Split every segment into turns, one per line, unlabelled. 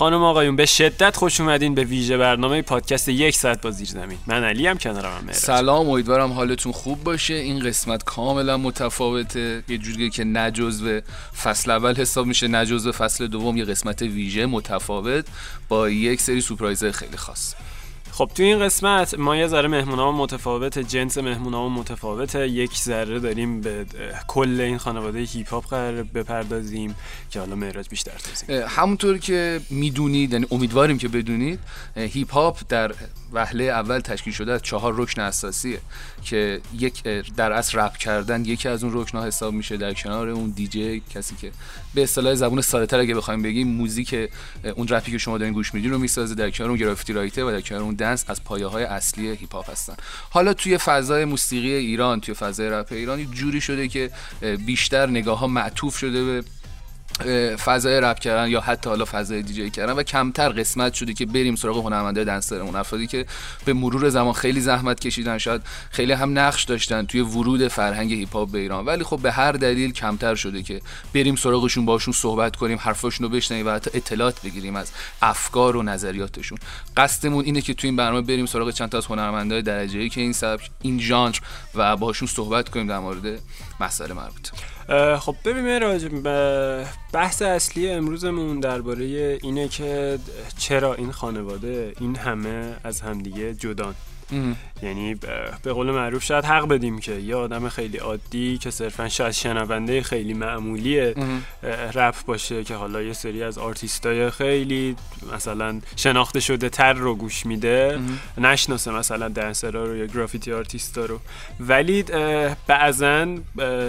خانم آقایون به شدت خوش اومدین به ویژه برنامه پادکست یک ساعت با زیر زمین. من علی هم کنارم هم
سلام امیدوارم حالتون خوب باشه. این قسمت کاملا متفاوته. یه جوری که نجزو فصل اول حساب میشه نجزو فصل دوم. یه قسمت ویژه متفاوت با یک سری سورپرایز خیلی خاص.
خب تو این قسمت ما یه ذره مهمونامون متفاوت جنس مهمونامون متفاوته. یک ذره داریم به کل این خانواده هیپ هاپ قرار بپردازیم که حالا معراج بیشتر توضیح
همونطور که می‌دونید یعنی امیدواریم که بدونید هیپ هاپ در وهله اول تشکیل شده از چهار رکن اساسیه که یک در اصل رپ کردن یکی از اون رکن ها حساب میشه در کنار اون دیجی کسی که به اصطلاح زبون ساده تر اگه بخوایم بگیم موزیک اون رپی که شما دارین گوش میدین رو می‌سازه در کنار اون graffiti writer و در کنار اون dance از پایه های اصلی هیپ هاپ هستن. حالا توی فضای موسیقی ایران توی فضای رپ ایران جوری شده که بیشتر نگاه ها معطوف شده به فضای رپ کردن یا حتی حالا فضای دیجی کردن و کمتر قسمت شده که بریم سراغ هنرمندای دنسرمون افرادی که به مرور زمان خیلی زحمت کشیدن شاید خیلی هم نقش داشتن توی ورود فرهنگ هیپ هاپ به ایران. ولی خب به هر دلیل کمتر شده که بریم سراغشون باشون صحبت کنیم حرفاشون رو بشنویم و حتی اطلاعات بگیریم از افکار و نظریاتشون. قصدمون اینه که توی این برنامه بریم سراغ چند تا از هنرمندای درجه‌ای که این سبک این ژانر و باشون صحبت کنیم در مورد مسائل مربوطه
خب ببینیم راجع بحث اصلی امروزمون درباره اینه که چرا این خانواده این همه از همدیگه جدان. یعنی به قول معروف شاید حق بدیم که یه آدم خیلی عادی که صرفا شاید شنونده خیلی معمولی رپ باشه که حالا یه سری از آرتیستای خیلی مثلا شناخته شده تر رو گوش میده نشناسه مثلا dancer ا رو یا graffiti artist ا رو. ولی بعضا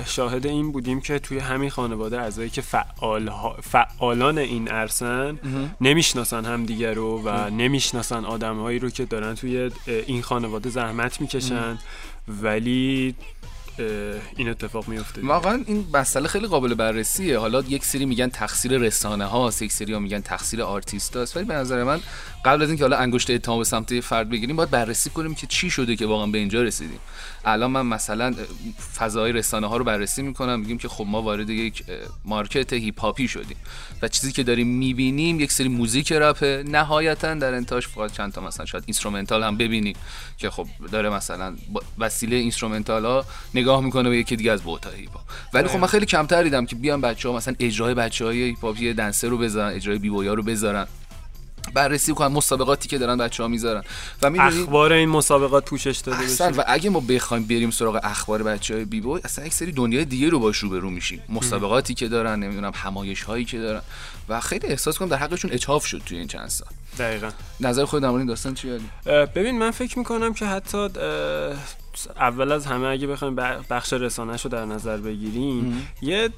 شاهد این بودیم که توی همین خانواده اعضایی که فعال فعالان این عرصن نمی‌شناسن همدیگه رو و نمی‌شناسن آدمهایی رو که دارن توی این خانواده زحمت می‌کشن ولی این اتفاق میفته
واقعا این مسئله خیلی قابل بررسیه. حالا یک سری میگن تقصیر رسانه هاست یک سری ها میگن تقصیر آرتیست هاست. ولی به نظر من قبل از اینکه حالا انگشت اتهام به سمت فرد بگیریم باید بررسی کنیم که چی شده که واقعا به اینجا رسیدیم. الان من مثلا فضای رسانه ها رو بررسی می‌کنم میگیم که خب ما وارد یک مارکت هیپ هاپی شدیم و چیزی که داریم می‌بینیم یک سری موزیک رپ نهایتا در انتاش فقط چند تا مثلا شاید اینسترومنتال هم ببینیم که خب داره مثلا وسیله اینسترومنتال ها نگاه می‌کنه به یکی دیگه از بوتا هیپ ولی خب من خیلی کمتر دیدم که بیان بچه ها مثلا اجرای بچه های هیپ هاپی دنسر رو بذارن اجرای بیبویا رو بذارن. بررسی کنن مسابقاتی که دارن بچه ها می‌ذارن.
و اخبار این مسابقات پوشش داده بشه.
و اگه ما بخوایم بریم سراغ اخبار بچه های بی بوی اصلا یک سری دنیای دیگه رو باش روبرو میشیم. مسابقاتی که دارن نمی‌دونم همایش هایی که دارن. و خیلی احساس کنم در حقشون اچاف شد توی این چند سال.
دقیقا.
نظر خود در داستان چیه
ببین من فکر می‌کنم که حتی اول از همه اگه بخوایم بخش رسانه رو در نظر بگیریم یه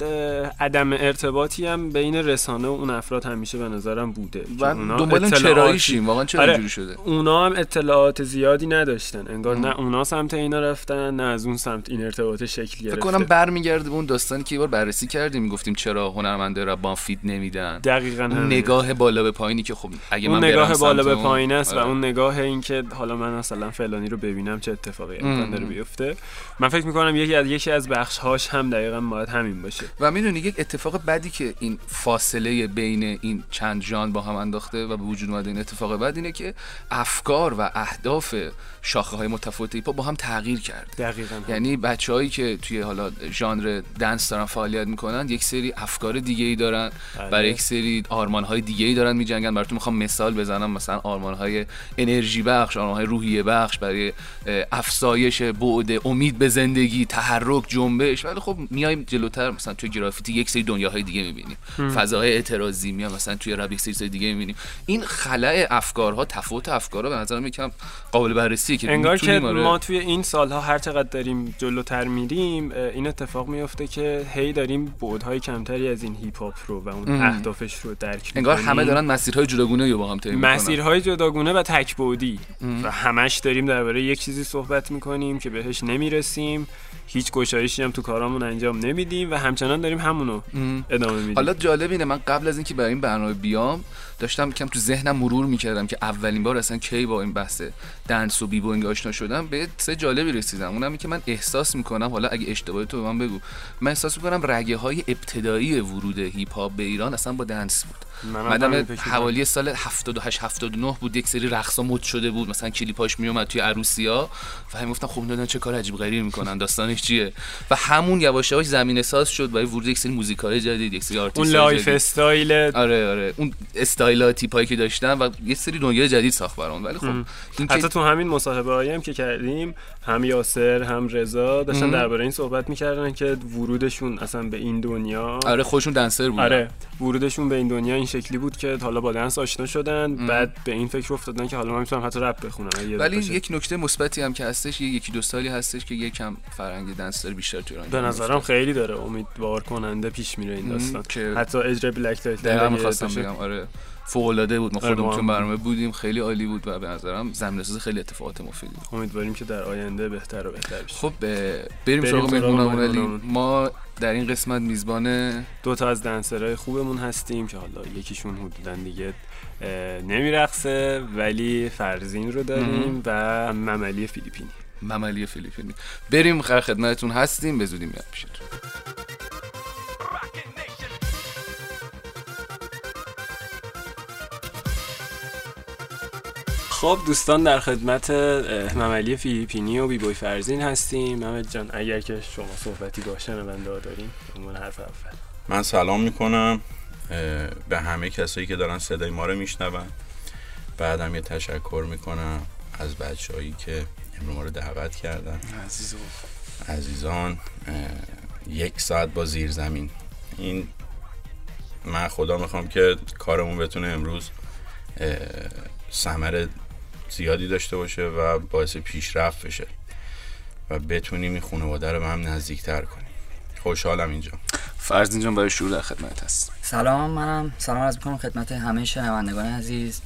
عدم ارتباطی هم بین رسانه و اون افراد همیشه به نظرم بوده.
و دنبال چراییشیم. واقعا چرا
آره
اینجوری شده؟
اونا هم اطلاعات زیادی نداشتن. انگار نه اونا سمت اینا رفتن نه از اون سمت این ارتباط شکل گرفته.
فکر کنم برمیگرده به اون داستانی که یه بار بررسی کردیم. گفتیم چرا هنرمنده را با فید نمیدن؟
دقیقاً
اون نگاه بالا به پایینی که خب اگه
اون
من
نگاه بالا به پایین است آره. و اون نگاه این که حالا من مثلا فلانی رو ببینم چه اتفاقی امکان داره بیفته. من فکر می‌کنم یکی از یکی از بخش هاش هم دقیقا باید همین باشه.
و می‌دونی یک اتفاق بدی که این فاصله بین این چند جان با هم انداخته و به وجود اومده این اتفاق بد اینه که افکار و اهداف شاخه های متفاوتی با هم تغییر کرد
دقیقاً.
یعنی بچههایی که توی حالا ژانر دنس دارن فعالیت می‌کنن یک سری افکار دیگه ای دارن. بله. برای یک سری آرمان های دیگه ای دارن میجنگن. براتون می‌خوام مثال بزنم مثلا آرمان های انرژی بخش آرمان های روحیه بخش برای افزایش جنبش بعد امید به زندگی تحرک جنبش ولی خب میایم جلوتر مثلا توی گرافیتی یک سری دنیاهای دیگه می‌بینیم فضاهای اعتراضی میام مثلا توی رپ یک سری دیگه می‌بینیم این خلع افکارها تفاوت افکارها به نظر یکم قابل بررسیه که
انگار که
آره.
ما توی این سالها هر چقدر داریم جلوتر میریم این اتفاق میفته که هی داریم بعدهای کمتری از این هیپ هاپ رو و اون. اهدافش رو درک
انگار. همه دارن مسیرهای جداگونه رو با هم طی می‌کنن.
مسیرهای جداگونه و تک بعدی و همش داریم درباره یک چیزی صحبت می‌کنیم که بهش نمی‌رسیم. هیچ گشایشی هم تو کارامون انجام نمیدیم و همچنان داریم همونو
ام.
ادامه میدیم.
حالا جالب اینه من قبل از اینکه برای این برنامه بیام داشتم کم تو ذهنم مرور می‌کردم که اولین بار اصلا کی با این بحث dance و b-boying آشنا شدم. به سه جالبی رسیدم. اونم که من احساس می‌کنم حالا اگه اشتباهی تو به من بگو من احساس می‌کنم رگه های ابتدایی ورود هیپ هاپ به ایران اصلا با dance بود. مدام
همین.
حوالی سال 78 79 بود یک سری رقصا مد شده بود. مثلا کلیپاش میومد توی عروسیا و هم گفتم خب اینا چه کار عجیب غریبی می‌کنن داستانش چیه؟ و همون یواش یواش زمینه ساز شد برای ورود یک سری موزیکای جدید یک سری
اون artist lifestyle.
آره آره. اون استایل تیپایی که داشتن و یه سری دنیای جدید ساخت برام. ولی خب که
حتی تو همین مصاحبه هایی هم که کردیم هم یاسر هم رضا داشتن. درباره این صحبت می‌کردن که ورودشون اصلا به این دنیا
آره خودشون dancer بودن.
آره ورودشون به این دنیا این شکلی بود که حالا با dance آشنا شدن بعد به این فکر افتادن که حالا من می‌تونم حتی رپ بخونم
ولی. یک نکته مثبتی هم که هستش یکی دو سالی هستش که یکم فرهنگ دنس داره بیشتر تو ایران
به
جا
نظرم. خیلی داره امیدوار کننده پیش میره این
ام،
داستان
که
حتی اجرای بلک لایت
می‌خواستم
بشه.
بگم آره فوق العاده بود ما
آره،
خودمون برنامه بودیم خیلی عالی بود و به نظرم زمین ساز خیلی اتفاقات مفیدی بود.
امیدواریم که در آینده بهتر و بهتر بشه
خب بریم
بریم
سراغ مهمونمون. ما در این قسمت میزبان
دو تا از دنسرهای خوبمون هستیم که حالا یکیشون حدودا دیگه نمیرقصه ولی فرزین رو داریم و مملی فیلیپینی.
مملی فیلیپینی. بریم خر خدمتتون هستیم به زودی میاد پیشتون.
خب دوستان در خدمت مملی فیلیپینی و بیبوی فرزین هستیم. محمد جان اگر که شما صحبتی با شنونده ها داریم عنوان حرف اول.
من سلام می‌کنم. به همه کسایی که دارن صدای ما رو میشنون. بعدم یه تشکر می‌کنم از بچههایی که امروز ما رو دعوت کردن.
عزیز
عزیزان اه، یک ساعت با زیر زمین. این من خدا می‌خوام که کارمون بتونه امروز ثمر زیادی داشته باشه و باعث پیشرفت بشه و بتونیم این خانواده رو به هم نزدیکتر کنیم. خوشحالم اینجا.
فرزین جان برای شروع در خدمت هست
سلام منم سلام عرض می‌کنم خدمت همه شنوندگان عزیز.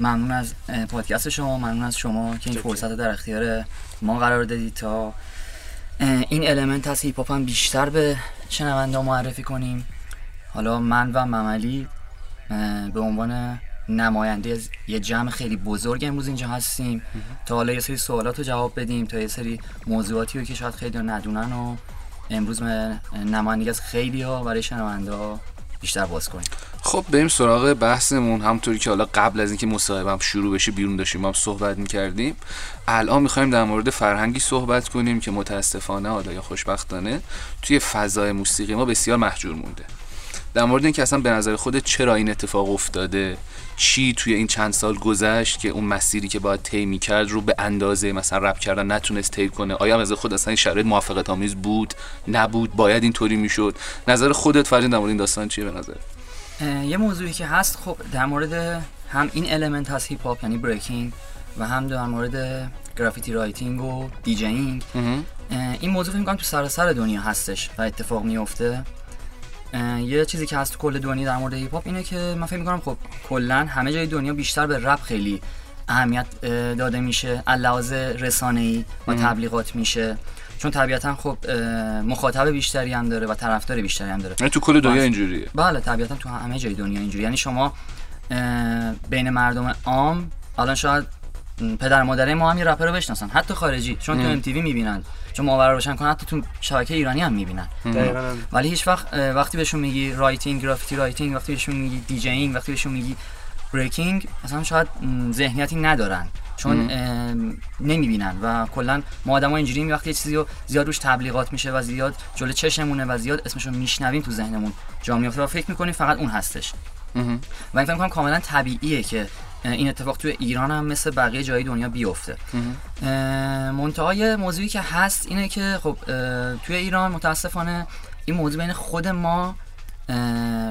ممنون از پادکست شما ممنون از شما که این. فرصت رو در اختیار ما قرار دادید تا این المنت از هیپ هاپ هم بیشتر به شنونده معرفی کنیم. حالا من و مملی به عنوان نماینده از یه جمع خیلی بزرگ امروز اینجا هستیم. تا حالا یه سری سوالات رو جواب بدیم تا یه سری موضوعاتی رو که شاید خیلی ندونن و امروز به نمایندگی از خیلی ها برای شنونده بیشتر باز کنیم.
خب بریم سراغ بحثمون. همونطوری که حالا قبل از اینکه مصاحبه هم شروع بشه بیرون داشتیم هم صحبت می‌کردیم. الان می‌خوایم در مورد فرهنگی صحبت کنیم که متاسفانه حالا یا خوشبختانه توی فضای موسیقی ما بسیار محجور مونده. در مورد اینکه اصلا به نظر خودت چرا این اتفاق افتاده؟ چی توی این چند سال گذشت که اون مسیری که باید طی می‌کرد رو به اندازه مثلا رپ کردن نتونست طی کنه؟ آیا از خود اصلا این شرایط موافقت آمیز بود؟ نبود؟ باید اینطوری می‌شد؟ نظر خودت فرض در مورد این داستان چیه به نظر؟
یه موضوعی که هست خب در مورد هم این element هست هیپ هاپ یعنی breaking و هم در مورد graffiti writing و DJing این موضوع فکر می‌کنم تو سراسر دنیا هستش و اتفاق میفته یه چیزی که هست تو کل دنیا در مورد هیپ هاپ اینه که من فکر می‌کنم خب کلا همه جای دنیا بیشتر به رپ خیلی اهمیت اه، داده میشه. لحاظ رسانه‌ای و تبلیغات میشه. چون طبیعتا خب مخاطب بیشتری هم داره و طرفدار بیشتری هم داره.
یعنی تو کل دنیا. اینجوریه.
بله طبیعتا تو همه جای دنیا اینجوری یعنی شما بین مردم عام الان شاید پدر مادره ما هم یه رپر رو بشناسن. حتی خارجی. چون تو ام تی وی می‌بینن. چون ماهواره روشن کنن حتی تو شبکه ایرانی هم می‌بینن. ولی هیچ وقت وقتی بهشون میگی writing graffiti writing وقتی بهشون میگی DJing وقتی بهشون میگی breaking اصلا شاید ذهنیتی ندارن. چون نمی‌بینن و کلا ما آدمای اینجوری وقتی یه چیزی رو زیاد روش تبلیغات میشه و زیاد جلو چشمونه و زیاد اسمش رو میشنویم تو ذهنمون جا میفته و فکر می‌کنیم فقط اون هستش. و این فکر کاملا طبیعیه که این اتفاق توی ایران هم مثل بقیه جای دنیا بیفته. منتهای موضوعی که هست اینه که خب توی ایران متاسفانه این موضوع بین خود ما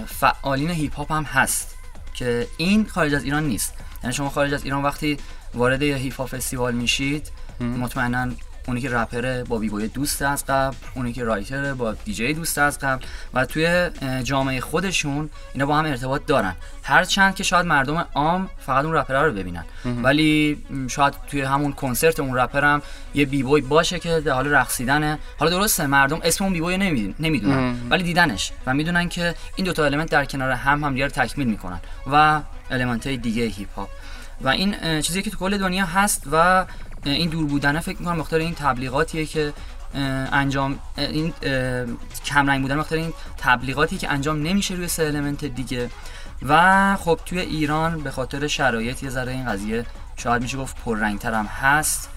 فعالین هیپ هاپ هم هست که این خارج از ایران نیست. یعنی شما خارج از ایران وقتی وارد یه hip hop festival میشید مطمئنا اونی که رپره با b-boy دوست از قبل اونی که writer ه با دیجی دوست از قبل و توی جامعه خودشون اینا با هم ارتباط دارن. هر چند که شاید مردم عام فقط اون رپره رو ببینن. ولی شاید توی همون کنسرت اون رپر هم یه b-boy باشه که در حال رقصیدنه. حالا درسته مردم اسم اون b-boy نمی‌دونن. ولی دیدنش و می‌دونن که این دوتا element در کنار هم هم رو تکمیل می‌کنن و element دیگه هیپ هاپ و این چیزی که تو کل دنیا هست و این دور بودنه فکر می‌کنم به خاطر این تبلیغاتیه که انجام این کم رنگ بودن به خاطر این تبلیغاتی که انجام نمیشه روی سه element دیگه. و خب توی ایران به خاطر شرایط یه ذره این قضیه شاید میشه گفت پررنگتر هم هست.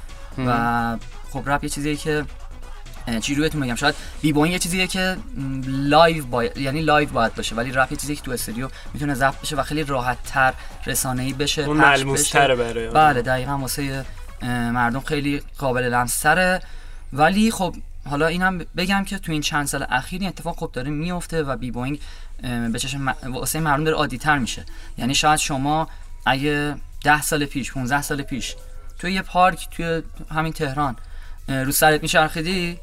و خب رپ یه چیزیه که چی رویتون بگم شاید بی یه چیزیه که لایو باید یعنی لایو باید باشه ولی رپ یه چیزی که تو استودیو می‌تونه ضبط بشه و خیلی راحت تر رسانه‌ای بشه
اون تره برای
بله دقیقاً واسه مردم خیلی قابل لمسره ولی خب حالا اینم بگم که تو این چند سال اخیر این اتفاق خوب داره میفته و b-boying به چشم واسه مردم داره عادی تر میشه. یعنی شاید شما اگه ده سال پیش 15 سال پیش توی یه پارک توی همین تهران رو سرت میچرخیدی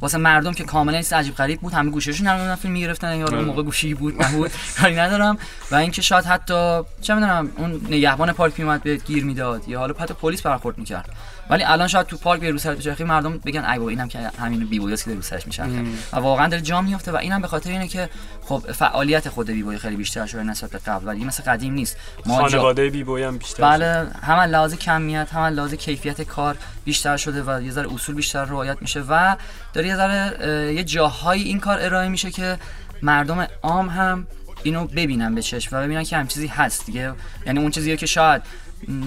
واسه مردم که کاملا نیست عجیب غریب بود. همه گوششون نمی‌دونن فیلم می‌گرفتن یا اون موقع گوشی بود نبود. کاری ندارم. و اینکه شاید حتی چه می‌دونم اون نگهبان پارک میومد به گیر می‌داد. یا حالا حتی پلیس برخورد می‌کرد. ولی الان شاید تو پارک به رو سرت بچرخی مردم بگن ای بابا اینم که همین بی بویاس که رو سرش میچرخه. و واقعا داره جام میفته و اینم به خاطر اینه که خب فعالیت خود بی بوی خیلی بیشتر شده نسبت به قبل ولی مثل قدیم نیست.
ما خانواده بی بوی هم بیشتر
بله هم لحاظ کمیت هم لحاظ کیفیت کار بیشتر شده و یه ذره اصول بیشتر رعایت میشه و داره یه ذره یه جاهایی این کار ارائه میشه که مردم عام هم اینو ببینن به چشم و ببینن که هم چیزی هست دیگه. یعنی اون چیزیه که شاید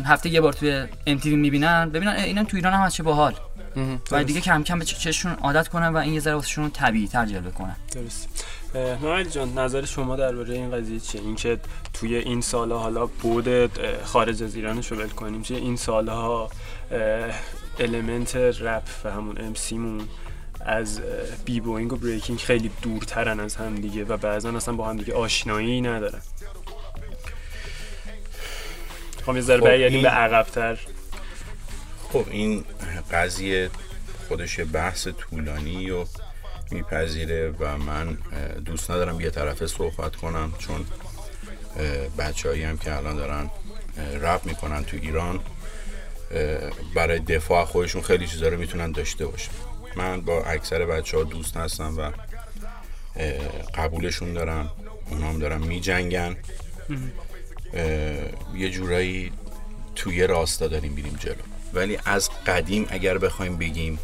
هفته یه بار توی ام تی می‌بینن. ببینن اینم تو ایران هم از چه باحال. و دیگه کم کم به چششون عادت کنن و این یه ذره واسهشون طبیعی تر جلوه کنن.
درست. محمد جان نظر شما درباره این قضیه چیه؟ اینکه توی این سالها حالا بود خارج از ایران رو ول کنیم. چه این سالها element رپ و همون MC مون از b-boying و breaking خیلی دورترن از هم دیگه و بعضا اصلا با هم دیگه آشنایی ندارن. خب یه ذره برگردیم به عقبتر.
خب این قضیه خودش بحث طولانی و میپذیره و من دوست ندارم یه طرفه صحبت کنم چون بچه هم که الان دارن رپ می‌کنن تو ایران برای دفاع خودشون خیلی چیزا رو می‌تونن داشته باشن. من با اکثر بچه ها دوست هستم و قبولشون دارم. اونام دارن میجنگن. یه جورایی توی راستا داریم بیریم جلو. ولی از قدیم اگر بخوایم بگیم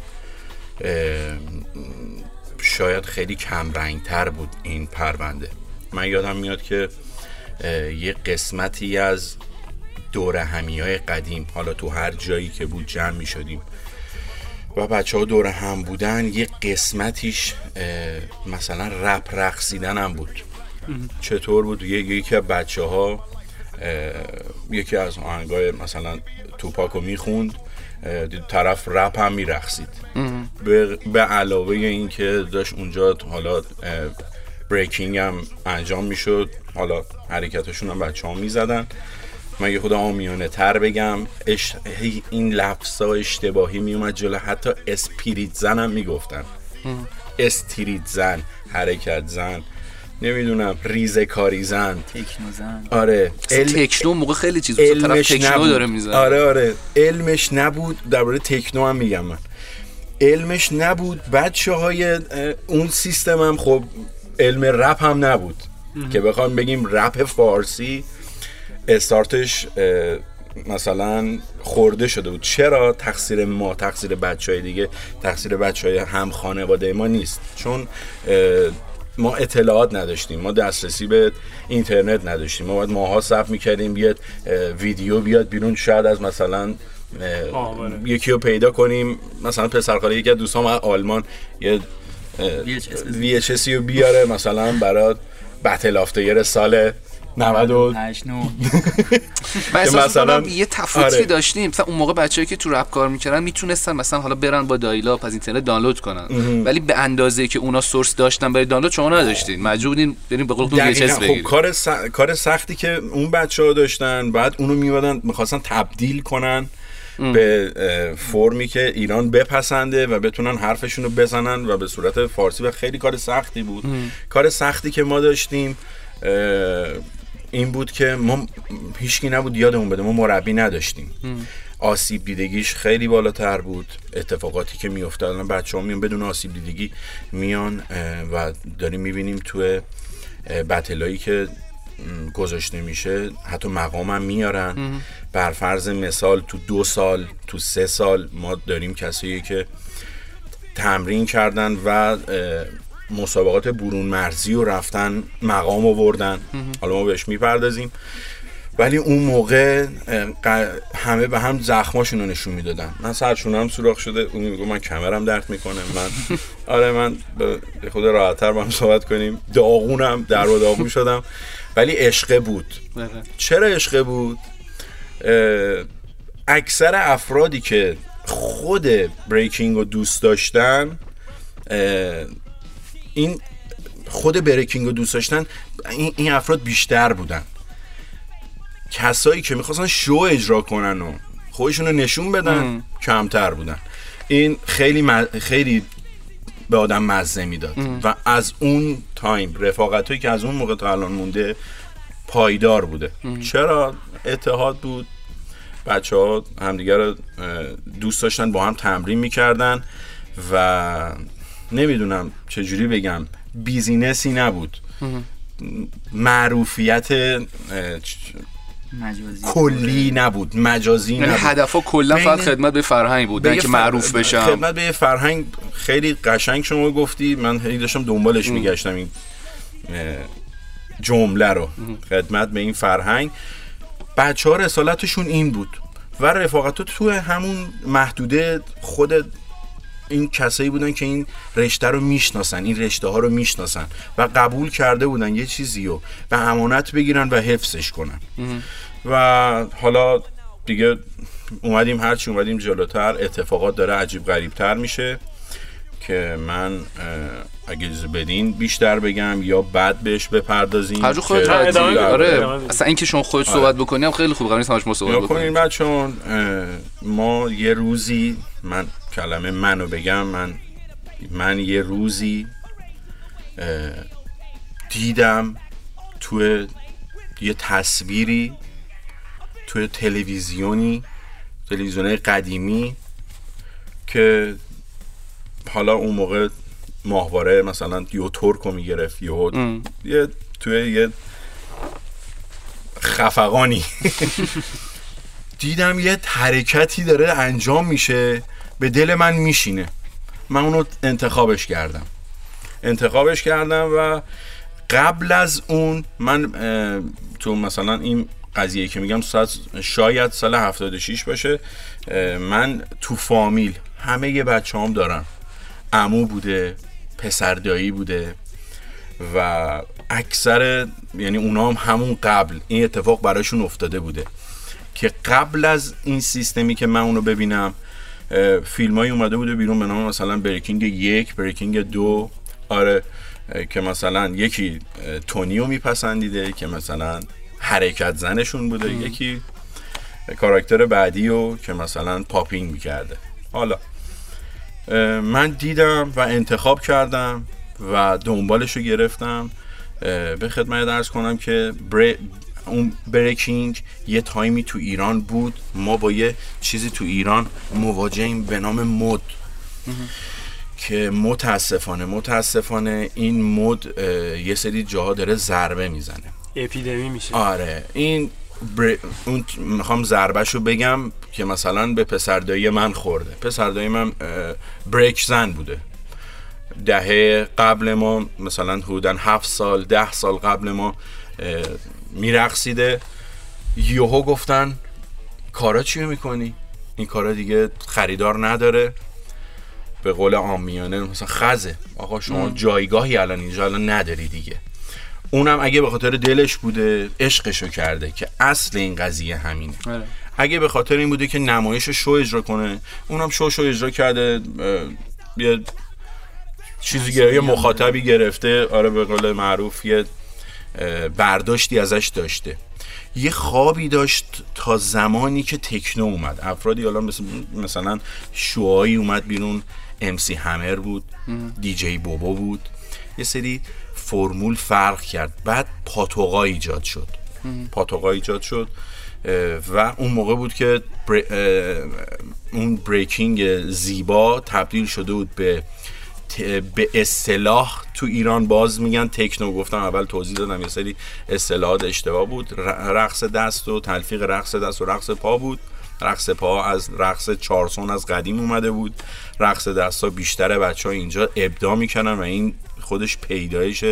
شاید خیلی کم رنگ تر بود این پرونده. من یادم میاد که یه قسمتی از دور همی های قدیم حالا تو هر جایی که بود جمع می شدیم و بچه ها دور هم بودن یه قسمتیش مثلا رپ رقصیدن هم بود چطور بود؟ یکی از بچه ها یکی از آهنگای مثلا توپاکو می‌خوند طرف رپ هم میرخصید به علاوه اینکه داشت اونجا حالا بریکینگ هم انجام می‌شد حالا حرکتشون هم بچه ها می‌زدن. من یه خود آمیانه تر بگم اش... این لفظ ها اشتباهی میومد جلو حتی اسپیریت زن هم می‌گفتن. استریت زن حرکت زن. نمی‌دونم ریزه کاری زن
تکنو زن
آره
علم... تکنو موقع خیلی چیز بود. طرف تکنو
نبود.
داره می‌زنه.
آره آره. علمش نبود. درباره تکنو هم میگم من. علمش نبود. بچه های اون سیستم هم خب علم رپ هم نبود. که بخوام بگیم رپ فارسی استارتش مثلا خورده شده بود. چرا؟ تقصیر ما تقصیر بچه های دیگه تقصیر بچه های هم خانواده ما نیست. چون ما اطلاعات نداشتیم ما دسترسی به اینترنت نداشتیم. ما باید ماها صف می‌کردیم بیاد ویدیو بیاد بیرون شاید از مثلا یکی رو پیدا کنیم. مثلا پسرخاله یکی از دوستان آلمان یه VHS رو بیاره مثلا برای بتل آفتر سال 90
و احساس
مثلا-
مثلا یه تفاوتی
آره.
داشتیم. مثلا اون موقع بچه‌ای که تو رپ کار می‌کردن می‌تونستن مثلا حالا برن با دایلاپ از اینترنت دانلود کنن. ولی به اندازه که اونا سورس داشتن برای دانلود شما نداشتین. مجبور بودین برین به قول
خب کار. کار سختی که اون بچه ها داشتن بعد اونو میومدن می‌خواستن تبدیل کنن به فرمی که ایران بپسنده و بتونن حرفشون رو بزنن و به صورت فارسی و خیلی کار سختی بود. کار سختی که ما داشتیم این بود که ما هیچکی نبود یادمون بده ما مربی نداشتیم. آسیب دیدگیش خیلی بالاتر بود اتفاقاتی که میافتاد. الان بچه ها میان بدون آسیب دیدگی میان و داریم می‌بینیم توی اه، بتلایی که گذاشته میشه حتی مقام هم میارن. بر فرض مثال تو دو سال تو سه سال ما داریم کسایی که تمرین کردن و مسابقات برون مرزی و رفتن مقام آوردن. حالا ما بهش می‌پردازیم. ولی اون موقع همه به هم زخماشون رو نشون می‌دادن. من سرچونم سوراخ شده اون میگه من کمرم درد می‌کنه. من آره من به خود راحتتر با هم صحبت کنیم. داغونم در و داغون شدم. ولی عشقه بود.
بله.
چرا عشقه بود؟ اکثر افرادی که خود بریکینگ رو دوست داشتن این خود بریکینگ رو دوست داشتن این, این افراد بیشتر بودن. کسایی که می‌خواستن شو اجرا کنن و خودشون رو نشون بدن کمتر بودن. این خیلی م- خیلی به آدم مزه می‌داد. و از اون تایم رفاقت که از اون موقع تا الان مونده پایدار بوده. چرا؟ اتحاد بود. بچه ها همدیگه رو دوست داشتن با هم تمرین می‌کردن و نمی‌دونم چجوری بگم بیزینسی نبود. معروفیت
مجازی.
کلی نبود مجازی
یعنی
نبود.
هدفها کلا
بین-
فقط خدمت به فرهنگ بود نه که
فر-
معروف بشم.
خدمت به فرهنگ خیلی قشنگ شما گفتی من هی داشتم دنبالش میگشتم این جمله رو. خدمت به این فرهنگ. بچه ها رسالتشون این بود. و رفاقت تو همون محدوده خود این کسایی بودن که این رشته رو می‌شناسن این رشته ها رو می‌شناسن و قبول کرده بودن یه چیزی رو به امانت بگیرن و حفظش کنن. و حالا دیگه اومدیم هرچی اومدیم جلوتر. اتفاقات داره عجیب غریبتر میشه که من اگه اجازه بدین بیشتر بگم یا بعد بهش بپردازیم
هر جو خودت آره.
ادامه بده.
اصلا اینکه شما خودت صحبت بکنی هم خیلی خوبه قرار نیست همش ما صحبت بکنیم.
ما یه روزی من کلمه منو بگم من من یه روزی دیدم توی یه تصویری توی تلویزیونی تلویزیون قدیمی که حالا اون موقع ماهواره مثلا یو ترکو می‌گرفت یه توی یه خفقانی. دیدم یه حرکتی داره انجام میشه. به دل من میشینه. من اونو انتخابش کردم. انتخابش کردم و قبل از اون من تو مثلا این قضیه که میگم شاید سال 76 باشه من تو فامیل همه یه بچه هم دارم امو بوده پسردایی بوده و اکثر یعنی اونا هم همون قبل این اتفاق براشون افتاده بوده که قبل از این سیستمی که من اونو ببینم فیلم اومده بوده بیرون به نام مثلا Breaking یک Breaking دو. آره که مثلا یکی تونیو میپسندیده که مثلا حرکت زنشون بوده. یکی کاراکتر بعدی رو که مثلا popping می‌کرده. حالا من دیدم و انتخاب کردم و دنبالش رو گرفتم به خدمت درس کنم که. اون بریکینگ یه تایمی تو ایران بود. ما با یه چیزی تو ایران مواجهیم به نام مد. که متاسفانه متاسفانه این مد یه سری جاها داره ضربه می‌زنه.
اپیدمی میشه.
آره. این بر... اون می‌خوام ضربش رو بگم که مثلا به پسردایی من خورده. پسردایی من بریک زن بوده. دهه قبل ما مثلا حدودا هفت سال ده سال قبل ما میرقصیده. یوهو گفتن کارا چیه می‌کنی؟ این کارا دیگه خریدار نداره. به قول آمیانه مثلا خزه. آقا شما جایگاهی الان اینجا الان نداری دیگه. اونم اگه به خاطر دلش بوده عشقشو کرده که اصل این قضیه همینه.
آره.
اگه به خاطر این بوده که نمایش شو اجرا کنه اونم شو شو اجرا کرده یه چیزی گرفته یه مخاطبی گرفته. آره به قول معروف یه برداشتی ازش داشته. یه خوابی داشت تا زمانی که تکنو اومد. افرادی حالا مثل مثلا شوهایی اومد بیرون. امسی همر بود. دیجی بوبو بود. یه سری فرمول فرق کرد. بعد پاتوقا ایجاد شد. پاتوقا ایجاد شد. و اون موقع بود که بر- اون بریکینگ زیبا تبدیل شده بود به به اصطلاح تو ایران باز میگن تکنو گفتم اول توضیح دادم یه سری اصطلاحات اشتباه بود. رقص دست و تلفیق رقص دست و رقص پا بود. رقص پا از رقص چارسون از قدیم اومده بود. رقص دست ها بیشتر بچه ها اینجا ابداع می‌کنن و این خودش پیدایش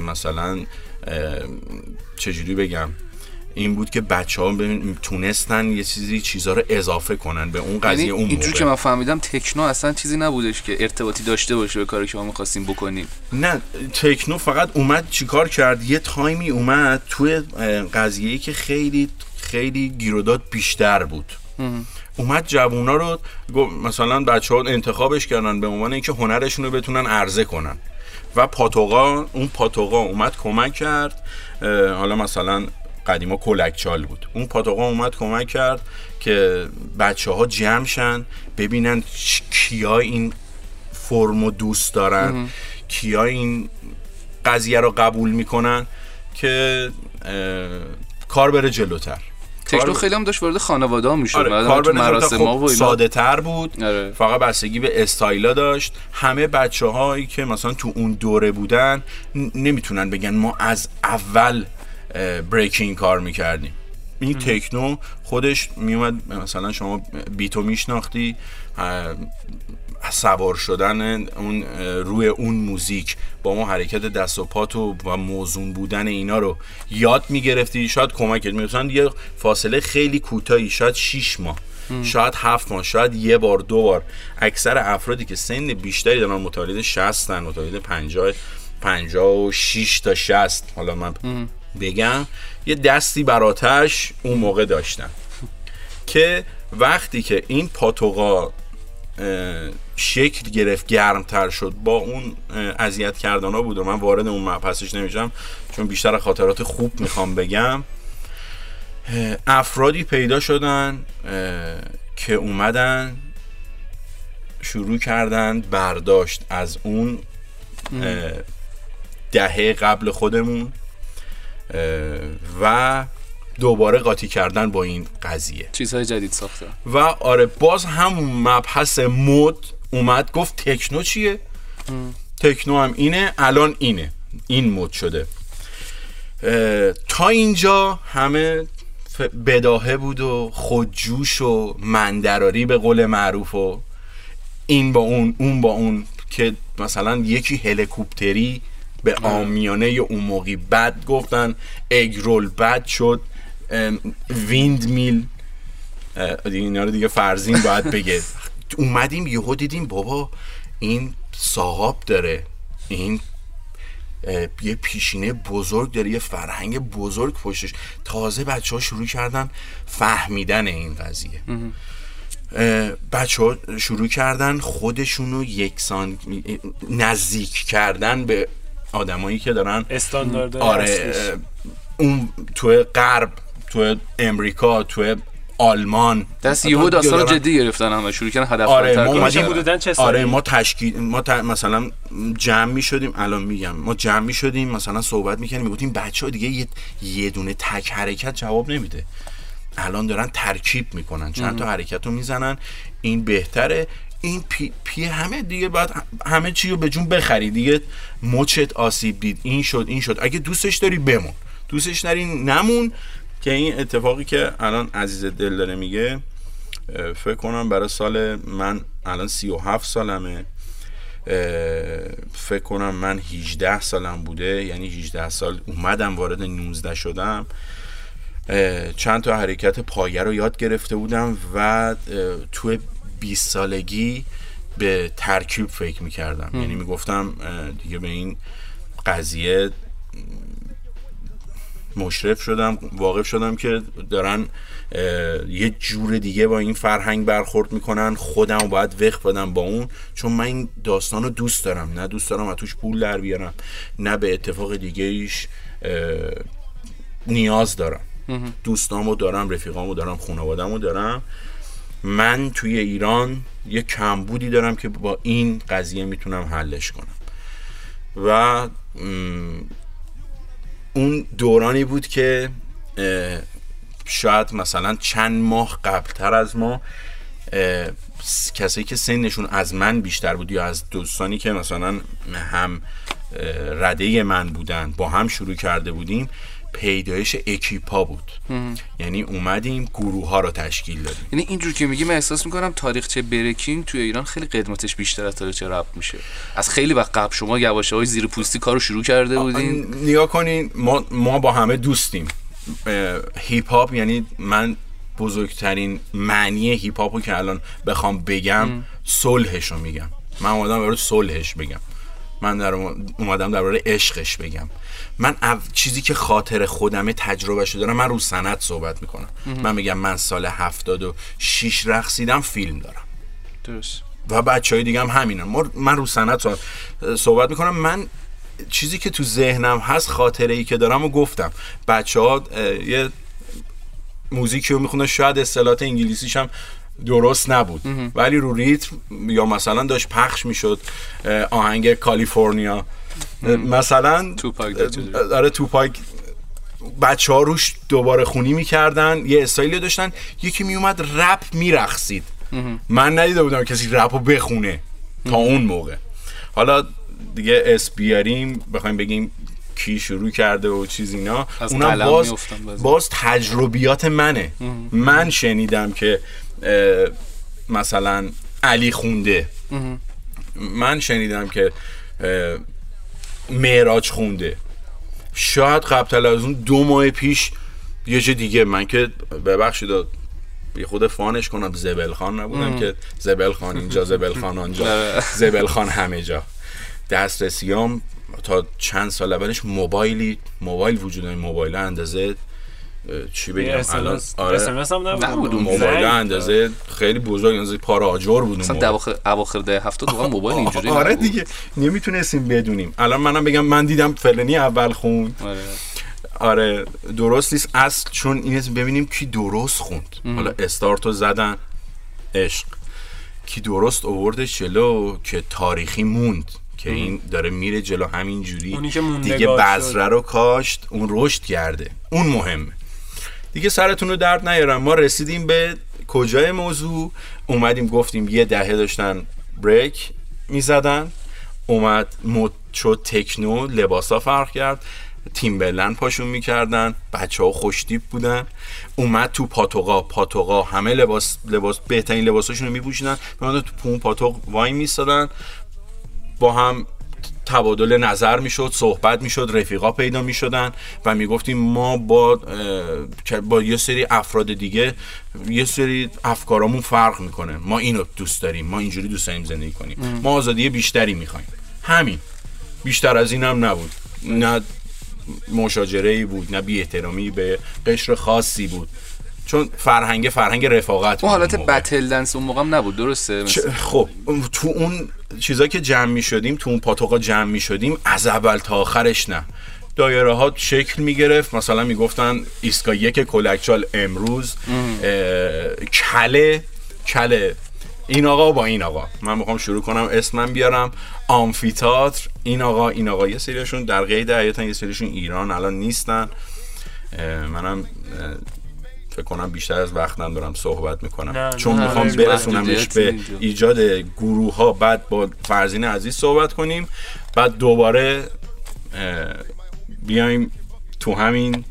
مثلا چجوری بگم؟ این بود که بچه ها تونستن یه چیزی چیزها رو اضافه کنن به اون قضیه
یعنی
اون
اینجور
موقع.
که من فهمیدم تکنو اصلا چیزی نبودش که ارتباطی داشته باشه به کاری که ما می‌خواستیم بکنیم.
نه تکنو فقط اومد چیکار کرد؟ یه تایمی اومد توی قضیه که خیلی خیلی گیروداد بیشتر بود. اومد جوونا رو مثلا بچه ها انتخابش کردن به عنوان اینکه هنرشون رو بتونن عرضه کنن. و پاتوقا اون پاتوقا اومد کمک کرد. حالا مثلا قدیما کلک چال بود. اون پاتوقا اومد کمک کرد که بچه ها جمع شن ببینن کیا این فرم و دوست دارن کیا این قضیه رو قبول می‌کنن که اه، کار بره جلوتر.
تکنو
کار-
خیلی هم داشت وارد خانواده ها می‌شد.
آره کار
مراسم ها و
خب
اینا.
ساده تر بود.
آره.
فقط بستگی به استایلا داشت. همه بچه هایی که مثلا تو اون دوره بودن نمی‌تونن بگن ما از اول بریکینگ کار می‌کردیم. این تکنو خودش میومد مثلا شما بیتو میشناختی سوار شدن اون روی اون موزیک با ما حرکت دست و پات و و موزون بودن اینا رو یاد می‌گرفتی. شاید کمکت می‌رسن یه فاصله خیلی کوتاهی شاید 6 ماه شاید هفت ماه شاید یه بار دو بار. اکثر افرادی که سن بیشتری دارن متولد 60 تن متولد 50 56 تا 60 حالا من بگم یه دستی براتش اون موقع داشتن که وقتی که این پاتوقا شکل گرفت گرمتر شد با اون اذیت کردن ها بود و من وارد اون مبحثش نمیشم چون بیشتر خاطرات خوب می‌خوام بگم افرادی پیدا شدن که اومدن شروع کردن برداشت از اون دهه قبل خودمون. و دوباره قاطی کردن با این قضیه.
چیزهای جدید ساختن
و آره باز همون مبحث مد اومد گفت تکنو چیه؟ تکنو هم اینه الان اینه. این مد شده. تا اینجا همه بداهه بود و خودجوش و مندراری به قول معروف و این با اون اون با اون که مثلا یکی هلیکوپتری به آمیانه اون موقعی بد گفتن اگرول بد شد ویند میل اینا رو دیگه فرزین باید بگه. اومدیم یهو دیدیم بابا این صاحب داره این یه پیشینه بزرگ داره یه فرهنگ بزرگ پشتش. تازه بچه ها شروع کردن فهمیدن این قضیه. بچه ها شروع کردن خودشونو یکسان نزدیک کردن به آدمایی که دارن
استاندارد
آره اون تو غرب تو امریکا تو آلمان
دست یهو داستان جدی گرفتن همه شروع کردن هدف
آره ما
حدوداً چه سالی؟
آره ما تشکیل ما ت... مثلا جمع می شدیم الان میگم ما جمع می شدیم مثلا صحبت می‌کنیم می‌گفتیم بچه ها دیگه یه, یه دونه تک حرکت جواب نمیده. الان دارن ترکیب می‌کنن چند تا حرکت رو می‌زنن. این بهتره. این پی, پی همه دیگه باید همه چی رو به جون بخری دیگه. مچت آسیب دید. این شد این شد. اگه دوستش داری بمون. دوستش داری نمون که این اتفاقی که الان عزیز دل داره میگه فکر کنم برای سال من الان 37 سالمه. فکر کنم من 18 سالم بوده. یعنی 18 سال اومدم وارد 19 شدم. چند تا حرکت پایه رو یاد گرفته بودم و توی 20 سالگی به ترکیب فکر می‌کردم. یعنی می‌گفتم دیگه به این قضیه مشرف شدم واقف شدم که دارن یه جور دیگه با این فرهنگ برخورد می‌کنن خودم باید وقت بدم با اون. چون من این داستان رو دوست دارم. نه دوست دارم از توش پول در بیارم نه به اتفاق دیگه ایش نیاز دارم. دوستامو دارم رفیقامو دارم خانوادمو دارم. من توی ایران یه کمبودی دارم که با این قضیه می‌تونم حلش کنم. و اون دورانی بود که شاید مثلا چند ماه قبلتر از ما کسایی که سنشون از من بیشتر بود یا از دوستانی که مثلا هم رده من بودن با هم شروع کرده بودیم پیدایش اکیپا بود. یعنی اومدیم گروه ها رو تشکیل دادیم.
یعنی اینجور که میگی من احساس می‌کنم تاریخچه breaking توی ایران خیلی قدمتش بیشتر از تاریخچه رپ میشه. از خیلی وقت قبل شما یواشه های زیر پوستی کارو شروع کرده بودین.
نگاه کنین ما, ما با همه دوستیم. هیپ هاپ یعنی من بزرگترین معنی هیپ هاپو که الان بخوام بگم صلحش رو میگم. من اومدم برای صلحش بگم. من در اومدم درباره عشقش بگم. من چیزی که خاطر خودمه تجربه شده دارم. من رو سند صحبت می‌کنم. من میگم من سال هفتاد و شیش رقصیدم فیلم دارم.
درست.
و بچه های دیگه هم همینم من رو سند صحبت می‌کنم. من چیزی که تو ذهنم هست خاطره ای که دارم و گفتم. بچه ها یه موزیکی رو می‌خونه شاید اصطلاحات انگلیسیش هم درست نبود. ولی رو ریتم یا مثلا داشت پخش می‌شد آهنگ کالیفرنیا. مثلا
توپاک
آره توپاک. بچه ها روش دوباره خونی می‌کردن یه استایلی داشتن. یکی میومد رپ می‌رقصید من ندیده بودم کسی رپ رو بخونه تا اون موقع. حالا دیگه اسم بیاریم بخوایم بگیم کی شروع کرده و چیز اینا. اونم باز باز تجربیات منه. من شنیدم که مثلا علی خونده. من شنیدم که معراج خونده. شاید قبل از اون دو ماه پیش یه چه دیگه من که ببخشید یه خود فانش کنم زبل خان نبودم که زبل خان اینجا زبل خان آنجا زبل خان همه جا. دسترسیام تا چند سال اولش موبایلی موبایل وجود این موبایل اندازه چی بگم؟ الان
آره.
نبود.
موبایل اندازه خیلی بزرگ اندازه پارا آجر بود
مثلا اواخر ده هفته تو موبایل اینجوری
آره دیگه. نمی‌تونستیم بدونیم. الان منم بگم من دیدم فلانی اول خون
آره.
آره درست نیست. اصل چون این ببینیم کی درست خوند. حالا استارتو زدن. عشق. کی درست اووردش جلو که تاریخی موند. که این داره میره جلو همین جوری دیگه بذره رو کاشت اون رشد کرده. اون مهمه. دیگه سرتون رو درد نیارم. ما رسیدیم به کجای موضوع؟ اومدیم گفتیم یه دهه داشتن بریک می‌زدن. اومد مد شد تکنو لباسا فرق کرد. تیم بلن پاشون می‌کردن. بچه ها خوشتیب بودن. اومد تو پاتوقا. پاتوقا همه لباس لباس بهترین لباساشون رو میپوشیدن تو پون پاتوق وای میستادن با هم تبادل نظر می‌شد صحبت می‌شد رفیقا پیدا می‌شدن و می‌گفتیم ما با با یه سری افراد دیگه یه سری افکارامون فرق می‌کنه. ما اینو دوست داریم ما اینجوری دوست داریم زندگی کنیم. ما آزادی بیشتری می‌خوایم. همین. بیشتر از این هم نبود. نه مشاجره ای بود نه بی احترامی به قشر خاصی بود. چون فرهنگ فرهنگ رفاقت
اون حالت بتل دنس اون موقع نبود درسته؟
خب تو اون چیزا که جمع می شدیم تو اون پاتوقا جمع می شدیم از اول تا آخرش نه. دایره ها شکل می گرفت مثلا می گفتن ایسکا یک کلکچال امروز کله کله. این آقا با این آقا. من می‌خوام شروع کنم اسمم بیارم. آمفیتاتر. این آقا این آقا یه سریشون در قید حیاتن یه سریشون ایران الان نیستن. منم فکر کنم بیشتر از وقتم دارم صحبت می‌کنم. چون می‌خوام برسونمش به ایجاد گروه ها بعد با فرزین عزیز صحبت کنیم بعد دوباره بیایم تو همین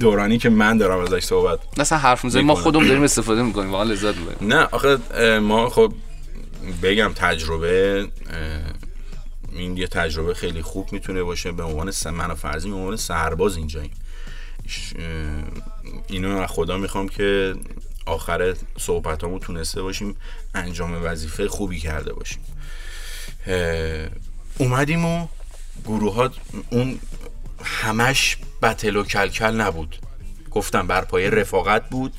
دورانی که من دارم ازش صحبت
مثلا حرف می‌زنیم ما خودمون داریم استفاده می‌کنیم واقعا لذت می‌بریم.
نه آخه ما خب بگم تجربه این یه تجربه خیلی خوب می‌تونه باشه. به عنوان من و فرزین به عنوان سرباز اینجاییم. اینو از خدا می‌خوام که آخر صحبت تونسته باشیم انجام وظیفه خوبی کرده باشیم. اومدیم و گروه ها اون همش بتل و کلکل نبود. گفتم بر پایه رفاقت بود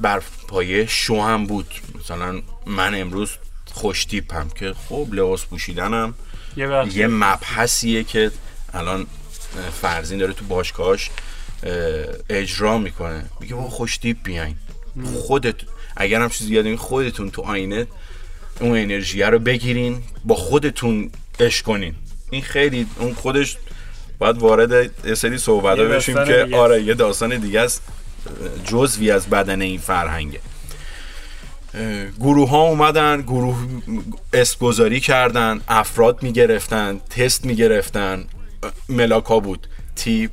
بر پایه شو هم بود. مثلا من امروز خوشتیپم که خب لباس پوشیدنم.
یه
یه مبحثیه که الان فرزین داره تو باشگاهاش اه، اجرا می‌کنه. میگه با خوشتیپ بیاین. خودت اگر هم چیزی یاد خودتون تو آینه اون انرژی رو بگیرین با خودتون اش کنین. این خیلی اون خودش باید وارد یه سری صحبت بشیم که
دیگه
آره یه داستان دیگه است جزوی از بدن این فرهنگه. گروه ها اومدن گروه اسم کردن افراد می‌گرفتن تست می‌گرفتن. ملاک ها بود. تیپ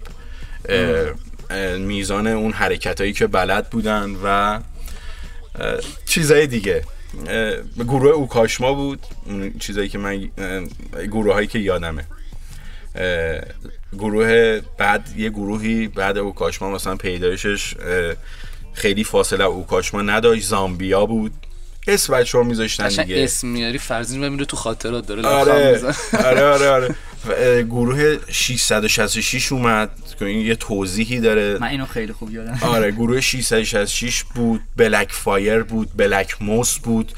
میزان اون حرکت هایی که بلد بودن و اه، چیزای دیگه. گروه اوکاشما بود اون چیزایی که من گروه هایی که یادمه. گروه بعد یه گروهی بعد اوکاشما مثلا پیدایشش خیلی فاصله اوکاشما نداشت. زامبیا بود. اسم بچه ها میذاشتن دیگه.
اسم میاری فرزین میره تو خاطرات داره
آره.
می‌زنه.
آره آره آره. گروه 666 اومد که این یه توضیحی داره.
من اینو خیلی خوب یادم.
آره گروه 666 بود بلک فایر بود بلک موس بود.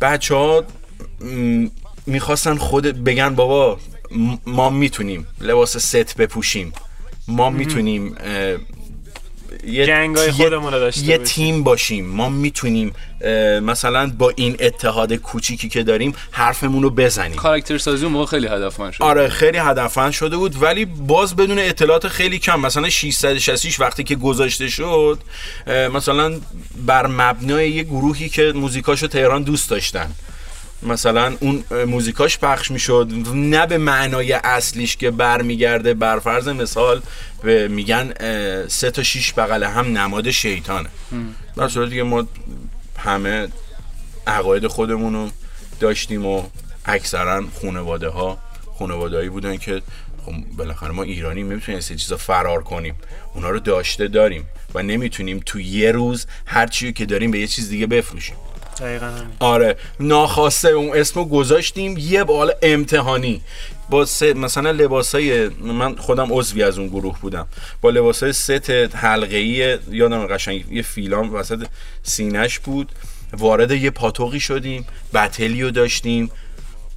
بچه ها می‌خواستن خود بگن بابا ما می‌تونیم لباس ست بپوشیم. ما می‌تونیم یه
گنگای
یه-
خودمون رو داشته
یه
باشیم.
تیم باشیم. ما می‌تونیم مثلا با این اتحاد کوچیکی که داریم حرفمون رو بزنیم.
کاراکتر سازی اون موقع خیلی هدفمند شد.
آره خیلی هدفمند شده بود. ولی باز بدون اطلاعات خیلی کم. مثلا 666 وقتی که گذاشته شد مثلا بر مبنای یه گروهی که موزیکاشو تهران دوست داشتن. مثلا اون موزیکاش پخش می‌شد. نه به معنای اصلیش که برمیگرده. بر فرض مثال به میگن سه تا شیش بغل هم نماد شیطانه. در صورتی که ما همه عقاید خودمون رو داشتیم و اکثرا خانواده ها خانواده بودن که خب بالاخره ما ایرانی نمی‌تونیم از چیزا فرار کنیم. اونا رو داشته داریم و نمی‌تونیم تو یه روز هر چی که داریم به یه چیز دیگه بفروشیم.
دقیقا.
آره ناخواسته اون اسمو گذاشتیم یه بال امتحانی. با سه مثلا لباسای من خودم عضوی از اون گروه بودم. با لباسای ست حلقه‌ای یادم قشنگ یه فیلام وسط سینش بود. وارد یه پاتوقی شدیم بتلیو داشتیم.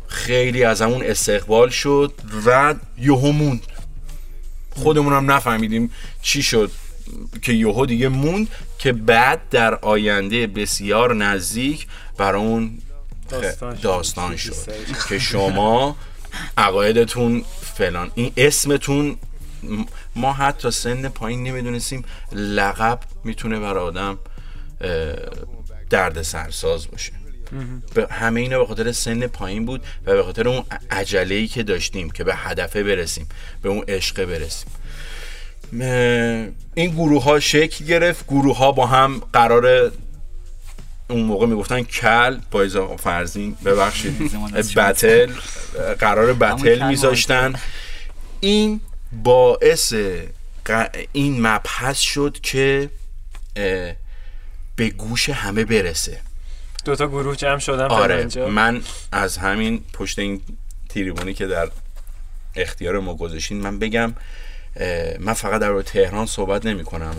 خیلی از همون استقبال شد و یهو موند. خودمون هم نفهمیدیم چی شد که یهو دیگه موند. که بعد در آینده بسیار نزدیک برای اون
داستان شد.
داستان شد.
بیشتر.
که شما عقایدتون فلان. این اسمتون ما حتی سن پایین نمی‌دونستیم. لقب می‌تونه برای آدم درد سرساز باشه. به همه اینا به خاطر سن پایین بود و به خاطر اون عجله ای که داشتیم که به هدفه برسیم به اون عشقه برسیم. این گروه ها شکل گرفت گروه ها با هم قرار اون موقع می‌گفتن کل با اضافه فرزین ببخشید. بتل قرار بتل میذاشتن. این باعث این مبحث شد که به گوش همه برسه.
دو تا گروه جمع شدن
آره
اینجا.
من از همین پشت این تریبونی که در اختیار ما گذاشتین من بگم من فقط در تهران صحبت نمی کنم.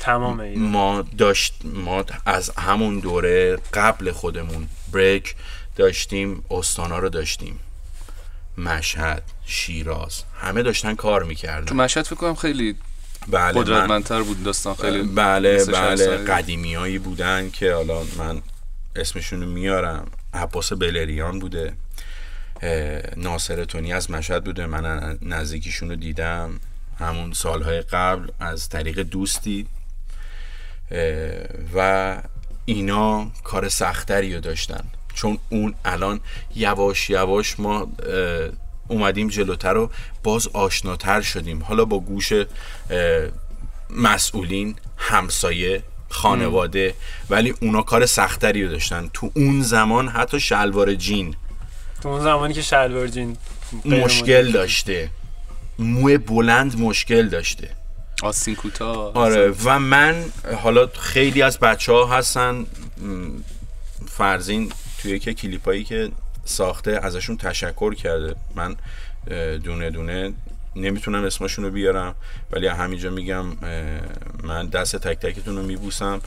تمام این
ما داشت ما از همون دوره قبل خودمون بریک داشتیم استانا رو داشتیم. مشهد شیراز همه داشتن کار
تو
می‌کردن
مشهد فکر کنم خیلی
بله من-
قدرتمندتر بود داستان خیلی
بله بله. قدیمیایی بودن که حالا من اسمشون رو میارم. عباس بلریان بوده. ناصر تونی از مشهد بوده. من نزدیکیشون رو دیدم. همون سالهای قبل از طریق دوستی. و اینا کار سختری رو داشتن. چون اون الان یواش یواش ما اومدیم جلوتر و باز آشناتر شدیم. حالا با گوش مسئولین همسایه خانواده. ولی اونا کار سختری رو داشتن. تو اون زمان حتی شلوار جین
تو اون زمانی که شلوار جین غیر
مشکل. داشته. موی بلند مشکل داشته.
آستین کوتاه.
آره و من حالا خیلی از بچه ها هستن. فرزین توی که کلیپایی که ساخته ازشون تشکر کرده. من دونه دونه نمی‌تونم اسمشون رو بیارم ولی همینجا میگم من دست تک تکتون رو میبوسم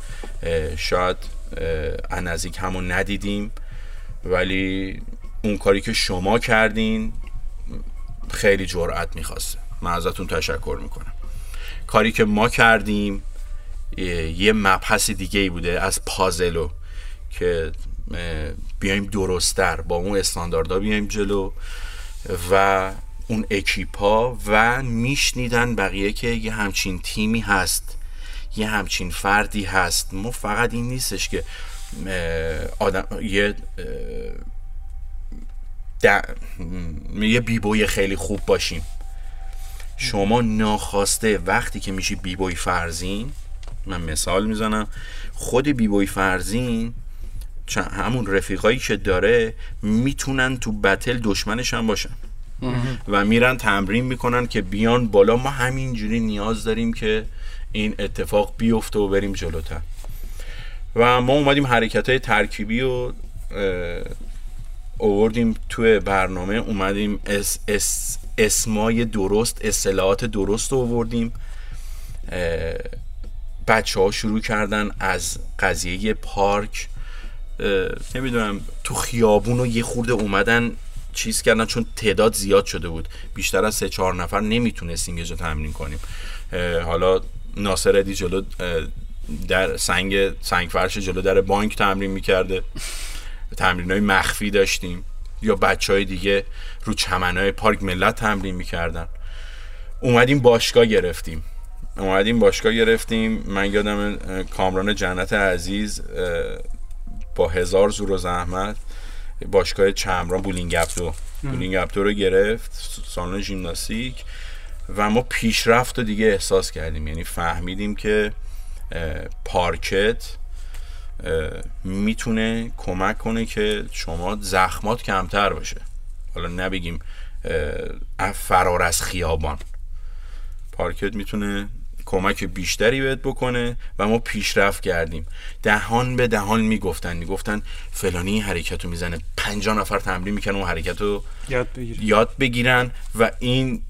شاید نزدیک همون ندیدیم. ولی اون کاری که شما کردین خیلی جرأت می‌خواسته. من ازتون تشکر می‌کنم. کاری که ما کردیم یه مبحث دیگه ای بوده از پازلو که بیایم درستتر با اون استانداردها بیایم جلو و اون اکیپا و میشنیدن بقیه که یه همچین تیمی هست یه همچین فردی هست. ما فقط این نیستش که آدم یه یه بیبوی خیلی خوب باشیم. شما ناخواسته وقتی که میشی b-boy فرزین من مثال می‌زنم خود b-boy فرزین همون رفیقایی که داره می‌تونن تو battle دشمنش هم باشن. و میرن تمرین می‌کنن که بیان بالا. ما همینجوری نیاز داریم که این اتفاق بیفته و بریم جلوتر. و ما اومدیم حرکت های ترکیبی و اووردیم توی برنامه اومدیم اس اس اسمای درست اصطلاحات درست اووردیم. بچه ها شروع کردن از قضیه پارک. نمی‌دونم تو خیابون رو یه خورده اومدن چیز کردن چون تعداد زیاد شده بود. بیشتر از سه چهار نفر نمی‌تونستیم یه جا تمرین کنیم. حالا ناصر ادی جلو در سنگ سنگ فرش جلو در بانک تمرین می‌کرده. تمرین های مخفی داشتیم. یا بچه های دیگه رو چمن های پارک ملت تمرین می‌کردن. اومدیم باشگاه گرفتیم. اومدیم باشگاه گرفتیم. من یادم کامران جنت عزیز با هزار زور و زحمت باشگاه چمران بولینگ عبدو بولینگ عبدو رو گرفت سالن ژیمناستیک. و ما پیشرفت رو دیگه احساس کردیم. یعنی فهمیدیم که پارکت می‌تونه کمک کنه که شما زخمات کمتر باشه. حالا نه بگیم فرار از خیابان. پارکت می‌تونه کمک بیشتری بهت بکنه و ما پیشرفت کردیم. دهان به دهان می‌گفتن. می‌گفتن فلانی حرکت رو می‌زنه. پنجا نفر تمرین می‌کنن اون حرکت رو
یاد,
یاد بگیرن و این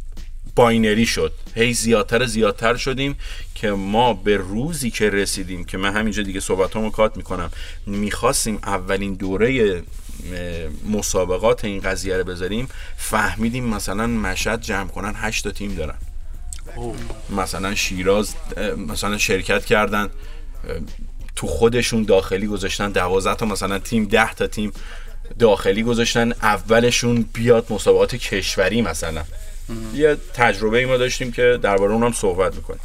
باینری شد. هی زیادتر زیادتر شدیم که ما به روزی که رسیدیم که من همینجا دیگه صحبت رو cut می‌کنم می‌خواستیم اولین دوره مسابقات این قضیه رو بذاریم فهمیدیم مثلا مشهد جمع کنن هشت تا تیم دارن. مثلا شیراز مثلا شرکت کردن تو خودشون داخلی گذاشتن دوازده تا مثلا تیم ده تا تیم داخلی گذاشتن اولشون بیاد مسابقات کشوری مثلا. یه تجربه ای ما داشتیم که درباره اونم صحبت می‌کنیم.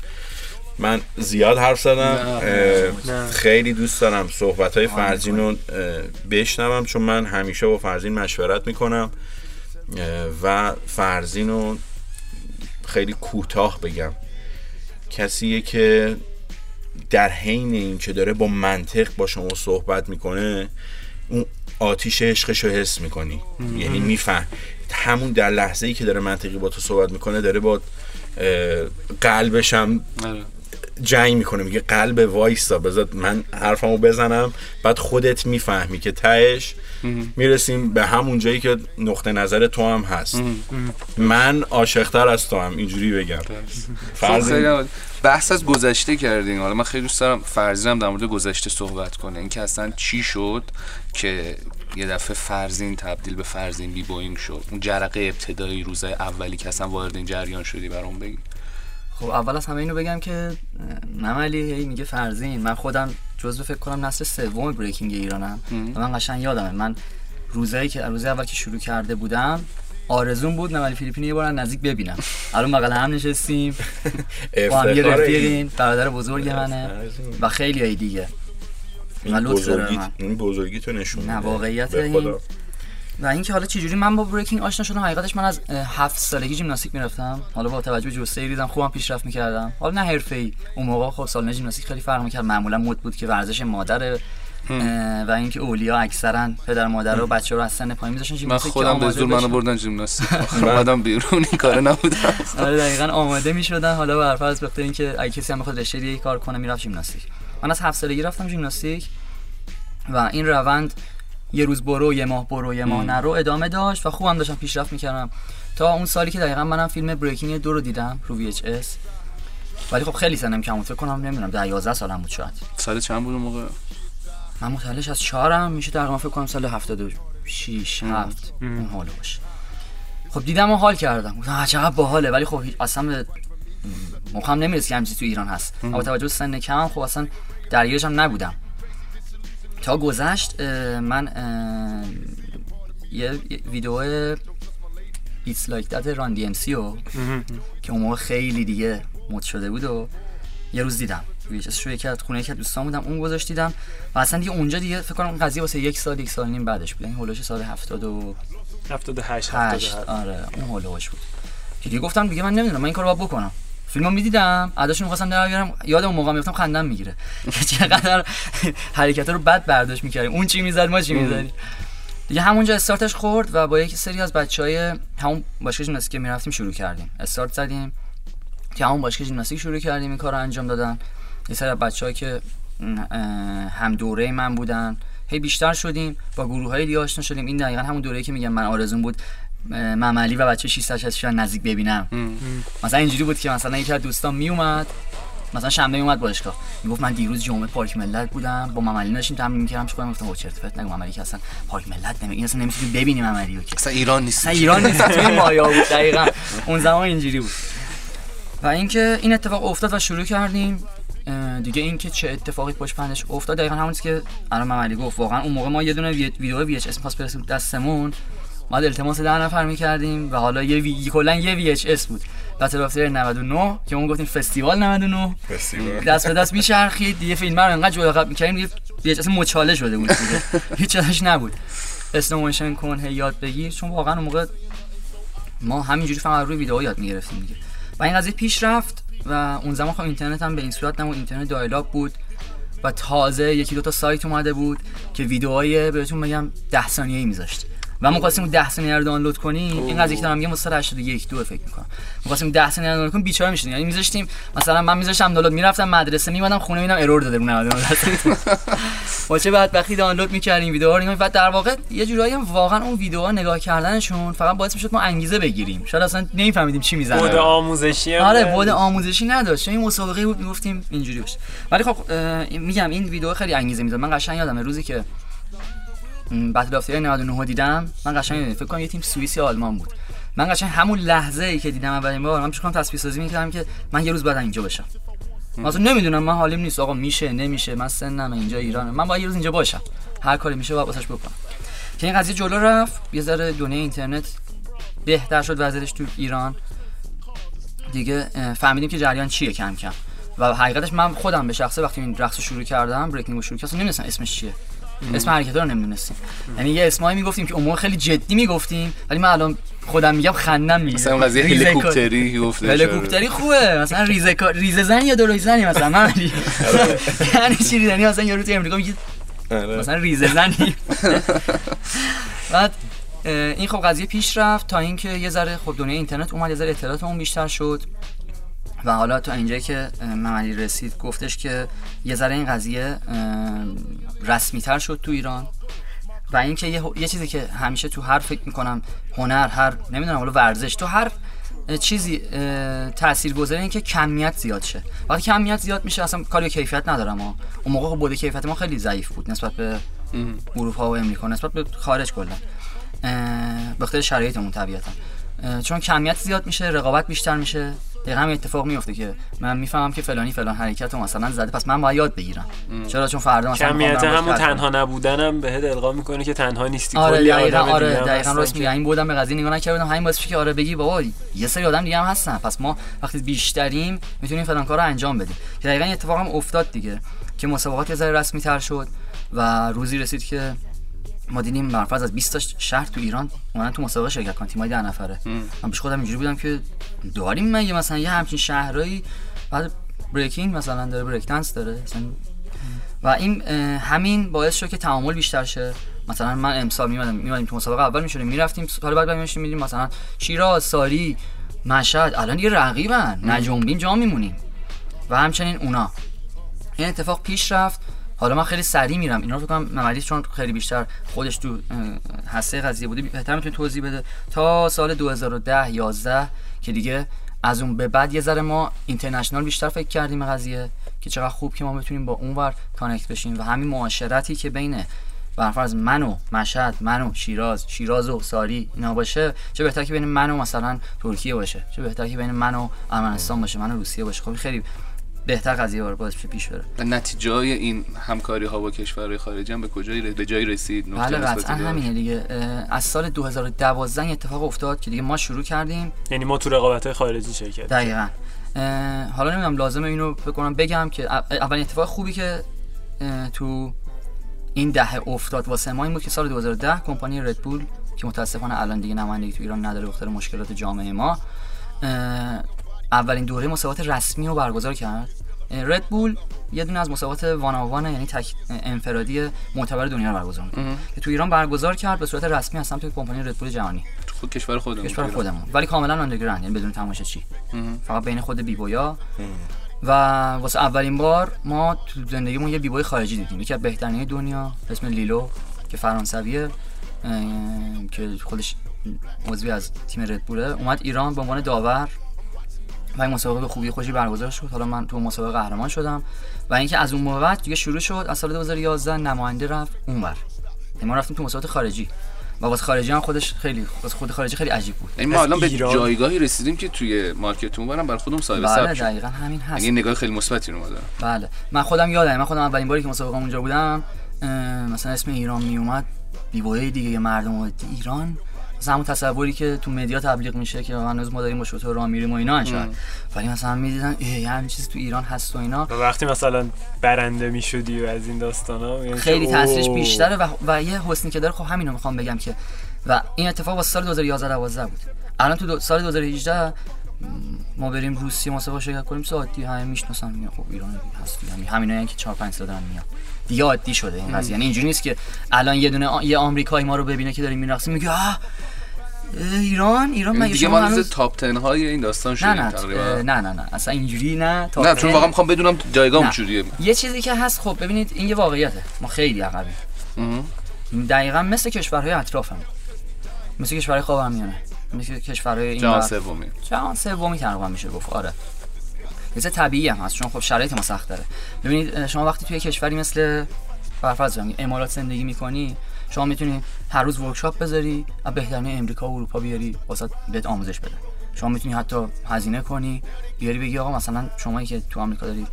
من زیاد حرف زدم. خیلی دوست دارم صحبت های فرزین رو بشنوم چون من همیشه با فرزین مشورت می‌کنم. و فرزین رو خیلی کوتاه بگم. کسیه که در حین این که داره با منطق با شما صحبت می‌کنه اون آتیش عشقش رو حس می‌کنی. یعنی میفهم. همون در لحظه ای که داره منطقی با تو صحبت می‌کنه داره با قلبش هم آره. جنگ می‌کنه میگه قلب وایسا بذار من حرفمو بزنم. بعد خودت می‌فهمی که تهش می‌رسیم به همون جایی که نقطه نظر تو هم هست. من عاشقتر از تو هم اینجوری بگم.
خب، بحث از گذشته کردیم. حالا من خیلی دوست دارم فرزینم در مورد گذشته صحبت کنه اینکه اصلا چی شد که یه دفعه فرزین تبدیل به فرزین بی بوینگ شد. اون جرقه ابتدایی روزای اولی که اصلا وارد این جریان شدی برام بگی.
خب اول از همه اینو بگم که مملی میگه فرزین. من خودم جزو فکر کنم نسل سوم بریکینگ ایرانم. و من قشنگ یادمه. من روزایی که روز اول که شروع کرده بودم آرزون بود نمالی فیلیپینی یه بار نزدیک ببینم. الان بغل هم نشستیم. با هم یه رفیقین برادر بزرگ منه. و خیلی های دیگه.
این بزرگی, این بزرگی تو نشون
نه واقعیت این و اینکه حالا چجوری من با بریکینگ آشنا شدم حقیقتش من از هفت سالگی ژیمناستیک می‌رفتم. حالا با توجه به جوسه دیدم خوبم پیشرفت می‌کردم. حالا نه ای اون موقع خب سال ژیمناستیک خیلی فرق می‌کرد. معمولا مد بود که ورزش مادر و اینکه اولیا اکثرا پدر مادر و بچه رو از سن پایین میذاشن
من خودم به زور منو بردن ژیمناستیک اومدم بیرون این کار نبود
آره دقیقاً آماده می‌شدن. حالا به فرض بخاطر اینکه اگه کسی هم بخواد رشته کار کنه می‌رفت ژیمناستیک من از هفت سالگی رفتم ژیمناستیک و این روند یه روز برو یه ماه برو یه ماه نرو ادامه داشت و خوبم داشتم پیشرفت می‌کردم. تا اون سالی که دقیقا منم فیلم بریکینگ دو رو دیدم رو VHS ولی خب خیلی سنم کم بود. فکر کنم نمی‌دونم ده 11 سالم بود شاید.
سال چند بود موقع؟
من متولدش از چهارم. میشه تقریبا فکر کنم سال 76 7 اون حالا باشه. خب دیدم و حال کردم. گفتم چقدر باحاله. ولی خب اصلا مخم نمی‌رسه که همچین تو ایران هست. با توجه سن کمم خب اصلا درگیرش هم نبودم. تا گذشت من یه ویدیو ایتس لایک دت ران دی ام سی رو که اون موقع خیلی دیگه مد شده بود و یه روز دیدم. VHS رو یکی از خونه یکی از دوستان بودم اون گذاشت دیدم و اصلا دیگه اونجا دیگه فکر کنم قضیه واسه یک سال یک سال نیم بعدش بود. یعنی هولوش سال 78
78
هشت
77
آره اون هولوش بود. که دیگه گفتم دیگه من نمی‌دونم من این کارو باید بکنم. فیلمو می‌دیدم اداشون می‌خواستم در بیارم یادم اون موقع میفتم خندم می‌گیره. چقدر حرکت رو بد برداشت می‌کردیم اون چی می‌زد ما چی می‌زدیم دیگه همونجا استارتش خورد و با یک سری از بچهای همون باشگاه ژیمناستیک که می‌رفتیم شروع کردیم. استارت زدیم که همون باشگاه ژیمناستیک شروع کردیم این کار رو انجام دادن. یه سری از بچه‌ها که هم دوره من بودن هی بیشتر شدیم با گروه های دیگه آشنا شدیم. این دقیقا همون دوره‌ای که میگم من آرزون بود. مملی و بچه 666 رو نزدیک ببینم. مثلا اینجوری بود که مثلا یکی از دوستان میومد مثلا شنبه میومد باشگاه. می‌گفت من دیروز جمعه پارک ملت بودم با مملی داشتیم تمرین می‌کردم. چیکار گفتم با چرت و پرت نگو مملی که اصلا پارک ملت نمی این اصلا نمی‌تونی ببینی مملی رو که.
اصلا ایران نیست.
اصلا ایران نیست توی مایه‌ها بود دقیقا. اون زمان اینجوری بود. و اینکه این اتفاق افتاد و شروع کردیم. دیگه اینکه چه اتفاقی پشت پندش افتاد دقیقا همون که الان مملی گفت. واقعا اون موقع ما یه دونه وی- ویدیو VHS پاس دستمون. ما التماس ده نفر می‌کردیم و حالا یه وی... کلا یه VHS بود. Battle of 99 که اون گفتیم فستیوال 99 دست به دست میچرخید. دیگه فیلم رو انقدر جلو عقب می‌کردیم دیگه VHS مچاله شده بود. هیچ چیزش نبود. slow motion کن هی یاد بگیر. چون واقعا اون موقع ما همینجوری فقط روی ویدیو یاد می‌گرفتیم دیگه. و این قضیه پیش رفت و اون زمان خب اینترنت هم به این صورت نبود. اینترنت dial-up بود و تازه یکی دو تا سایت اومده بود که ویدیوهای بهتون بگم 10 ثانیه‌ای میذاشت. و ما خواستیم اون 10 ثانیه رو دانلود کنیم این قضیه که دارم میگم واسه 81 دو فکر می‌کنم. ما خواستیم 10 ثانیه رو دانلود کنیم بیچاره می‌شدیم. یعنی میذاشتیم مثلا من میذاشتم دانلود می‌رفتم مدرسه میمدم خونه می‌بینم ارور داده رو 99 با چه بدبختی دانلود می‌کردیم ویدیوها رو و در واقع یه جورایی هم واقعا اون ویدیوها نگاه کردنشون فقط باعث می‌شد ما انگیزه بگیریم. شاید اصلا نمیفهمیدیم چی می‌زنن.
بود آموزشی
آره
بود.
آموزشی نداشت. این مسابقه بود می‌گفتیم اینجوری باشه. ولی خب میگم این ویدیو خیلی انگیزه می‌داد من قشنگ یادمه روزی که بتل آف 99 رو دیدم. من قشنگ فکر کنم یه تیم سوئیس یا آلمان بود. من قشنگ همون لحظه ای که دیدم اولین بار من پیش خودم تصویر سازی می‌کردم که من یه روز بعد اینجا باشم. مثلا نمی‌دونم من حالیم نیست. آقا میشه نمیشه من سنم اینجا ایرانه. من باید یه روز اینجا باشم. هر کاری میشه باید واسش بکنم. که این قضیه جلو رفت. یه ذره دنیای اینترنت بهتر شد وضعیتش تو ایران. دیگه فهمیدیم که جریان چیه کم کم. و حقیقتش من خودم به شخصه وقتی این رقص رو شروع کردم بریکینگ رو شروع کردم نمی‌دونستم اسمش چیه. اسم حرکت رو نمی‌دونستیم. یعنی یه اسمایی می‌گفتیم که اون خیلی جدی می‌گفتیم ولی من الان خودم میگم خندم می‌گیره
مثلا قضیه هلیکوپتری گفته
هلیکوپتری خوبه. مثلا ریزه ریزه زنی یا دروی زنی مثلا من یعنی چی ریزه زنی؟ مثلا یارو تو امریکا میگه مثلا ریزه زنی. بعد این خب قضیه پیش رفت تا اینکه یه ذره خب دنیای اینترنت اومد یه ذره اطلاعاتمون بیشتر شد. و حالا تا اینجایی که مملی رسید گفتش که یه ذره این قضیه رسمی تر شد تو ایران. و اینکه یه, یه چیزی که همیشه تو هر فکر می‌کنم هنر هر نمی‌دونم حالا ورزش تو هر چیزی تاثیر گذاره این که کمیت زیاد شه. وقتی کمیت زیاد میشه اصلا کاری کیفیت ندارم ها. اون موقع خب بوده کیفیت ما خیلی ضعیف بود نسبت به اروپا و امریکا نسبت به خارج کلا. به خاطر شرایطمون طبیعتا. چون کمیت زیاد میشه رقابت بیشتر میشه. دقیقا همین اتفاق میفته که من می‌فهمم که فلانی فلان حرکت رو مثلا زده پس من باید یاد بگیرم. چرا؟ چون فردا مثلا
کمیت همون. تنها نبودنم بهت القا می‌کنه که تنها نیستی.
آره
کلی
دقیقا
آدم
آره دقیقا راست میگه این بودم به قضیه نگاه نکردم. همین میشه که آره بگی بابا یه سری آدم دیگه هم هستن. پس ما وقتی بیشتریم می‌تونیم فلان کار رو انجام بدیم. که دقیقا این اتفاق هم افتاد دیگه که مسابقات یه ذره رسمی تر شد و روزی رسید که ما دیدیم مرفض از 20 تا شهر تو ایران اومدن تو مسابقه شرکت کنن تیمای ده نفره. من پیش خودم اینجوری بودم که داریم مگه مثلا یه همچین شهرایی بعد بریکینگ مثلا داره بریک دنس داره؟ مثلا و این همین باعث شد که تعامل بیشتر شه. مثلا من امسال میمدم میمدیم تو مسابقه اول می‌شدیم می‌رفتیم سال بعد میشیم میدیم مثلا شیراز ساری مشهد الان دیگه رقیبن. نجومیم جا میمونیم. و همچنین اونا. این اتفاق پیش رفت. حالا من خیلی سریع میرم. اینا رو فکر کنم مملی چون خیلی بیشتر خودش تو هسته قضیه بوده بهتر می‌تونه توضیح بده. تا سال 2010 11 که دیگه از اون به بعد یه ذره ما اینترنشنال بیشتر فکر کردیم قضیه که چقدر خوب که ما بتونیم با اونور کانکت بشیم و همین معاشرتی که بین برفرض من و مشهد من و شیراز شیراز و ساری اینا باشه چه بهتر که بین من و مثلا ترکیه باشه. چه بهتر که بین من و ارمنستان باشه من و روسیه باشه. خب خیلی بهتر قضیه رو باز پیش بره.
و نتیجه های این همکاری ها با کشورهای خارجی هم به کجایی ر- به جایی رسید
بله قطعا؟ همینه دیگه. از سال 2012 این اتفاق افتاد که دیگه ما شروع کردیم.
یعنی ما تو رقابت خارجی شرکت
دقیقا. حالا نمی‌دونم لازمه اینو فکر کنم بگم که اولین اتفاق خوبی که تو این دهه افتاد واسه ما این بود که سال 2010 کمپانی ردبول که متاسفانه الان دیگه نمایندگی تو ایران نداره به خاطر مشکلات جامعه ما اولین دوره مسابقات رسمی رو برگزار کرد. ردبول یه دونه از مسابقات وان آوان یعنی تک انفرادی معتبر دنیا رو برگزار می‌کنه. که تو ایران برگزار کرد به صورت رسمی از سمت کمپانی ردبول جهانی.
تو خود کشور خودمون.
کشور. خودمون. ولی کاملا آندرگراند یعنی بدون تماشاچی. فقط بین خود بیبویا. و واسه اولین بار ما تو زندگیمون یه بیبوی خارجی دیدیم. یکی از بهترین دنیا اسم لیلو که فرانسویه که خودش عضوی از تیم ردبوله اومد ایران به عنوان داور. و این مسابقه به خوبی خوشی برگزار شد. حالا من تو مسابقه قهرمان شدم و اینکه از اون موقع بعد دیگه شروع شد از سال 2011 نماینده رفت اونور. یعنی ما رفتیم تو مسابقات خارجی. و واسه خارجی هم خودش خیلی واسه خود خارجی خیلی عجیب بود.
یعنی ما الان به
ایران-
جایگاهی رسیدیم که توی مارکتمون برام برای خودمون صاحب
بله. دقیقا همین هست.
یعنی نگاه خیلی مثبتی رو ما دارم.
بله. من خودم یادم من خودم اولین باری که مسابقه اونجا بودم مثلا اسم ایران می اومد دیگه مردم ایران. مثلا همون تصوری که تو مدیا تبلیغ میشه که هنوز ما داریم با شطور راه میریم و اینا شاید ولی مثلا می‌دیدن یه همین چیز تو ایران هست و اینا.
و وقتی مثلا برنده می‌شدی و از این داستانا یعنی
خیلی تاثیرش. بیشتره و, و یه حسنی که داره خب همینو می‌خوام بگم که و این اتفاق واسه سال 2011 12 بود. الان تو دو سال 2018 م، ما بریم روسیه مسابقه شرکت کنیم سه عادی همه می‌شناسن میگن خب ایران هست یعنی همینا که 4 5 سال دارن میان. دیگه عادی شده این قضیه. یعنی اینجوری نیست که الان یه دونه آ- یه آمریکایی ما رو ببینه که داریم میرقصیم میگه آه ایران ایران
یعنی
مگه
دیگه ما
هنوز
تاپ 10 های این داستان
نه
شدیم
نه
تقریبا.
اه، نه نه نه. اصلا اینجوری نه
نه چون واقعا می‌خوام بدونم جایگاهمون
نه.
چجوریه.
یه چیزی که هست خب ببینید این یه واقعیته. ما خیلی عقبیم. دقیقا مثل کشورهای اطرافمون مثل کشورهای خاورمیانه. مثل کشورهای این
جهان سومی.
جهان سومی تقریبا میشه گفت. آره. یه طبیعی هم هست چون خب شرایط ما سخت داره. ببینید شما وقتی توی کشوری مثل برفرض امارات زندگی می‌کنی شما می‌تونی هر روز ورکشاپ بذاری از بهترین امریکا و اروپا بیاری واسه بهت آموزش بده. شما می‌تونی حتی هزینه کنی بیاری بگی آقا مثلا شمایی که تو آمریکا داری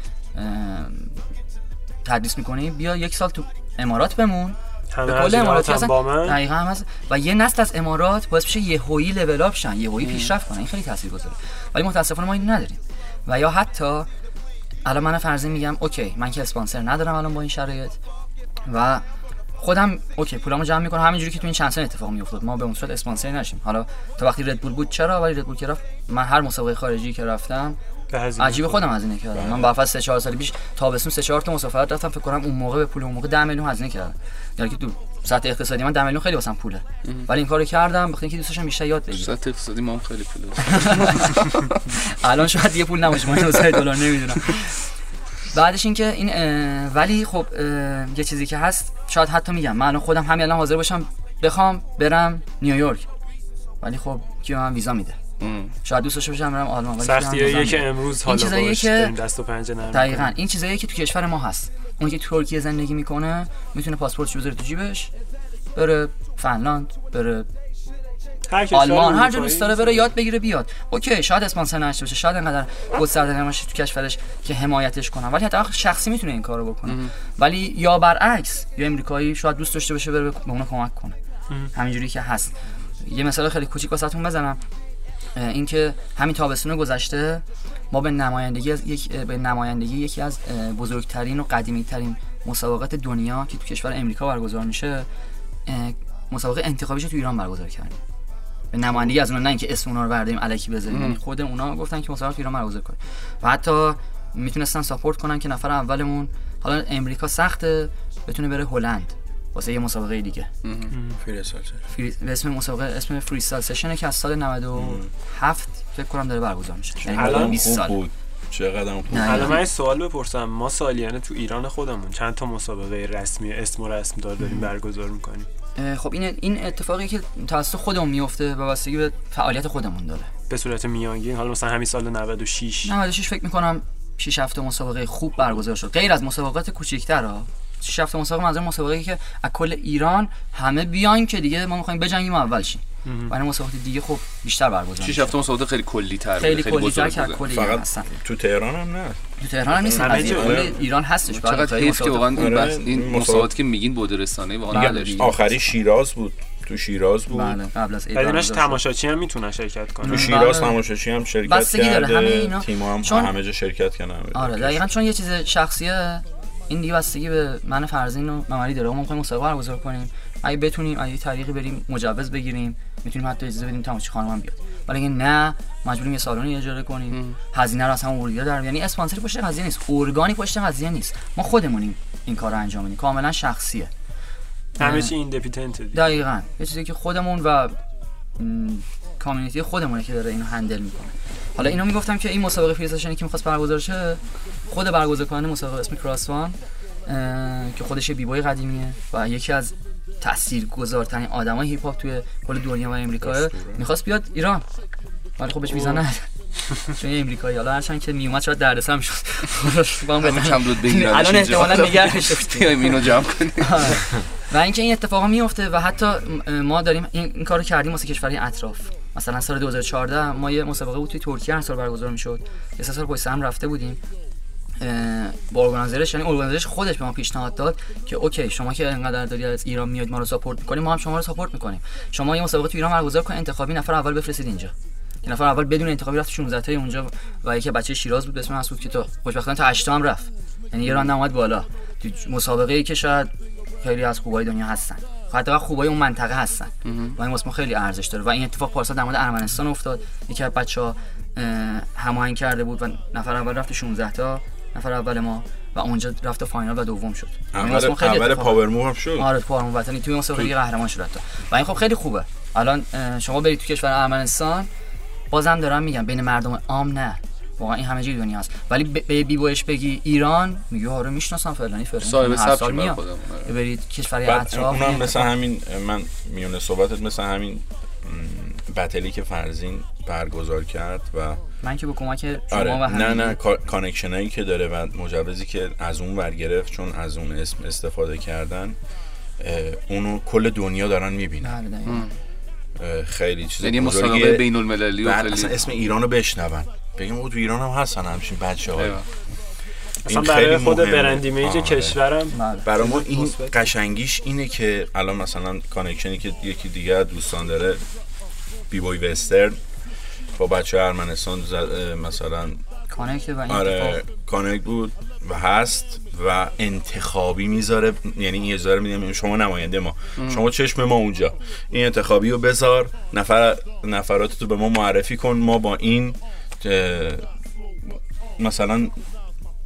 تدریس می‌کنی بیا یک سال تو امارات بمون. به کل
هم
هستن
با من؟
دقیقا هم هست. و یه نسل از امارات باعث میشه یهویی لول اپ شن یهویی پیشرفت کنن. این خیلی تاثیرگذاره ولی متاسفانه ما اینو نداریم. و یا حتی الان من فرضی میگم okay من که اسپانسر ندارم الان با این شرایط. و خودم okay پولامو جمع می‌کنم. همینجوری که تو این چند سال اتفاق میافتاد. ما به اون صورت اسپانسر نشیم. حالا تا وقتی ردبول بود چرا؟ ولی ردبول که رفت. من هر مسابقه خارجی که رفتم
از
جیب خودم هزینه کردم. من با 3 4 سال پیش تابستون 3 4 تا مسافرت رفتم فکر کنم اون موقع به پول اون موقع 10 میلیون هزینه کردم. یعنی که تو سطح اقتصادی من 10 میلیون خیلی واسم پوله. ولی این کارو کردم بخاطر اینکه دوست داشتم بیشتر یاد بگیرم
سطح اقتصادی ما هم خیلی پوله.
الان شاید دیگه پول نباشه من 2000 دلار نمی‌دونم. بعدش اینکه این ولی خب یه چیزی که هست شاید حتی میگم من الان خودم همین الان حاضر باشم بخوام برم نیویورک ولی خب کی به من ویزا میده شاید دوست داشته باشم برم آلمان ولی کی به من
سختی
ویزا
که؟ امروز حالا
چیزاییه
باش
که-
دست و پنجه نرم
دقیقا. این چیزایی که تو کشور ما هست اون که ترکیه زندگی می‌کنه می‌تونه پاسپورتش بذاره تو جیبش بره فنلاند بره آلمان. هر جا دوست داره بره یاد بگیره بیاد. اوکی شاید اسپانسر نشه باشه شاید انقدر گسترده نباشه تو کشورش که حمایتش کنن. ولی حتی شخصی می‌تونه این کارو بکنه. ولی یا برعکس یا امریکایی شاید دوست داشته باشه بره به اون کمک کنه. همینجوری که هست. یه مثال خیلی کوچیک واسهتون بزنم. اینکه همین تابستون گذشته ما به نمایندگی از یک به نمایندگی یکی از بزرگترین و قدیمی ترین مسابقات دنیا که تو کشور امریکا برگزار میشه مسابقه انتخابیش تو ایران برگزار کردیم. نمایندگی از اونها نه اینکه اسم اونا رو برداریم الکی بذاریم. یعنی خود اونا گفتن که مسابقه تو ایران برگزار کنیم و حتی می‌تونستن ساپورت کنن که نفر اولمون حالا امریکا سخته بتونه بره هلند. واسه یه مسابقه دیگه. فری... به اسم مسابقه اسم فریستایل سشنه که از سال 97 فکر کنم داره برگزار میشه. یعنی
الان
حدود 20
خوب
سال.
بود. چقدر خوب.
الان من سوال بپرسم. ما سالیانه تو ایران خودمون چند تا مسابقه رسمی اسم و رسم دار داریم برگزار می‌کنیم؟
خب این این اتفاقی که توسط خودمون میفته و واسطگی به فعالیت خودمون داره.
به صورت میانگین حالا مثلا همین سال 96
96 فکر می‌کنم 6 هفته مسابقه خوب برگزار شد. غیر از مسابقات کوچیک‌تر ها 6 هفته مسابقه منظور مسابقه که از کل ایران همه بیاین که دیگه ما می‌خوایم بجنگیم اول شیم. و این مسابقات دیگه خب بیشتر برگزار میشه.
هفته مسابقه خیلی کلی تر
خیلی کلی
بزرگ
تر که
بوده.
کل ایران
فقط
هستن.
تو تهران هم نه؟
تو تهران هم نیست ایران هستش. خیلی
حیف که واقعا این,
آره،
بحث- این
مسابقات-
که میگین بود رسانه واقعا.
آخری شیراز بود. تو شیراز بود.
بله قبل از شد.
تماشاچی هم می‌تونن شرکت کنن
تو شیراز
بله.
تماشاچی هم شرکت
بستگی داره،
کرده
همه اینا.
تیم هم
چون-
همه جا شرکت کردن جا.
آره دقیقا چون یه چیز شخصیه این دیگه بستگی به من فرزین و ممری داره. ما می‌خوایم مسابقه برگزار کنیم. اگه بتونیم از طریقی بریم مجوز بگیریم. می‌تونیم حتی اجازه بدیم تماشاچی خانم هم بیاد. ولی اگه نه مجبوریم یه سالونی اجاره کنیم. هزینه رو همون ورودی در یعنی اسپانسری پشت قضیه نیست. ارگانی پشت قضیه نیست. ما خودمونیم این کار رو انجام میدیم. کاملا شخصیه.
همه چی independent
دقیقا. یه چیزی که خودمون و community خودمونه که داره اینو handle می‌کنه. حالا اینو می‌گفتم که این مسابقه Freestyle Session ی که می‌خواست برگزار شه خود برگزار کننده مسابقه اسم Cros One که خودش یه بیبوی قدیمیه و یکی از تاثیرگذارترین آدمای هیپ هاپ توی کل دنیا و امریکا. می‌خواست بیاد ایران. ولی خب بهش ویزا نداد. چون امریکایی. حالا هرچند که میومد شاید دردسر می‌شد با هم.
کم دود بگیرن
الان احتمالاً نگرش
بیایم اینو جمع کنیم.
آره. و اینکه این اتفاقا میفته و حتی ما داریم این, کارو کردیم واسه کشورهای اطراف. مثلا سال 2014 ما یه مسابقه بود توی ترکیه هر سال برگزار می‌شد. یه سال پشت هم رفته بودیم. با organizer ش یعنی organizer ش خودش به ما پیشنهاد داد که okay شما که انقدر داری از ایران میاد ما رو support می‌کنیم ما هم شما رو support می‌کنیم. شما یه مسابقه تو ایران برگزار کن انتخابی نفر اول بفرستید اینجا. که نفر اول بدون انتخابی رفت 16 تای اونجا و یکی بچه شیراز بود به اسم مسعود که تا خوشبختانه تا 8 هم رفت. یعنی یه راند اومد بالا. تو مسابقه ای که شاید خیلی از خوبای دنیا هستن. حتی خوبای اون منطقه هستن. و این واسه خیلی ارزش داره. و این اتفاق پارسال در مورد ارمنستان افتاد. یکی از بچه‌ها هماهنگ کرده بود و نفر اول رفت 16 تا. نفر اول ما و اونجا رفت final و دوم شد.
اول
ما خیلی
اول power move هم شد.
آره تو آرمان وطنی توی مسابقه لیگ قهرمان شد حتی. و این خب خیلی خوبه. الان شما برید تو کشور ارمنستان بازم دارم میگم بین مردم عام نه. واقعا این همه جای دنیا هست. ولی به b-boy ش بگی ایران میگه آره می‌شناسم فلانی فلانی.
صاحب
هر
سبکی
سال
بر
میاد
خودم آره.
برید کشور اطراف
اونم
این
مثل
اتفاق-
همین من میونه صحبتت مثل همین battle ی که فرزین برگزار کرد و
من که به کمک شما
آره
و
نه نه کا- connection هایی که داره و مجوزی که از اون ور گرفت چون از اون اسم استفاده کردن اونو کل دنیا دارن می‌بینن
دقیقاً.
خیلی چیز
یعنی مسابقه. بین المللی و خیلی
اصلا اسم ایرانو بشنون بگیم او تو ایران هم هستن همچین بچه های.
اصلا
این
برای
خیلی
خود. brand image
آره.
کشورم
بله.
برای ما این. قشنگیش اینه که الان مثلا connection ی که یکی دیگه دوستان داره b-boy وسترن با بچه ارمنستان زد- مثلا
connect و این
آره connect بود و هست و انتخابی می‌ذاره یعنی این اجازه میدیم شما نماینده ما. شما چشم ما اونجا. این انتخابی رو بذار نفر نفرات تو به ما معرفی کن. ما با این مثلا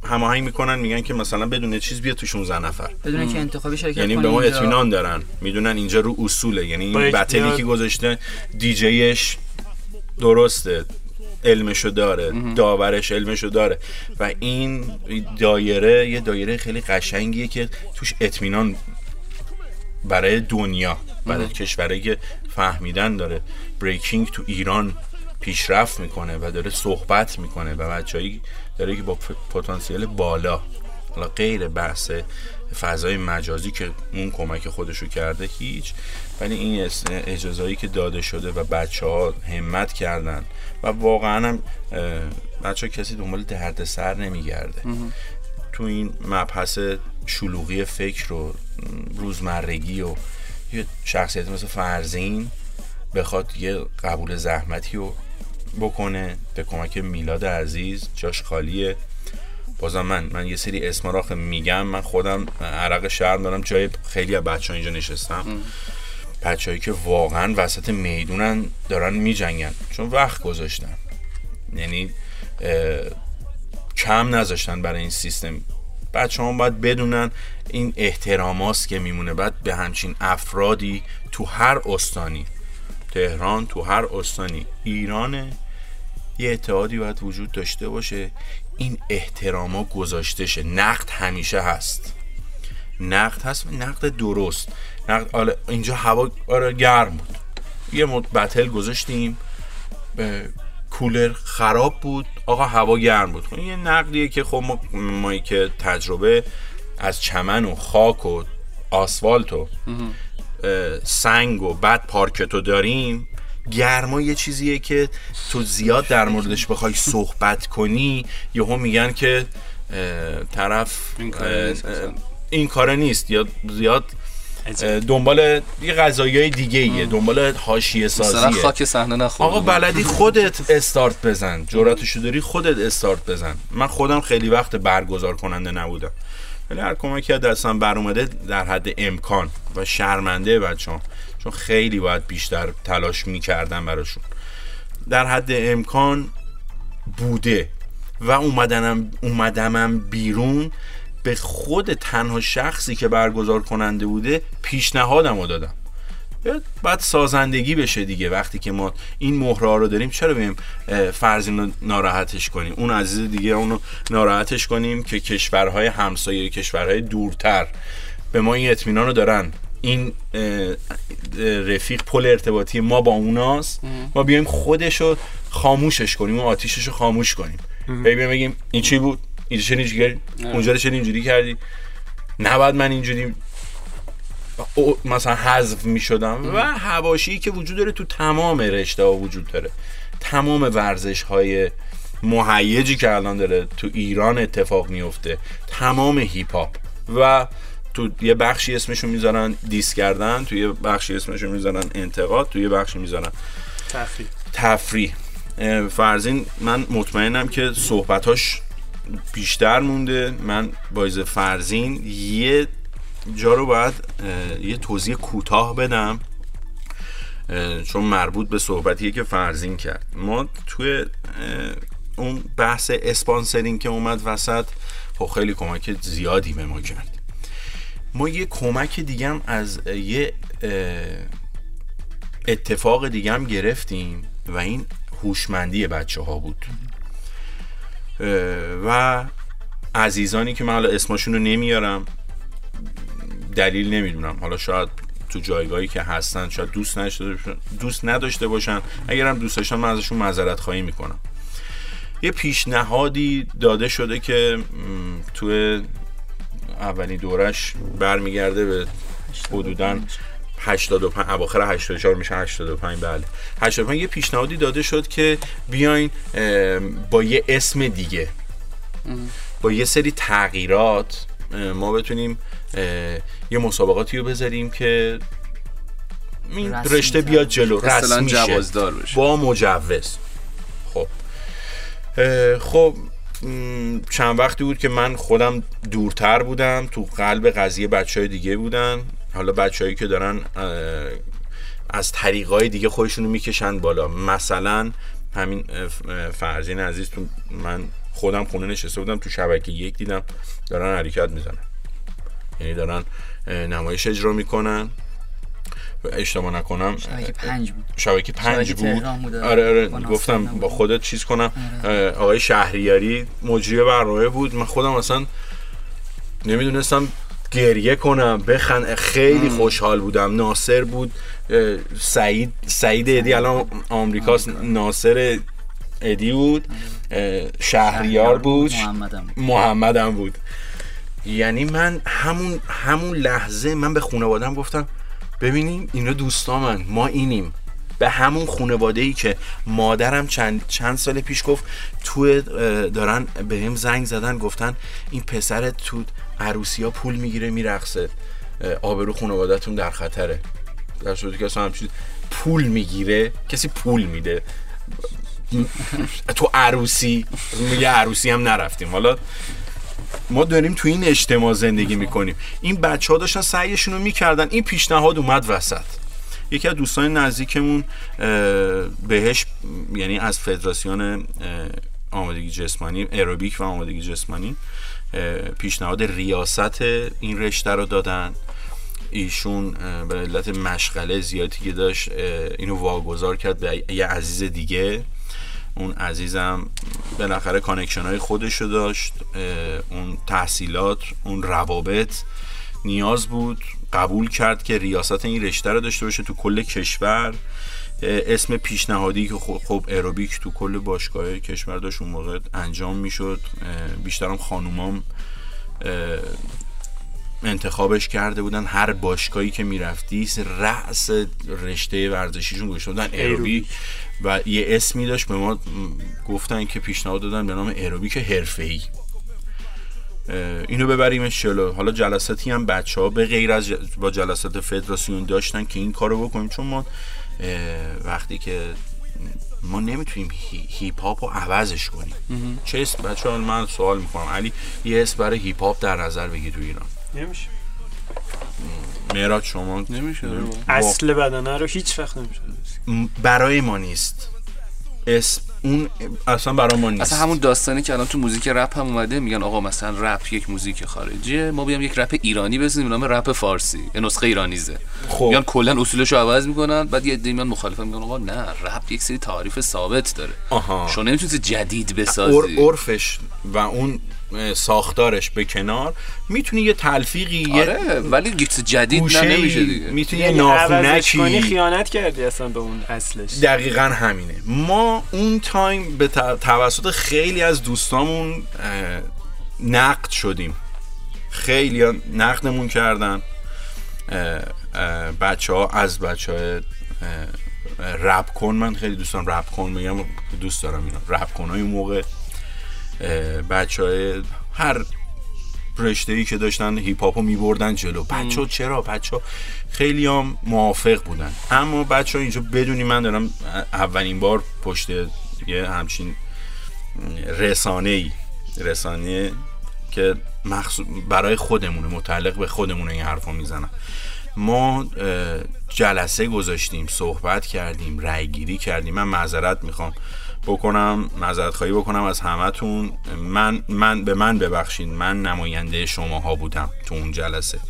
هماهنگ می‌کنن میگن که مثلا بدون چیز بیا تو 16 نفر.
بدون که انتخابی شرکت
یعنی به ما. اطمینان دارن. می‌دونن اینجا رو اصوله. یعنی این بتلی که گذاشته دیجیش درسته. علمشو داره. داورش علمشو داره. و این دایره یه دایره خیلی قشنگیه که توش اطمینان برای دنیا برای کشورهایی که فهمیدن داره. بریکینگ تو ایران پیشرفت می‌کنه و داره صحبت می‌کنه و بچهایی داره که با پتانسیل بالا حالا غیر بحث فضای مجازی که اون کمک خودشو کرده هیچ ولی این اجازهایی که داده شده و بچه ها همت کردن و واقعا هم بچه ها کسی دنبال درد سر نمیگرده. تو این مبحث شلوغی فکر و روزمرگی و یه شخصیت مثل فرزین بخواد یه قبول زحمتی رو بکنه به کمک میلاد عزیز جاش خالیه. بازم من من یه سری آخه میگم من خودم عرق شهر دارم جای خیلی از بچه ها اینجا نشستم. بچههایی که واقعا وسط می‌دونن دارن میجنگن. چون وقت گذاشتن. یعنی کم نذاشتن برای این سیستم. بچه هم باید بدونن این احتراماست که میمونه. بعد به همچین افرادی تو هر استانی. تهران تو هر استانی. ایرانه. یه اتحادی باید وجود داشته باشه. این احتراما گذاشته شه نقد همیشه هست. نقد هست نقد درست. آره اینجا هوا آره گرم بود. یه مد بتل گذاشتیم. به کولر خراب بود. آقا هوا گرم بود. خب این یه نقدیه که خب ما مایی که تجربه از چمن و خاک و آسفالت و سنگ و بعد پارکتو داریم. گرما یه چیزیه که تو زیاد در موردش بخوای صحبت کنی. یهو میگن که طرف
این کاره
اه،
نیست.
یا زیاد دنبال یه غذایی دیگه ایه دنبال حاشیه
مثلا
سازیه.
خاک صحنه نخور.
آقا بلدی خودت استارت بزن. جرأتشو داری خودت استارت بزن. من خودم خیلی وقت برگزار کننده نبودم. ولی هر کمکی از دستم بر اومده در حد امکان و شرمنده بچه چون خیلی باید بیشتر تلاش می‌کردم براشون. در حد امکان بوده. و اومدنم اومدمم بیرون به خود تنها شخصی که برگزار کننده بوده پیشنهادم رو دادم. بعد سازندگی بشه دیگه وقتی که ما این مهره رو داریم چرا بیم فرزین رو ناراحتش کنیم؟ اون عزیز دیگه اونو ناراحتش کنیم که کشورهای همسایه کشورهای دورتر به ما این اطمینان رو دارن. این رفیق پل ارتباطی ما با اوناست. ما بیایم خودش رو خاموشش کنیم و آتیشش رو خاموش کنیم. بگیم این چی بود؟ اینجا چه اینجوری کردی؟ اونجا رو چه اینجوری کردی؟ نباید من اینجوری مثلا حذف می شدم و هواشی که وجود داره تو تمام رشته ها وجود داره. تمام ورزش های مهیجی که الان داره تو ایران اتفاق میفته تمام هیپ هاپ و تو یه بخشی اسمشون می‌ذارن دیس کردن تو یه بخشی اسمشون می‌ذارن انتقاد تو یه بخشی می‌ذارن
تفریح.
تفریح. فرزین من مطمئنم که صحبتاش بیشتر مونده. من بایز فرزین یه جا رو باید یه توضیح کوتاه بدم چون مربوط به صحبتیه که فرزین کرد. ما توی اون بحث اسپانسرینگ که اومد وسط خب خیلی کمک زیادی به ما کرد. ما یه کمک دیگه هم از یه اتفاق دیگه هم گرفتیم و این هوشمندی بچه ها بود. و عزیزانی که من حالا اسمشون رو نمیارم دلیل نمی‌دونم. حالا شاید تو جایگاهی که هستن شاید دوست نداشته باشن دوست نداشته باشن. اگرم دوست داشتن من ازشون معذرت خواهی می‌کنم. یه پیشنهادی داده شده که تو اولین دورش برمیگرده به حدوداً 85 اواخر 84 میشه 85 بله. 85 یه پیشنهادی داده شد که بیاین با یه اسم دیگه. با یه سری تغییرات ما بتونیم یه مسابقاتی رو بذاریم که این رشته بیاد جلو. رسمی.
جوازدار بشه.
با مجوز. خب. خب چند وقتی بود که من خودم دورتر بودم تو قلب قضیه بچه های دیگه بودن. حالا بچههایی که دارن از طریقای دیگه خودشونو می‌کشن بالا. مثلا همین فرزین عزیز تو من خودم خونه نشسته بودم تو شبکه یک دیدم دارن حرکت می‌زنن. یعنی دارن نمایش اجرا می‌کنن. اشتباه نکنم
شبکه پنج بود.
شبکه پنج بود. آره آره. گفتم. با خودت چیز کنم. اه، آقای شهریاری مجری برنامه بود. من خودم اصلا نمی‌دونستم گریه کنم بخن. خیلی خوشحال بودم. ناصر بود سعید سعید ادی. الان آمریکاست. ناصر ادی بود. شهریار بود.
محمدم بود.
یعنی من همون همون لحظه من به خانوادم گفتم ببینیم اینا دوستامن. ما اینیم. به همون خانواده ای که مادرم چند, چند سال پیش گفت تو دارن به هم زنگ زدن گفتن این پسر تو عروسی ها پول می‌گیره میرقصه. آبرو خانوادهتون در خطره. در صورتی که اصلا همچین پول می‌گیره کسی پول میده. تو عروسی میگه عروسی هم نرفتیم. حالا ما داریم تو این اجتماع زندگی می‌کنیم. این بچه ها داشتن سعیشون رو می‌کردن. این پیشنهاد اومد وسط. یکی از دوستان نزدیکمون بهش یعنی از فدراسیون آمادگی جسمانی اروبیک و آمادگی جسمانی پیشنهاد ریاست این رشته رو دادن. ایشون به علت مشغله زیادی که داشت اینو واگذار کرد به یه عزیز دیگه. اون عزیزم بالاخره connection های خودشو داشت. اه، اون تحصیلات اون روابط نیاز بود قبول کرد که ریاست این رشته رو داشته باشه تو کل کشور. اسم پیشنهادی که خب خب اروبیک تو کل باشگاه کشور داشت اون موقع انجام می‌شد. بیشترم خانومام انتخابش کرده بودن. هر باشگاهی که می‌رفتی رأس رشته ورزشیشون گذاشته بودن اروبیک و یه اسمی داشت به ما گفتن که پیشنهاد دادن به نام اروبیک حرفه‌ای. اینو ببریمش جلو. حالا جلساتی هم بچه ها به غیر از با جلسات فدراسیون داشتن که این کارو بکنیم. چون ما وقتی که ما نمی‌تونیم هی- هیپ هاپ رو عوضش کنیم. چه اسم بچه ها من سوال می‌کنم. علی یه اسم برای هیپ هاپ در نظر بگیر تو ایران.
نمیشه.
مهراد شما؟
نمیشه.
اصل بدنه رو هیچ وقت نمیشه
برای ما نیست. اسم اون اصلا برای ما نیست
اصلا همون داستانی که الان تو موزیک رپ هم اومده میگن آقا مثلا رپ یک موزیک خارجیه ما بیام یک رپ ایرانی بزنیم به نام رپ فارسی یه نسخه ایرانیزه
خب.
میگن کلا اصولش رو عوض می‌کنن بعد یه عده میان مخالفن میگن آقا نه رپ یک سری تعریف ثابت داره
آها.
شما نمی‌تونید جدید بسازی
عرفش و اون ساختارش به کنار می‌تونی یه تلفیقی یه
آره ولی چیز جدید نه نمیشه دیگه.
می‌تونی یه
یعنی
ناخونکی
خیانت کردی اصلا به اون اصلش.
دقیقا همینه. ما اون تایم به توسط خیلی از دوستامون نقد شدیم. خیلی نقدمون کردن. بچه ها از بچه های رپ کن من خیلی دوستان رپ کن میگم دوست دارم اینا رپ کن های اون موقع. بچه های هر رشته ای که داشتن هیپ هاپو میبردن جلو. بچه ها چرا؟ بچه ها خیلی هم موافق بودن. اما بچه ها اینجا بدونی من دارم اولین بار پشت یه همچین رسانه ای رسانه که مخصوص برای خودمونه متعلق به خودمونه این حرفا می‌زنم. ما جلسه گذاشتیم صحبت کردیم رأی گیری کردیم. من معذرت می‌خوام. بکنم معذرت خواهی بکنم از همتون من من به من ببخشید من نماینده شماها بودم تو اون جلسه.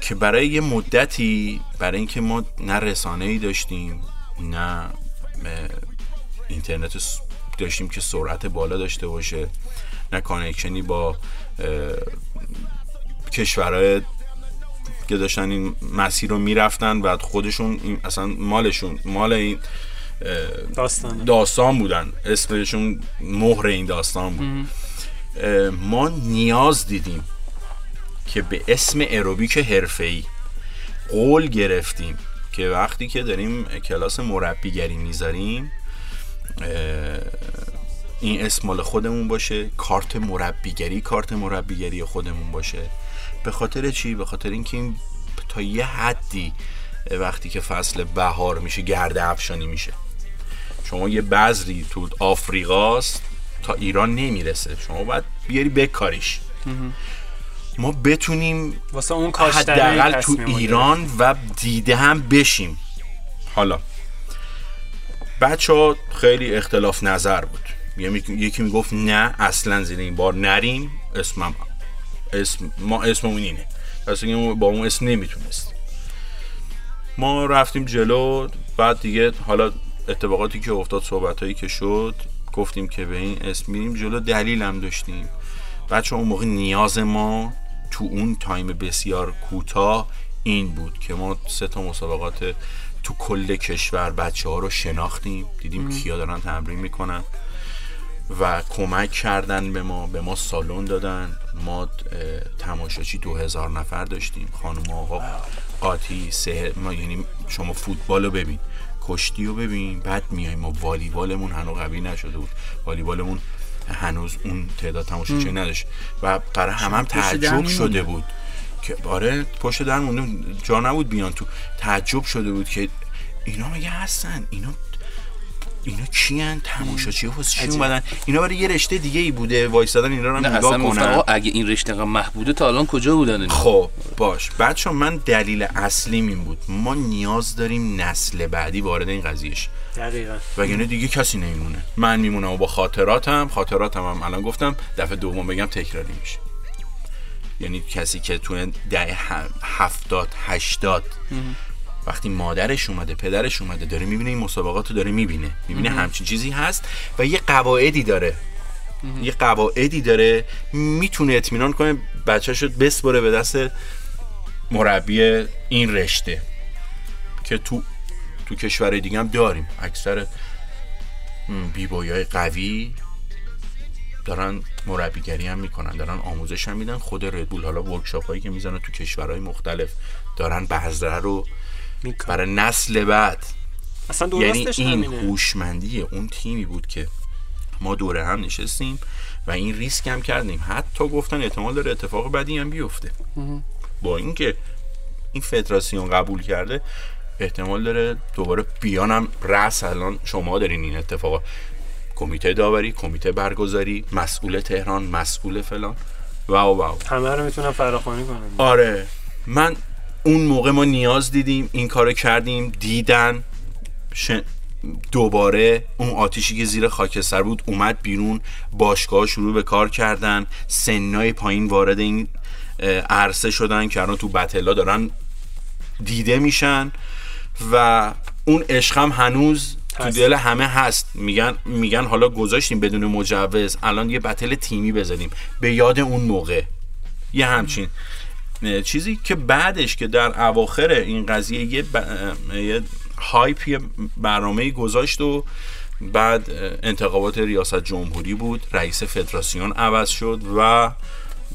که برای یه مدتی برای اینکه ما نه رسانه ای داشتیم نه اینترنت داشتیم که سرعت بالا داشته باشه نه کانکشنی با کشورهای که داشتن این مسیر رو می‌رفتن بعد خودشون اصلا مالشون مال این
داستان
داستان بودن. اسمشون مهر این داستان بود. ما نیاز دیدیم که به اسم اروبیک حرفه‌ای قول گرفتیم که وقتی که داریم کلاس مربیگری می‌ذاریم این اسم مال خودمون باشه کارت مربیگری کارت مربیگری خودمون باشه. به خاطر چی؟ به خاطر اینکه این تا یه حدی وقتی که فصل بهار میشه گرد افشانی میشه. شما یه بذری تو آفریقاست تا ایران نمی‌رسه. شما باید بیاری بکاریش. ما بتونیم
واسه اون
حداقل تو ایران و دیده هم بشیم. حالا بچه ها خیلی اختلاف نظر بود. یکی یکی می‌گفت نه اصلا زیر این بار نریم. اسمم اسم ما اسممون اینه. ما با اون اسم نمی‌تونست. ما رفتیم جلو بعد دیگه حالا اتفاقاتی که افتاد صحبت که شد گفتیم که به این اسم میریم. جلو دلیل هم داشتیم. بچه اون موقع نیاز ما تو اون تایم بسیار کوتاه این بود که ما سه تا مسابقات تو کل کشور بچه ها رو شناختیم. دیدیم کیا دارن تمرین می‌کنن و کمک کردن به ما. به ما سالن دادن. ما تماشاچی دو هزار نفر داشتیم. خانم آقا قاطی سه ما یعنی شما فوتبال رو ببین. کشتی رو ببین. بعد میایم ما والیبالمون هنوز قوی نشده بود. والیبالمون هنوز اون تعداد تماشاچی نداشت. و برای هم هم تعجب. شده بود که آره پشت در مونده جا نبود بیان تو. تعجب شده بود که اینا مگه هستن؟ اینا اینا کیان؟ تماشاچی واسه چی اومدن؟ اینا برای یه رشته دیگه ای بوده وایسادن اینا رو نگاه کنن.
اگه این رشته انقدر محبوده تا الان کجا بودن؟
خب باش. بچه من دلیل اصلیم این بود. ما نیاز داریم نسل بعدی وارد این قضیهش.
دقیقا.
وگرنه دیگه کسی نمیمونه. من میمونم و با خاطراتم خاطراتم هم الان گفتم دفعه دوم بگم تکراری میشه. یعنی کسی که تو ده هفتاد هشتاد وقتی مادرش اومده پدرش اومده داره می‌بینه این مسابقات رو داره می‌بینه. می‌بینه همچین چیزی هست و یه قواعدی داره. یه قواعدی داره. می‌تونه اطمینان کنه بچه شد بسپره به دست مربی این رشته که تو تو کشور دیگه هم داریم. اکثر بیبایی های قوی دارن مربیگری هم می‌کنن دارن آموزش هم میدن. خود ردبول حالا ورکشاپ هایی که می‌زنن تو کشورهای مختلف دارن بذره رو برای نسل بعد.
اصلا
یعنی این هوشمندی اون تیمی بود که ما دوره هم نشستیم و این ریسک هم کردیم. حتی گفتن احتمال داره اتفاق بدی هم بیفته. با اینکه این فدراسیون قبول کرده احتمال داره دوباره بیانم رأس الان شما دارین این اتفاق کمیته داوری کمیته برگزاری مسئول تهران مسئول فلان. واو واو.
همه رو می‌تونم فراخوانی کنم
آره. من اون موقع ما نیاز دیدیم این کارو کردیم دیدن ش... دوباره اون آتیشی که زیر خاکستر بود اومد بیرون باشگاه شروع به کار کردن سنای پایین وارد این عرصه شدن که الان تو بتلا دارن دیده میشن و اون عشق هم هنوز تو. دل همه هست. میگن میگن حالا گذاشتیم بدون مجوز الان یه بتل تیمی بزنیم. به یاد اون موقع. یه همچین. چیزی که بعدش که در اواخر این قضیه یه, ب... یه هایپ یه برنامه گذاشت و بعد انتخابات ریاست جمهوری بود رئیس فدراسیون عوض شد و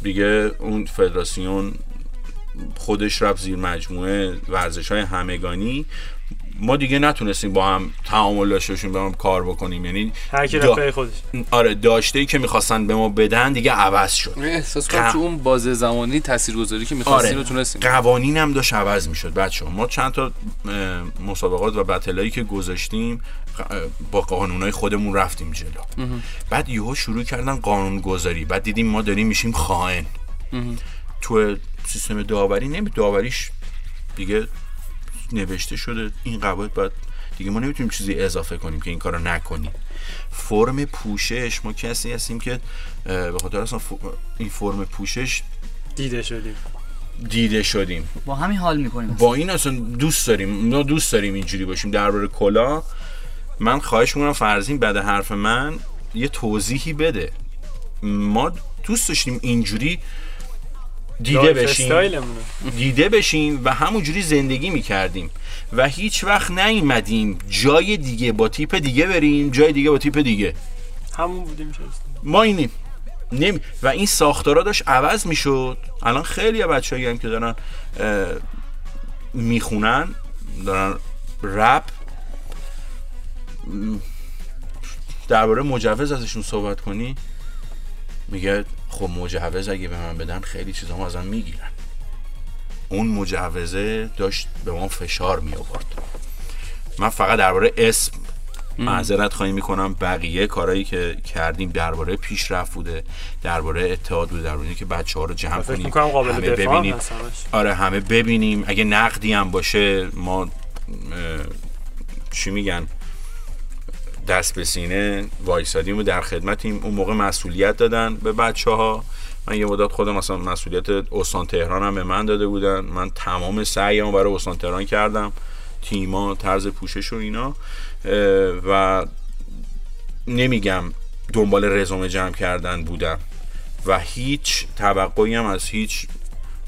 دیگه اون فدراسیون خودش رفت زیر مجموعه ورزش های همگانی ما دیگه نتونستیم با هم تعامل داشته باشیم با هم کار بکنیم. یعنی
هر کی
دا-
خودش.
آره داشته ای که می‌خواستن به ما بدن دیگه عوض شد.
من احساس کنم
ق-
تو اون بازه زمانی تاثیرگذاری که می‌خواستیم رو تونستیم
قوانین هم داشت عوض می‌شد بچه ما چند تا مسابقات و بتلایی که گذاشتیم با قانونای خودمون رفتیم جلو. بعد یهو شروع کردن قانون گذاری بعد دیدیم ما داریم میشیم خائن. تو سیستم داوری نمی داوریش دیگه نوشته شده این قواعد باید دیگه ما نمی‌تونیم چیزی اضافه کنیم که این کارو نکنیم. فرم پوشش ما کسی هستیم که به خاطر اصلا این فرم پوشش
دیده شدیم.
دیده شدیم.
با همین حال می‌کنیم
با این اصلا دوست داریم ما دوست داریم اینجوری باشیم. درباره کلا من خواهش می‌کنم فرزین بعد حرف من یه توضیحی بده. ما دوست داشتیم اینجوری دیده بشیم دیده بشیم و همونجوری زندگی می‌کردیم. و هیچ وقت نیومدیم جای دیگه با تیپ دیگه بریم جای دیگه با تیپ دیگه.
همون بودیم
ما اینیم نمی... و این ساختارا داشت عوض می‌شد. الان خیلی بچه‌ای هم که دارن می‌خونن دارن رپ. درباره مجوز ازشون صحبت کنی میگه خب مجوز اگه به من بدن خیلی چیزا ازم می‌گیرن. اون مجوزه داشت به ما فشار می آورد من فقط درباره اسم معذرت خواهی می‌کنم. بقیه کارهایی که کردیم درباره پیشرفت بوده درباره اتحاد بوده درباره اینکه بچه ها رو جمع کنیم
قابل
همه ببینیم. آره همه ببینیم. اگه نقدی هم باشه ما چی میگن؟ دست به سینه وایسادیم و در خدمتیم. اون موقع مسئولیت دادن به بچه ها من یه مدت خودم مثلا مسئولیت استان تهران هم به من داده بودن. من تمام سعیم برای استان تهران کردم. تیما طرز پوشش و اینا. و نمیگم دنبال رزومه جمع کردن بودم. و هیچ توقعی هم از هیچ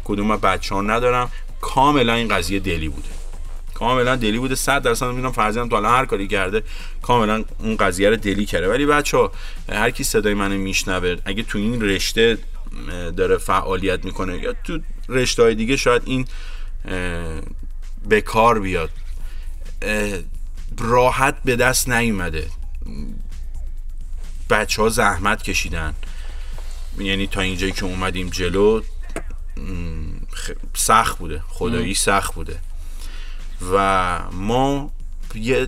کدوم بچه ها ندارم. کاملا این قضیه دلی بوده. کاملا دلی بوده. 100 درصد می‌دونم فرضیم تا الان هر کاری کرده کاملا اون قضیه رو دلی کرده. ولی بچه ها هر کی صدای منو میشنوه اگه تو این رشته داره فعالیت می‌کنه یا تو رشته های دیگه شاید این به کار بیاد. راحت به دست نیومده. بچه ها زحمت کشیدن. یعنی تا اینجایی که اومدیم جلو سخت بوده. خدایی سخت بوده. و ما یه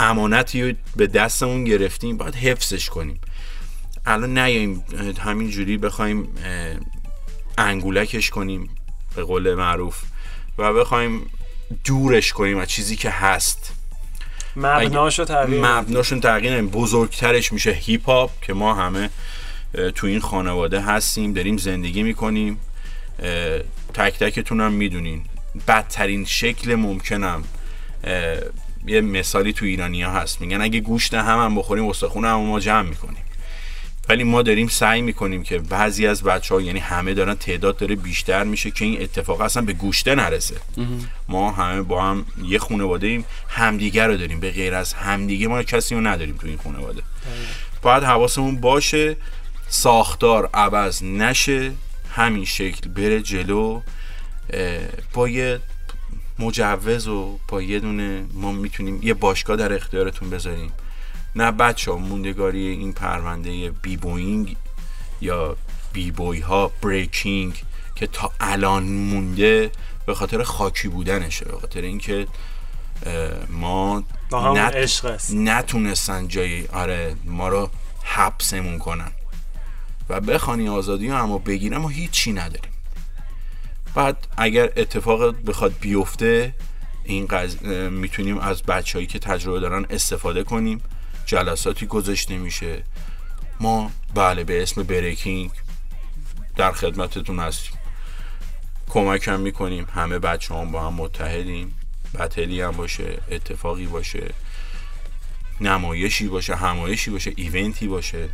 امانتی رو به دستمون گرفتیم باید حفظش کنیم الان نیاییم اه، همینجوری بخوایم انگولکش کنیم به قول معروف و بخوایم دورش کنیم از چیزی که هست
مبناشو تغییر.
مبناشون تغییر نمیم. بزرگترش میشه هیپ هاپ که ما همه تو این خانواده هستیم داریم زندگی می‌کنیم تک تکتون هم می‌دونین بدترین شکل ممکنم. یه مثالی تو ایرانی ها هست. میگن اگه گوشت هم هم بخوریم استخون هم ما جمع می‌کنیم. ولی ما داریم سعی می‌کنیم که بعضی از بچه ها یعنی همه دارن تعداد داره بیشتر میشه که این اتفاق اصلا به گوشته نرسه. ما همه با هم یه خانواده ایم. همدیگه رو داریم. به غیر از همدیگه ما کسی رو نداریم تو این خانواده. باید حواسمون باشه ساختار عوض نشه همین شکل بره جلو. با یه مجوز و با یه دونه ما می‌تونیم یه باشگاه در اختیارتون بذاریم. نه بچه ها موندگاری این پرونده بی بوینگ یا بی بوی ها بریکینگ که تا الان مونده به خاطر خاکی بودنشه به خاطر اینکه ما نت-. نتونستن جایی آره ما رو حبسمون کنن. و بخوانی آزادی اما بگیرن ما هیچی نداریم. بعد اگر اتفاق بخواد بیفته این. اه، می‌تونیم از بچههایی که تجربه دارن استفاده کنیم. جلساتی گذاشته میشه. ما بله به اسم بریکینگ در خدمتتون هستیم. کمک هم می‌کنیم. همه بچه هم با هم متحدیم. battle ی هم باشه اتفاقی باشه نمایشی باشه همایشی باشه event ی باشه.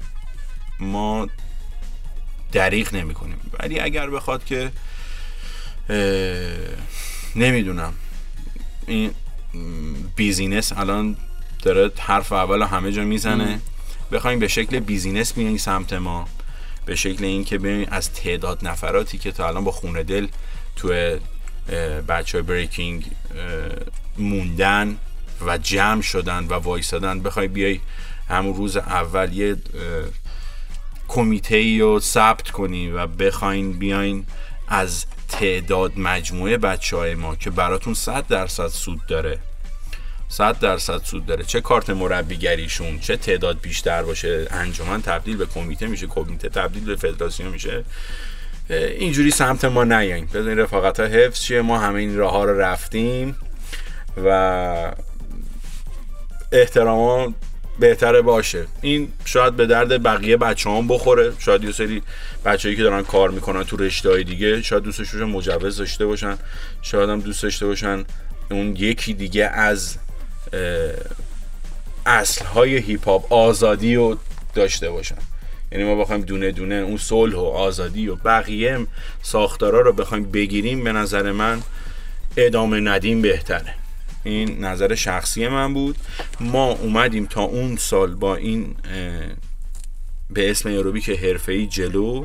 ما دریغ نمی کنیم ولی اگر بخواد که نمی‌دونم. این business الان داره حرف اول همه جا می‌زنه. بخوایم به شکل business بیاین سمت ما. به شکل اینکه ببینیم از تعداد نفراتی که تا الان با خونه دل تو بچه های بریکینگ موندن و جمع شدن و وایسادن بخوای بیای همون روز اول یه کمیته رو ثبت کنی و بخواین بیاین از تعداد مجموعه بچه های ما که براتون 100 درصد سود داره. 100 درصد سود داره. چه کارت مربیگریشون چه تعداد بیشتر باشه. انجمن تبدیل به کمیته میشه کمیته تبدیل به فدراسیون میشه. اینجوری سمت ما نیاین. بذارین رفاقت ها حفظ شه ما همه این راه ها رو رفتیم و احتراما بهتره باشه. این شاید به درد بقیه بچه هم بخوره. شاید یه سری بچه‌ای که دارن کار می‌کنن تو رشته دیگه شاید دوستش باشن مجوز داشته باشن. شاید هم دوست داشته باشن اون یکی دیگه از اصل های هیپ هاپ آزادی رو داشته باشن. یعنی ما بخوایم دونه دونه اون صلح و آزادی و بقیه ساختارا رو بخوایم بگیریم به نظر من ادامه ندیم بهتره. این نظر شخصی من بود. ما اومدیم تا اون سال با این به اسم ایروبیک حرفه‌ای جلو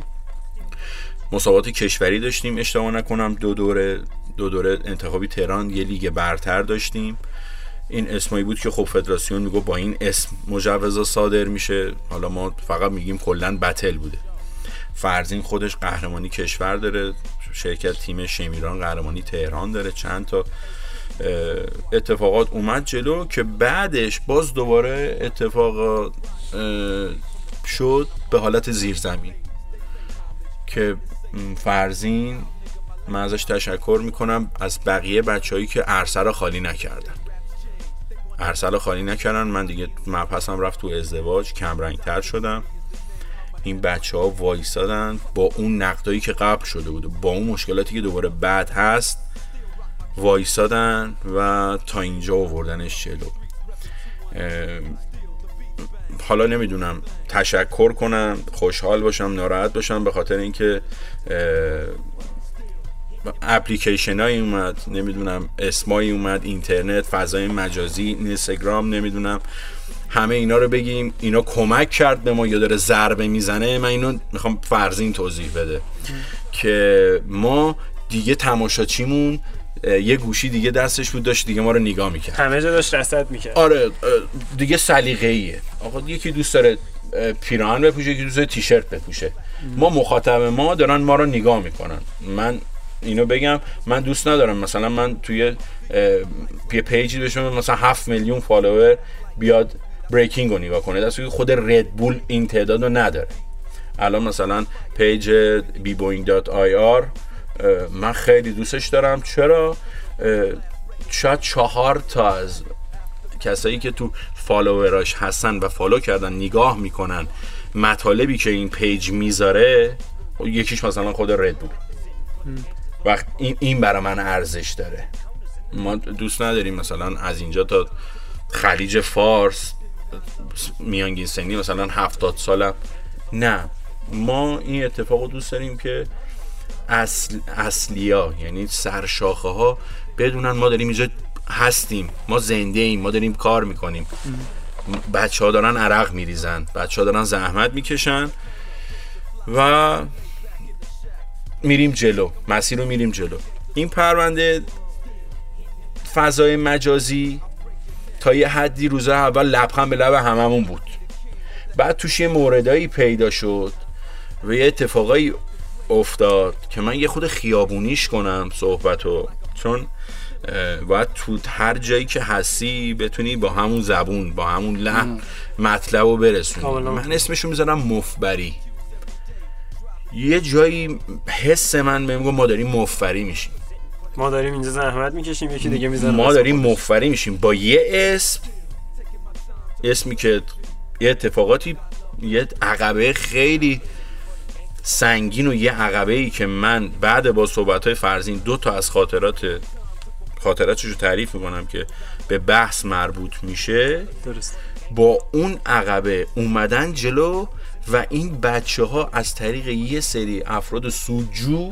مسابقات کشوری داشتیم اشتباه نکنم دو دوره دو دوره انتخابی تهران یه لیگ برتر داشتیم. این اسمایی بود که خب فدراسیون میگو با این اسم مجوزا صادر میشه. حالا ما فقط میگیم کلا بتل بوده. فرزین خودش قهرمانی کشور داره شرکت تیم شمیران قهرمانی تهران داره چند تا اتفاقات اومد جلو که بعدش باز دوباره اتفاقات اه، شد به حالت زیرزمین. که م، فرزین من ازش تشکر می‌کنم از بقیه بچههایی که عرصه رو خالی نکردن. عرصه رو خالی نکردن. من دیگه مبحثم رفت تو ازدواج کمرنگ تر شدم. این بچه ها وایسادن با اون نقدایی که قبل شده بود با اون مشکلاتی که دوباره بعد هست وایسادن و تا اینجا آوردنش جلو. حالا نمی‌دونم تشکر کنم خوشحال باشم ناراحت باشم به خاطر اینکه اپلیکیشن هایی اومد نمی‌دونم اسمایی اومد اینترنت فضای مجازی اینستاگرام نمی‌دونم همه اینا رو بگیم اینا کمک کرد به ما یا داره ضربه می‌زنه من اینو می‌خوام فرضین توضیح بده. که ما دیگه تماشاچیمون یه گوشی دیگه دستش بود داشت دیگه ما رو نگاه می‌کرد.
همه جا داشت رصد می‌کرد.
آره دیگه سلیقه‌ایه. آقا یکی دوست داره اه، پیراهن بپوشه یکی دوست داره تیشرت بپوشه. ما مخاطب ما دارن ما رو نگاه می‌کنن. من اینو بگم من دوست ندارم. مثلا من توی یه page ی بشم مثلا 7 میلیون follower بیاد breaking رو نگاه کنه. دستی که خود ردبول این تعداد رو نداره. الان مثلا page bboying.ir من خیلی دوستش دارم. چرا؟ شاید چهار تا از کسایی که تو follower اش هستن و follow کردن نگاه می‌کنن مطالبی که این پیج می‌ذاره خب یکیش مثلا خود ردبول وقت این این برای من ارزش داره. ما دوست نداریم مثلا از اینجا تا خلیج فارس میانگین سنی مثلا هفتاد سالم. نه ما این اتفاق دوست داریم که اصل اصلیا یعنی سرشاخه ها بدونن ما داریم اینجا هستیم ما زنده ایم ما داریم کار می‌کنیم. بچه ها دارن عرق میریزن بچه ها دارن زحمت می‌کشن و میریم جلو مسیر رو میریم جلو. این پرونده فضای مجازی تا یه حدی روزه اول لبخند به لب هممون بود. بعد توش یه موردایی پیدا شد و یه اتفاقایی افتاد که من یه خود خیابونیش کنم صحبتو. چون باید تو هر جایی که هستی بتونی با همون زبون با همون لحن مطلب رو برسونی. من اسمشو می‌ذارم مفبری. یه جایی حس من بهم گفت ما داریم مفبری میشیم.
ما داریم اینجا زحمت می‌کشیم یکی دیگه می‌زنه
ما داریم مفری میشیم. با یه اسم اسمی که یه اتفاقاتی یه عقبه خیلی سنگین و یه عقبه ای که من بعد با صحبت های فرزین دو تا از خاطرات خاطراتش رو تعریف می‌کنم که به بحث مربوط میشه.
درست.
با اون عقبه اومدن جلو و این بچه ها از طریق یه سری افراد سودجو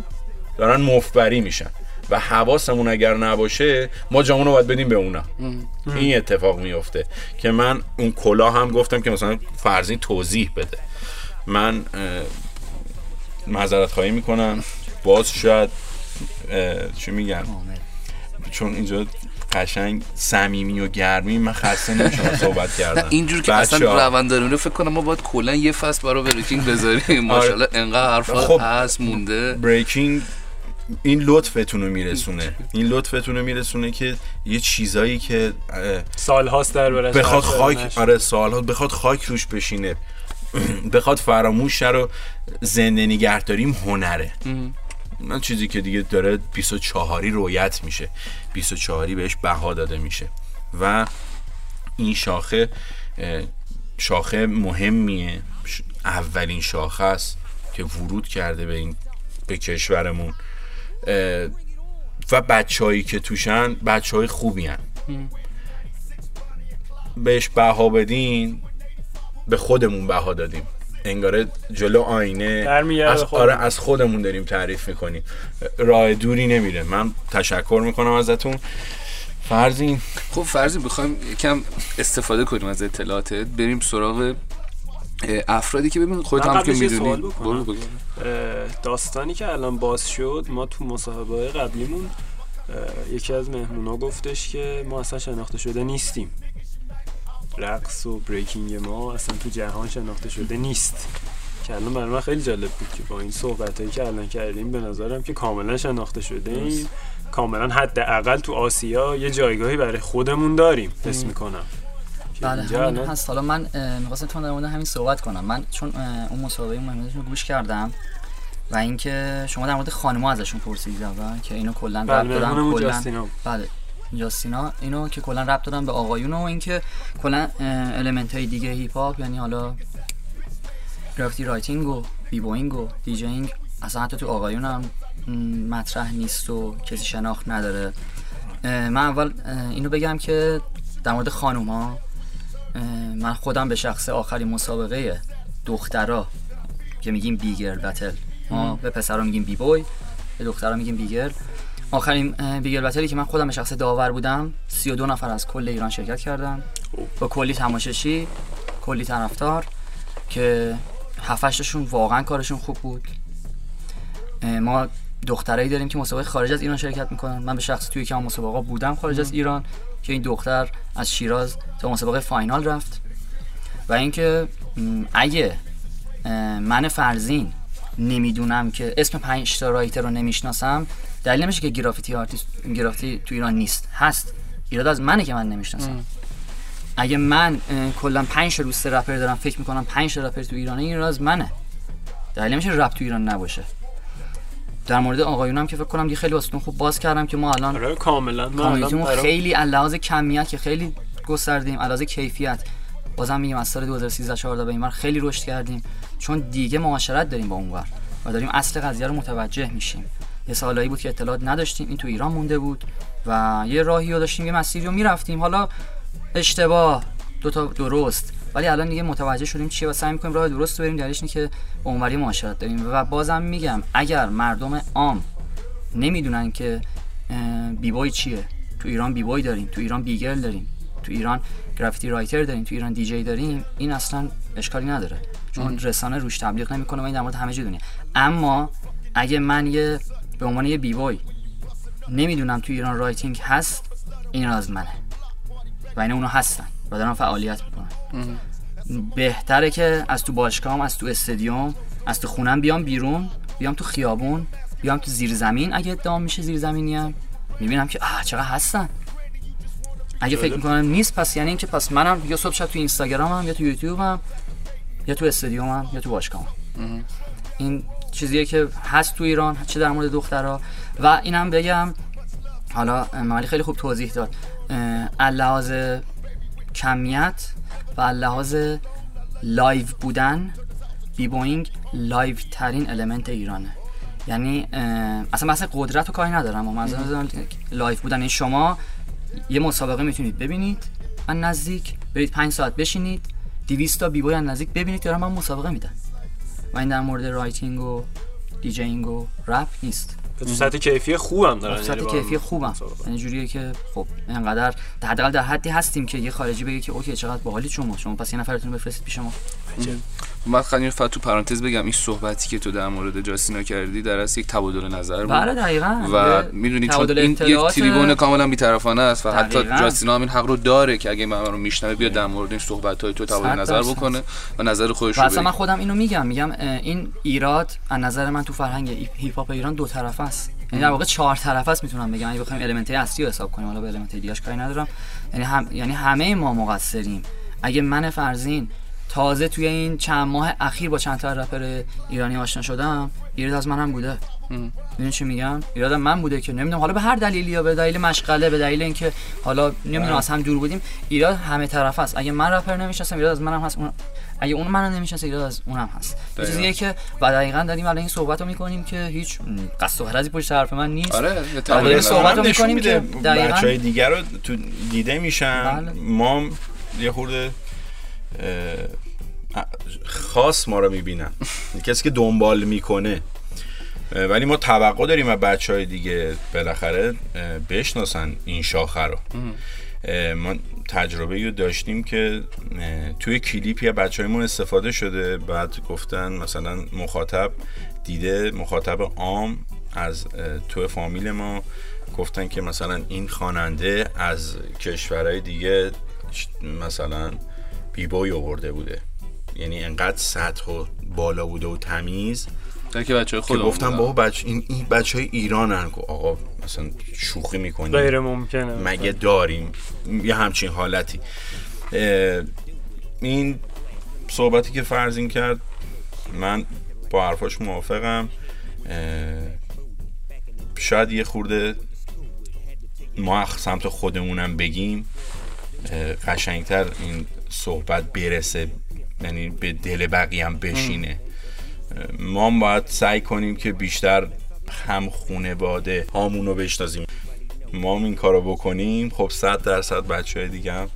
دارن مفبری میشن و حواسمون اگر نباشه ما جامون رو باید بدیم به اونا. این اتفاق میفته که من اون کلا هم گفتم که مثلا فرزین توضیح بده. من معذرت خواهی می‌کنم. باز شاید چی میگم. چون اینجا قشنگ صمیمی و گرمی من خسته نمیشم صحبت کردم
اینجور که اصلا. روند میره فکر کنم ما باید کلا یه فصل برای بریکینگ بذاریم. ماشاءالله انقدر حرفا
خب.
هست مونده.
بریکینگ این لطفتون رو میرسونه. این لطفتون رو میرسونه که یه چیزایی که
سال هاست در برش
بخواد خاک آره سالها بخواد خاک روش بشینه. بخواد فراموش رو زنده نگه داریم هنره من چیزی که دیگه داره 24 رویت میشه. 24 بهش بها داده میشه. و این شاخه شاخه مهمیه. اولین شاخه است که ورود کرده به این به کشورمون. و بچههایی که توشن بچه های خوبی هن. بهش بها بدین به خودمون بها دادیم. انگاره جلو آینه از. آره از خودمون داریم تعریف می‌کنیم. راه دوری نمیره من تشکر می‌کنم ازتون. فرزین
خب فرضی بخوایم یکم استفاده کنیم از اطلاعاتت. بریم سراغ افرادی که ببین خودت هم که می‌دونی.
داستانی که الان باز شد ما تو مصاحبه قبلیمون یکی از مهمونا گفتش که ما اصلا شناخته شده نیستیم. رقص و بریکینگ ما اصلا تو جهان شناخته شده نیست. که الان برای من خیلی جالب بود که با این صحبت هایی که الان کردیم به نظرم که کاملا شناخته شده ایم. کاملا حداقل تو آسیا یه جایگاهی برای خودمون داریم حس می‌کنم.
بله همین هست. حالا من می‌خواستم تو در مورد همین صحبت کنم. من چون اون مسابقه مهمتون رو گوش کردم و اینکه شما در مورد خانم‌ها ازشون پرسیدید اول که اینو کلا
بله مهمونمون
کلا. بله. جاستینا اینو که کلا ربط دادن به آقایون و اینکه کلا element های دیگه هیپ هاپ یعنی حالا graffiti writing و b-boying و DJing اصلا حتی تو آقایون هم مطرح نیست و کسی شناخت نداره. من اول اینو بگم که در مورد خانوم ها من خودم به شخص آخرین مسابقه دخترا که میگیم بیگر بتل. ما به پسرا میگیم بی بوی به دخترا میگیم بیگر آخرین اه، بیگر بتلی که من خودم به شخص داور بودم 32 نفر از کل ایران شرکت کردن. با کلی تماشاشی کلی طرفدار که هفتشتاشون واقعا کارشون خوب بود. ما دخترایی داریم که مسابقه خارج از ایران شرکت می‌کنن. من به شخص توی یکی از مسابقه بودم خارج از ایران که این دختر از شیراز تا مسابقه final رفت. و اینکه اگه من فرزین نمی‌دونم که اسم پنج تا writer رو نمی‌شناسم دلیل نمیشه که گرافیتی آرتیست گرافیتی تو ایران نیست. هست. ایراد از منه که من نمی‌شناسم. اگه من کلا 5 تا دوست رپر دارم فکر می‌کنم 5 تا رپر تو ایرانه این از منه. دلیل نمیشه رپ تو ایران نباشه. در مورد آقایونم که فکر کنم دیگه خیلی واسهتون خوب باز کردم که ما الان
آره کاملا. برام-
خیلی علاوه کمیت که خیلی گستردیم علاوه کیفیت. بازم میگم از سال 2013 14 به این ور خیلی رشد کردیم. چون دیگه معاشرت داریم با اونور و داریم اصل قضیه رو متوجه میشیم. یه سالایی بود که اطلاعات نداشتیم. این تو ایران مونده بود و یه راهی رو داشتیم یه مسیری رو می‌رفتیم. حالا اشتباه دو تا درست. ولی الان دیگه متوجه شدیم چیه و سعی می‌کنیم راه درست بریم. دلیلش اینه که اونوری معاشرت داریم. و بازم میگم اگر مردم عام نمی‌دونن که اه، b-boy چیه تو ایران b-boy داریم تو ایران b-girl داریم تو ایران graffiti writer داریم تو ایران دیجی داریم این اصلا اشکالی نداره. چون رسانه روش تبلیغ نمی‌کنه و این در مورد همه جا دنیا. اما اگه من یه به عنوان یه b-boy. نمی‌دونم تو ایران writing هست این از منه. و این اونو هستن و دارن فعالیت می‌کنن. بهتره که از تو باشگاهم از تو استادیوم از تو خونم بیام بیرون بیام تو خیابون بیام تو زیر زمین. اگه ادعا میشه زیر زمینی هم می‌بینم که آه چقدر هستن. اگه فکر می‌کنم نیست پس یعنی اینکه پس منم یا صبح شب تو اینستاگرامم یا تو یوتیوبم یا تو استادیومم یا تو باشگاهم. این چیزیه که هست تو ایران چه در مورد دخترها. و اینم بگم حالا مالی خیلی خوب توضیح داد. اه، اللحاظ کمیت و اللحاظ live بودن b-boying live ترین element ایرانه. یعنی اصلا بحث قدرت و کاری ندارم. اما منظورم live بودن این شما یه مسابقه می‌تونید ببینید من نزدیک برید پنج ساعت بشینید 200 تا b-boy از نزدیک ببینید دارم من مسابقه میدن. و این در مورد writing و DJing و رپ نیست.
تو سطح کیفی خوبم دارن
سطح
یعنی با
کیفی خوبم. یعنی جوریه که خب اینقدر در حداقل در حدی هستیم که یه خارجی بگه که okay چقدر باحالی شما. شما پس یه نفرتون بفرستید پیش ما.
من خیلی فقط تو پرانتز بگم این صحبتی که تو در مورد جاستینا کردی در اصل یک تبادل نظر بود.
بله دقیقاً.
و می‌دونی چون این یک تریبون کاملا بی‌طرفانه است و حتی
دقیقاً.
جاستینا هم این حق رو داره که اگه من رو میشنوه بیاد در مورد این صحبت های تو تبادل نظر. بکنه و نظر خودش رو
اصلا من. خودم اینو میگم میگم این ایراد از نظر من تو فرهنگ hip hop ایران دو طرفه است. یعنی در واقع چهار طرفه است می‌تونم بگم. اگه بخوایم element اصلی رو حساب کنیم حالا به element دیگه‌اش کاری ندارم. یعنی هم یعنی همه ما مقصریم. اگه من فرزین تازه توی این چند ماه اخیر با چند تا رپر ایرانی آشنا شدم. ایراد از منم بوده. می‌دونی چی میگم؟ ایرادم من بوده که نمی‌دونم. حالا به هر دلیلی یا به دلیل مشغله به دلیل اینکه حالا نمی‌دونم از هم دور بودیم ایراد همه طرف است اگه من رپر نمی‌شناسم ایراد از منم هست. اون اگه اون منو نمی‌شناسه ایراد از اونم هست. یه چیزیه که و دقیقاً داریم الان این صحبت رو می‌کنیم که هیچ قصد و غرضی پشت حرف من نیست.
آره نظر.
صحبت رو می‌کنیم که دقیقاً-
بچه های دیگر رو تو دیده میشن.
بله.
ما یه خورده خاص ما رو می‌بینن. کسی که دنبال می‌کنه. ولی ما توقع داریم از بچه های دیگه بالاخره بشناسن این شاخه رو. ما تجربه رو داشتیم که توی کلیپی از بچه های ما استفاده شده. بعد گفتن مثلا مخاطب دیده مخاطب عام از تو فامیل ما. گفتن که مثلا این خواننده از کشورهای دیگه مثلا بیبوی آورده بوده. یعنی انقدر سطح و بالا بوده و تمیز
تا که بچه
که گفتم. بابا بچه این, این بچه های ایرانن که آقا مثلا شوخی می‌کنیم
غیر ممکنه.
مگه داریم؟ یه همچین حالتی. این صحبتی که فرزین کرد من با حرفاش موافقم. شاید یه خورده ما سمت خودمونم بگیم. قشنگتر این صحبت برسه یعنی به دل بقیه هم بشینه. ما هم باید سعی کنیم که بیشتر هم خونواده هامون رو بشناسیم. ما هم این کارو بکنیم خب صد درصد بچه های دیگه هم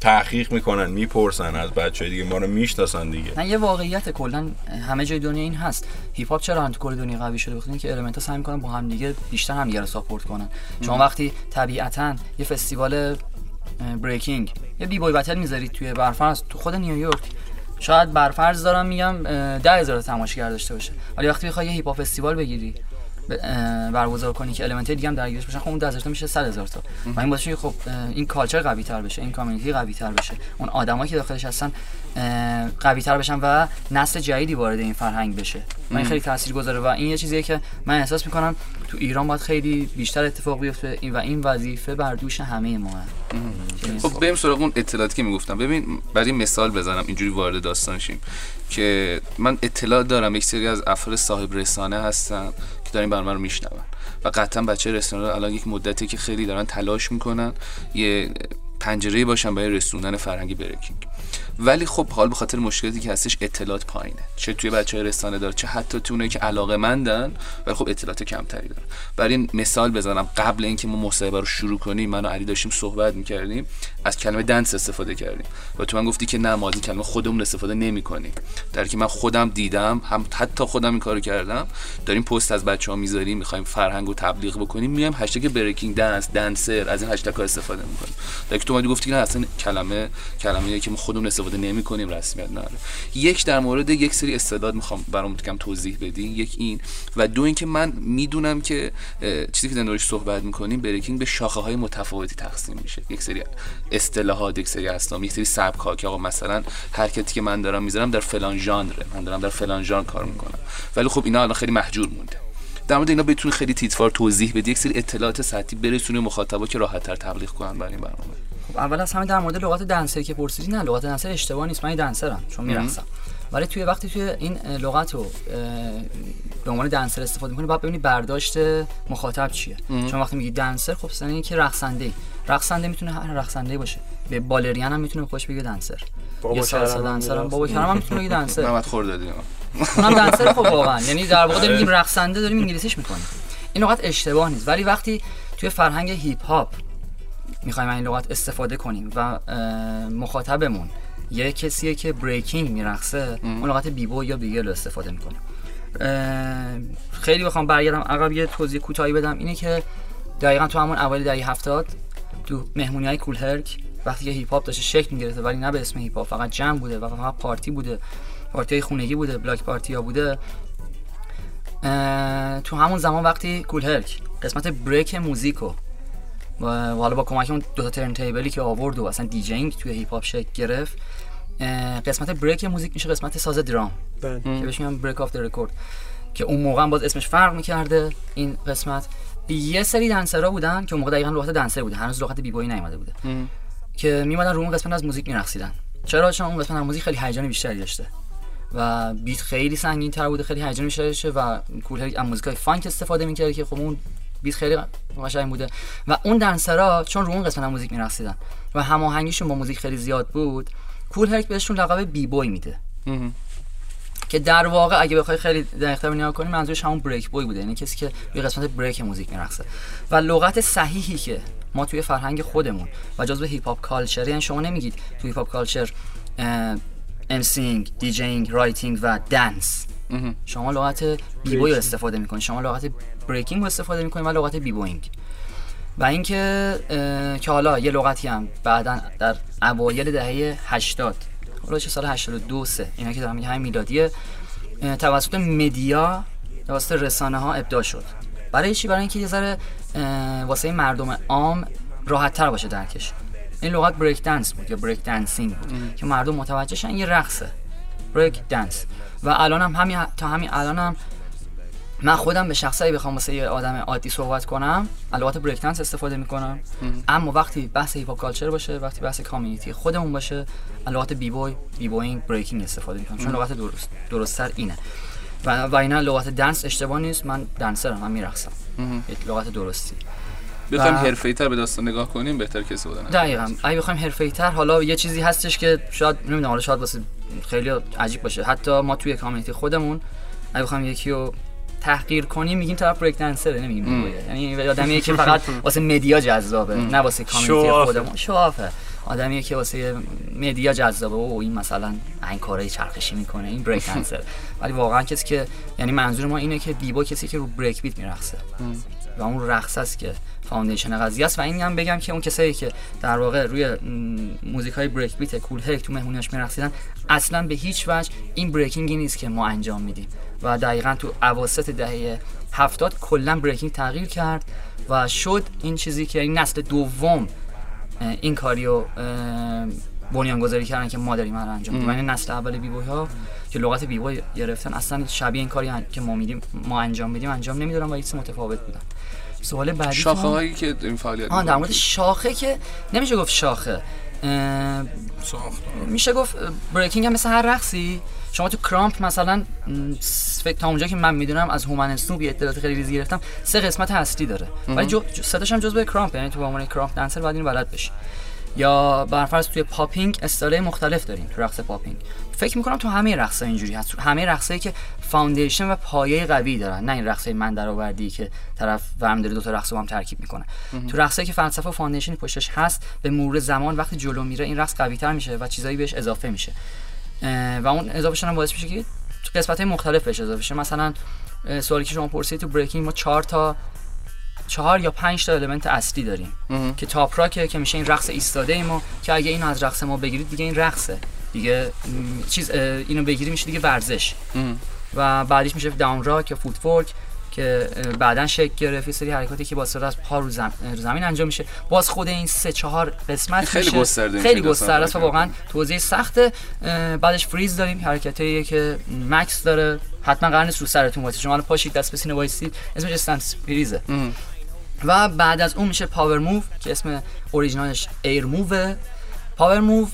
تحقیق می‌کنن می‌پرسن از بچه دیگه ما رو می‌شناسن دیگه.
نه یه واقعیت کلا همه جای دنیا این هست. hip hop چرا کل دنیا قوی شده؟ بخاطر اینکه element ها سعی می‌کنن با هم دیگه بیشتر هم دیگه رو ساپورت کنن. شما وقتی طبیعتا یه فستیوال breaking یه b-boy battle می‌ذارید توی برفرض تو خود نیویورک شاید برفرض دارم میگم هزار تماشاگر داشته باشه. ولی وقتی بخوای یه hip hop فستیوال بگیری برگزار کنی که element دیگه هم درگیرش بشن خب اون 10000 تا میشه 100000 تا. و این باعث که خب این کالچر قوی تر بشه این کامیونیتی قوی تر بشه. اون آدمایی که داخلش هستن قوی تر بشن و نسل جدیدی وارد این فرهنگ بشه. این خیلی تاثیر گذاره و این یه چیزیه که من احساس می‌کنم تو ایران باید خیلی بیشتر اتفاق بیفته. این و این وظیفه بر دوش همه ما.
خب بریم سراغ اون اطلاعاتی که می‌گفتم. ببین برای مثال بزنم اینجوری وارد داستان شیم که من اطلاع دارم یک سری از افراد صاحب رسانه هستن که دارین برنامه رو میشنون و قطعا بچه رسانه الان یک مدتی که خیلی دارن تلاش می‌کنن یه پنجره باشن برای رسوندن فرهنگ بریکینگ ولی خب حال به خاطر مشکلاتی که هستش اطلاعات پایینه. چه توی بچه های رسانه دار چه حتی تو که علاقه مندن ولی خب اطلاعات کمتری دارن برای این مثال بزنم قبل اینکه ما مصاحبه رو شروع کنیم من و علی داشتیم صحبت می‌کردیم از کلمه دنس استفاده کردیم. و تو من گفتی که نه ما کلمه خودمون استفاده نمی‌کنیم. در که من خودم دیدم هم حتی خودم این کارو کردم. داریم پست از بچه ها می‌ذاریم می‌خوایم فرهنگ رو تبلیغ بکنیم میایم هشتگ بریکینگ دنس دنسر از این هشتگ استفاده می‌کنیم. در که تو گفتی که نه اصلا کلمه کلمه که ما خودمون استفاده نمی کنیم رسمیت نداره. یک در مورد یک سری استعداد می‌خوام برام کم توضیح بدی یک این و دو اینکه من می‌دونم که چیزی که داریم صحبت می‌کنیم بریکینگ به شاخه های متفاوتی تقسیم میشه. یک سری اصطلاحات یک سری اسنام یک سری سبک ها که آقا مثلا حرکتی که من دارم می‌ذارم در فلان ژانر من دارم در فلان ژانر کار می‌کنم. ولی خب اینا الان خیلی محجور مونده. در مورد اینا بتونی خیلی تیتوار توضیح بدی یک سری اطلاعات سطحی برسونی مخاطبا که راحت تر تبلیغ کنن. برای این برنامه.
خب اول از همه در مورد لغات دنسری که پرسیدی نه لغات دنسر اشتباه نیست من دنسرم چون میرقصم. ولی توی وقتی توی این لغت رو به عنوان دنسر استفاده می‌کنی باید ببینی برداشت مخاطب چیه. چون وقتی میگی dancer خب یعنی که رقصنده رقصنده می‌تونه هر رقصنده باشه. به بالرین هم می‌تونه خودش بگه dancer.
بابا
salsa dancer هم بابا کرم هم می‌تونه بگه dancer.
محمد خردادی.
اونم dancer خب واقعا. یعنی در واقع داریم میگیم رقصنده داریم انگلیسیش می‌کنیم. این لغت اشتباه نیست. ولی وقتی توی فرهنگ hip hop می‌خوایم این لغت استفاده کنیم و مخاطبمون یه کسیه که breaking میرقصه اون لغت b-boy یا b-girl رو استفاده می‌کنه. خیلی بخوام برگردم. عقب یه توضیح کوتاهی بدم. اینه که دقیقا تو همون اوایل دهه هفتاد تو مهمونی های کول هرک وقتی که hip hop داشته شکل می‌گرفته ولی نه به اسم hip hop فقط جمع بوده و فقط پارتی بوده پارتی خونگی بوده block party ها بوده تو همون زمان وقتی کول هرک قسمت break music و و حالا با کمک اون دو تا turntable ی که آورد و اصلا DJing توی hip hop شکل گرفت قسمت break music میشه قسمت ساز درام.
بله.
که بهش میگن break of record که اون موقع باز اسمش فرق می‌کرده این قسمت. یه سری dancer ها بودن که اون موقع دقیقاً لغت dancer بوده. هنوز لغت b-boy نیومده بوده. که میمدن رو اون قسمت از موزیک میرقصیدن. چرا؟ چون اون قسمت از موزیک خیلی هیجان بیشتری داشته. و beat خیلی سنگین تر بوده خیلی هیجان بیشتری داشته و کول از موزیکای فانک استفاده می‌کرد که خب اون beat خیلی قشنگ بوده. و اون dancer ها چون رو اون قسمت از موزیک میرقصیدن و هماهنگیشون با موزیک خیلی زیاد بود کول هرک بهشون لقب b-boy میده که در واقع اگه بخوای خیلی دقیق‌تر نگاه کنی منظورش همون break boy بوده. یعنی کسی که روی قسمت break music میرقصه. و لغت صحیحی که ما توی فرهنگ خودمون و جزو hip hop culture یعنی شما نمیگید توی hip hop culture emceeing DJing writing و dance شما لغت b-boy استفاده می‌کنید شما لغت breaking رو استفاده می‌کنید و لغت b-boying و اینکه که حالا یه لغتی هم بعدا در اوایل دهه 80 حالا چه سال 82 سه اینا که دارم میگم میلادیه توسط مدیا توسط رسانه ها ابداع شد. برای چی؟ برای اینکه یه ذره واسه مردم عام راحت تر باشه درکش. این لغت بریک دنس بود یا بریک دنسینگ بود ام. که مردم متوجه شن یه رقصه بریک دنس و الان هم همین تا همین الان هم من خودم به شخصی بخوام واسه یه آدم عادی صحبت کنم. لغات بریک استفاده می‌کنم. اما وقتی بحث hip culture باشه وقتی بحث community خودمون باشه لغات b-boy b-boying breaking استفاده می‌کنم. چون لغت درست درستتر اینه. و و اینا لغات dance اشتباه نیست. من dancer م من میرقصم. یک لغت درستی.
بخوایم حرفه‌ای تر به داستان نگاه کنیم بهتر کسی بودن.
دقیقاً. اگه بخوایم حرفه‌ای تر حالا یه چیزی هستش که شاید نمی‌دونم حالا شاید واسه خیلی عجیب باشه. حتی ما توی community خودمون اگه بخوایم یکی رو تحقیر کنیم میگیم طرف break dancer ه نمیگیم. یعنی آدمی که فقط واسه media جذابه نه واسه community خودمون. show off ه آدمی که واسه media جذابه. و این مثلا این کارهای چرخشی می‌کنه این break dancer ولی واقعا کسی که یعنی منظور ما اینه که b-boy کسی که رو break beat میرقصه. و اون رقص است که foundation قضیه است. و این هم بگم که اون کسایی که در واقع روی موزیک های break beat کول هرک تو مهمونیاش میرقصیدن اصلا به هیچ وجه این breaking ی نیست که ما انجام میدیم. و دقیقا تو اواسط دهه هفتاد کلا breaking تغییر کرد و شد این چیزی که این نسل دوم این کاریو بنیانگذاری کردن که ما داریم انجام میدیم یعنی نسل اول بیبوی ها که لغت بیبوی گرفتن اصلا شبیه این کاری که ما میدیم ما انجام میدیم انجام نمیدارن و هیچ متفاوت بودن. سوال بعدی
شاخه هایی که این فعالیت
آه در مورد شاخه که نمیشه گفت شاخه. میشه گفت بریکینگ هم مثل هر رقصی؟ شما تو کرامپ مثلا فکر تا اونجا که من می‌دونم از هومن اسنوب یه اطلاعات خیلی ریزی گرفتم سه قسمت اصلی داره. ولی جو ستاش هم جزء krump یعنی تو به عنوان krump dancer باید اینو بلد بشی. یا برفرض توی popping style مختلف داریم تو رقص popping. فکر می‌کنم تو همه رقص اینجوری هست. همه رقصایی که foundation و پایه قوی دارن نه این رقصای من درآوردی که طرف ورمی‌داره دو تا رقص با هم ترکیب می‌کنه. تو رقصایی که فلسفه و foundation ی پشتش هست به مرور زمان وقتی جلو میره این رقص قوی تر میشه و چیزایی بهش اضافه میشه. و اون اضافه شدن باعث میشه که تو قسمت های مختلف بهش اضافه شه. مثلا اه، سوالی که شما پرسید تو breaking ما چهار تا چهار یا پنج تا element اصلی داریم که top rock ه که میشه این رقص ایستاده ای ما که اگه اینو از رقص ما بگیرید دیگه این رقصه. دیگه چیز اه، اینو بگیری میشه دیگه ورزش. و بعدیش میشه down rock یا footwork که بعدا شکل گرفت یه سری حرکاتی که با استفاده از پا رو, زم... رو زمین انجام میشه. باز خود این سه چهار قسمت
خیلی
میشه.
گسترده
خیلی گسترده است و واقعا توضیح سخته. اه، بعدش فریز داریم. حرکتایی که مکث داره. حتما قرار نیست رو سرتون وایسید شما پاشید دست به سینه وایسید. اسمش stand freeze ه. و بعد از اون میشه power move که اسم original ش air move ه. power move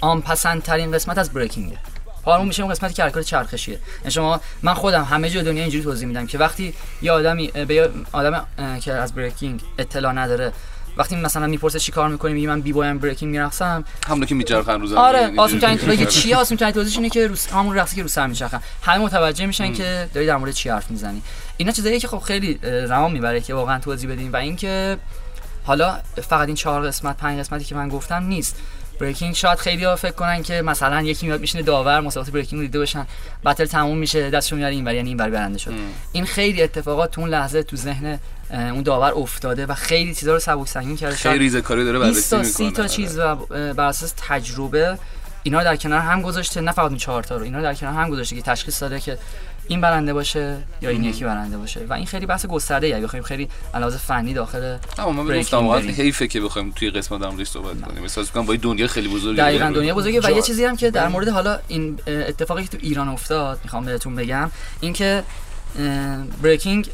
عام پسندترین قسمت از breaking ه. power move میشه اون قسمتی که حرکات چرخشیه. یعنی شما من خودم همه جای دنیا اینجوری توضیح میدم که وقتی یه آدمی به یه آدم که از breaking اطلاع نداره وقتی مثلا می‌پرسه چیکار می‌کنی میگه من بی بویم بریکینگ میرقصم.
همونو که میچرخن رو زمین
آره آسون ترین. بگه چی آسون ترین توضیحش اینه که روس همون رقصی که رو سر میچرخن. همه متوجه میشن که داری در مورد چی حرف می‌زنی. اینا چیزاییه که خب خیلی زمان می‌بره که واقعا توضیح بدیم و اینکه حالا فقط این چهار قسمت پنج قسمتی که من گفتم نیست. بریکینگ شاید خیلی ها فکر کنن که مثلا یکی میاد میشینه داور مسابقات بریکینگ رو دیده باشن بتل تموم میشه دستشو میاره اینور یعنی اینور برنده شد. این خیلی اتفاقات تو اون لحظه تو ذهن اون داور افتاده و خیلی چیزا رو سبک سنگین کرده.
خیلی ریزه کاری داره
20
بررسی می‌کنه
30 تا چیز و بر اساس تجربه اینا رو در کنار هم گذاشته نه فقط این چهار تا رو اینا رو در کنار هم گذاشته که تشخیص داده که این برنده باشه یا این یکی برنده باشه. و این خیلی بحث گسترده ای بخوایم خیلی علاوه فنی داخل
اما من گفتم
بریم.
حیفه که بخوایم توی قسمت در موردش صحبت کنیم. احساس می‌کنم با یه دنیا خیلی بزرگی
دقیقا. دنیا بزرگه. و یه چیزی هم که در مورد حالا این اتفاقی که تو ایران افتاد می‌خوام بهتون بگم اینکه breaking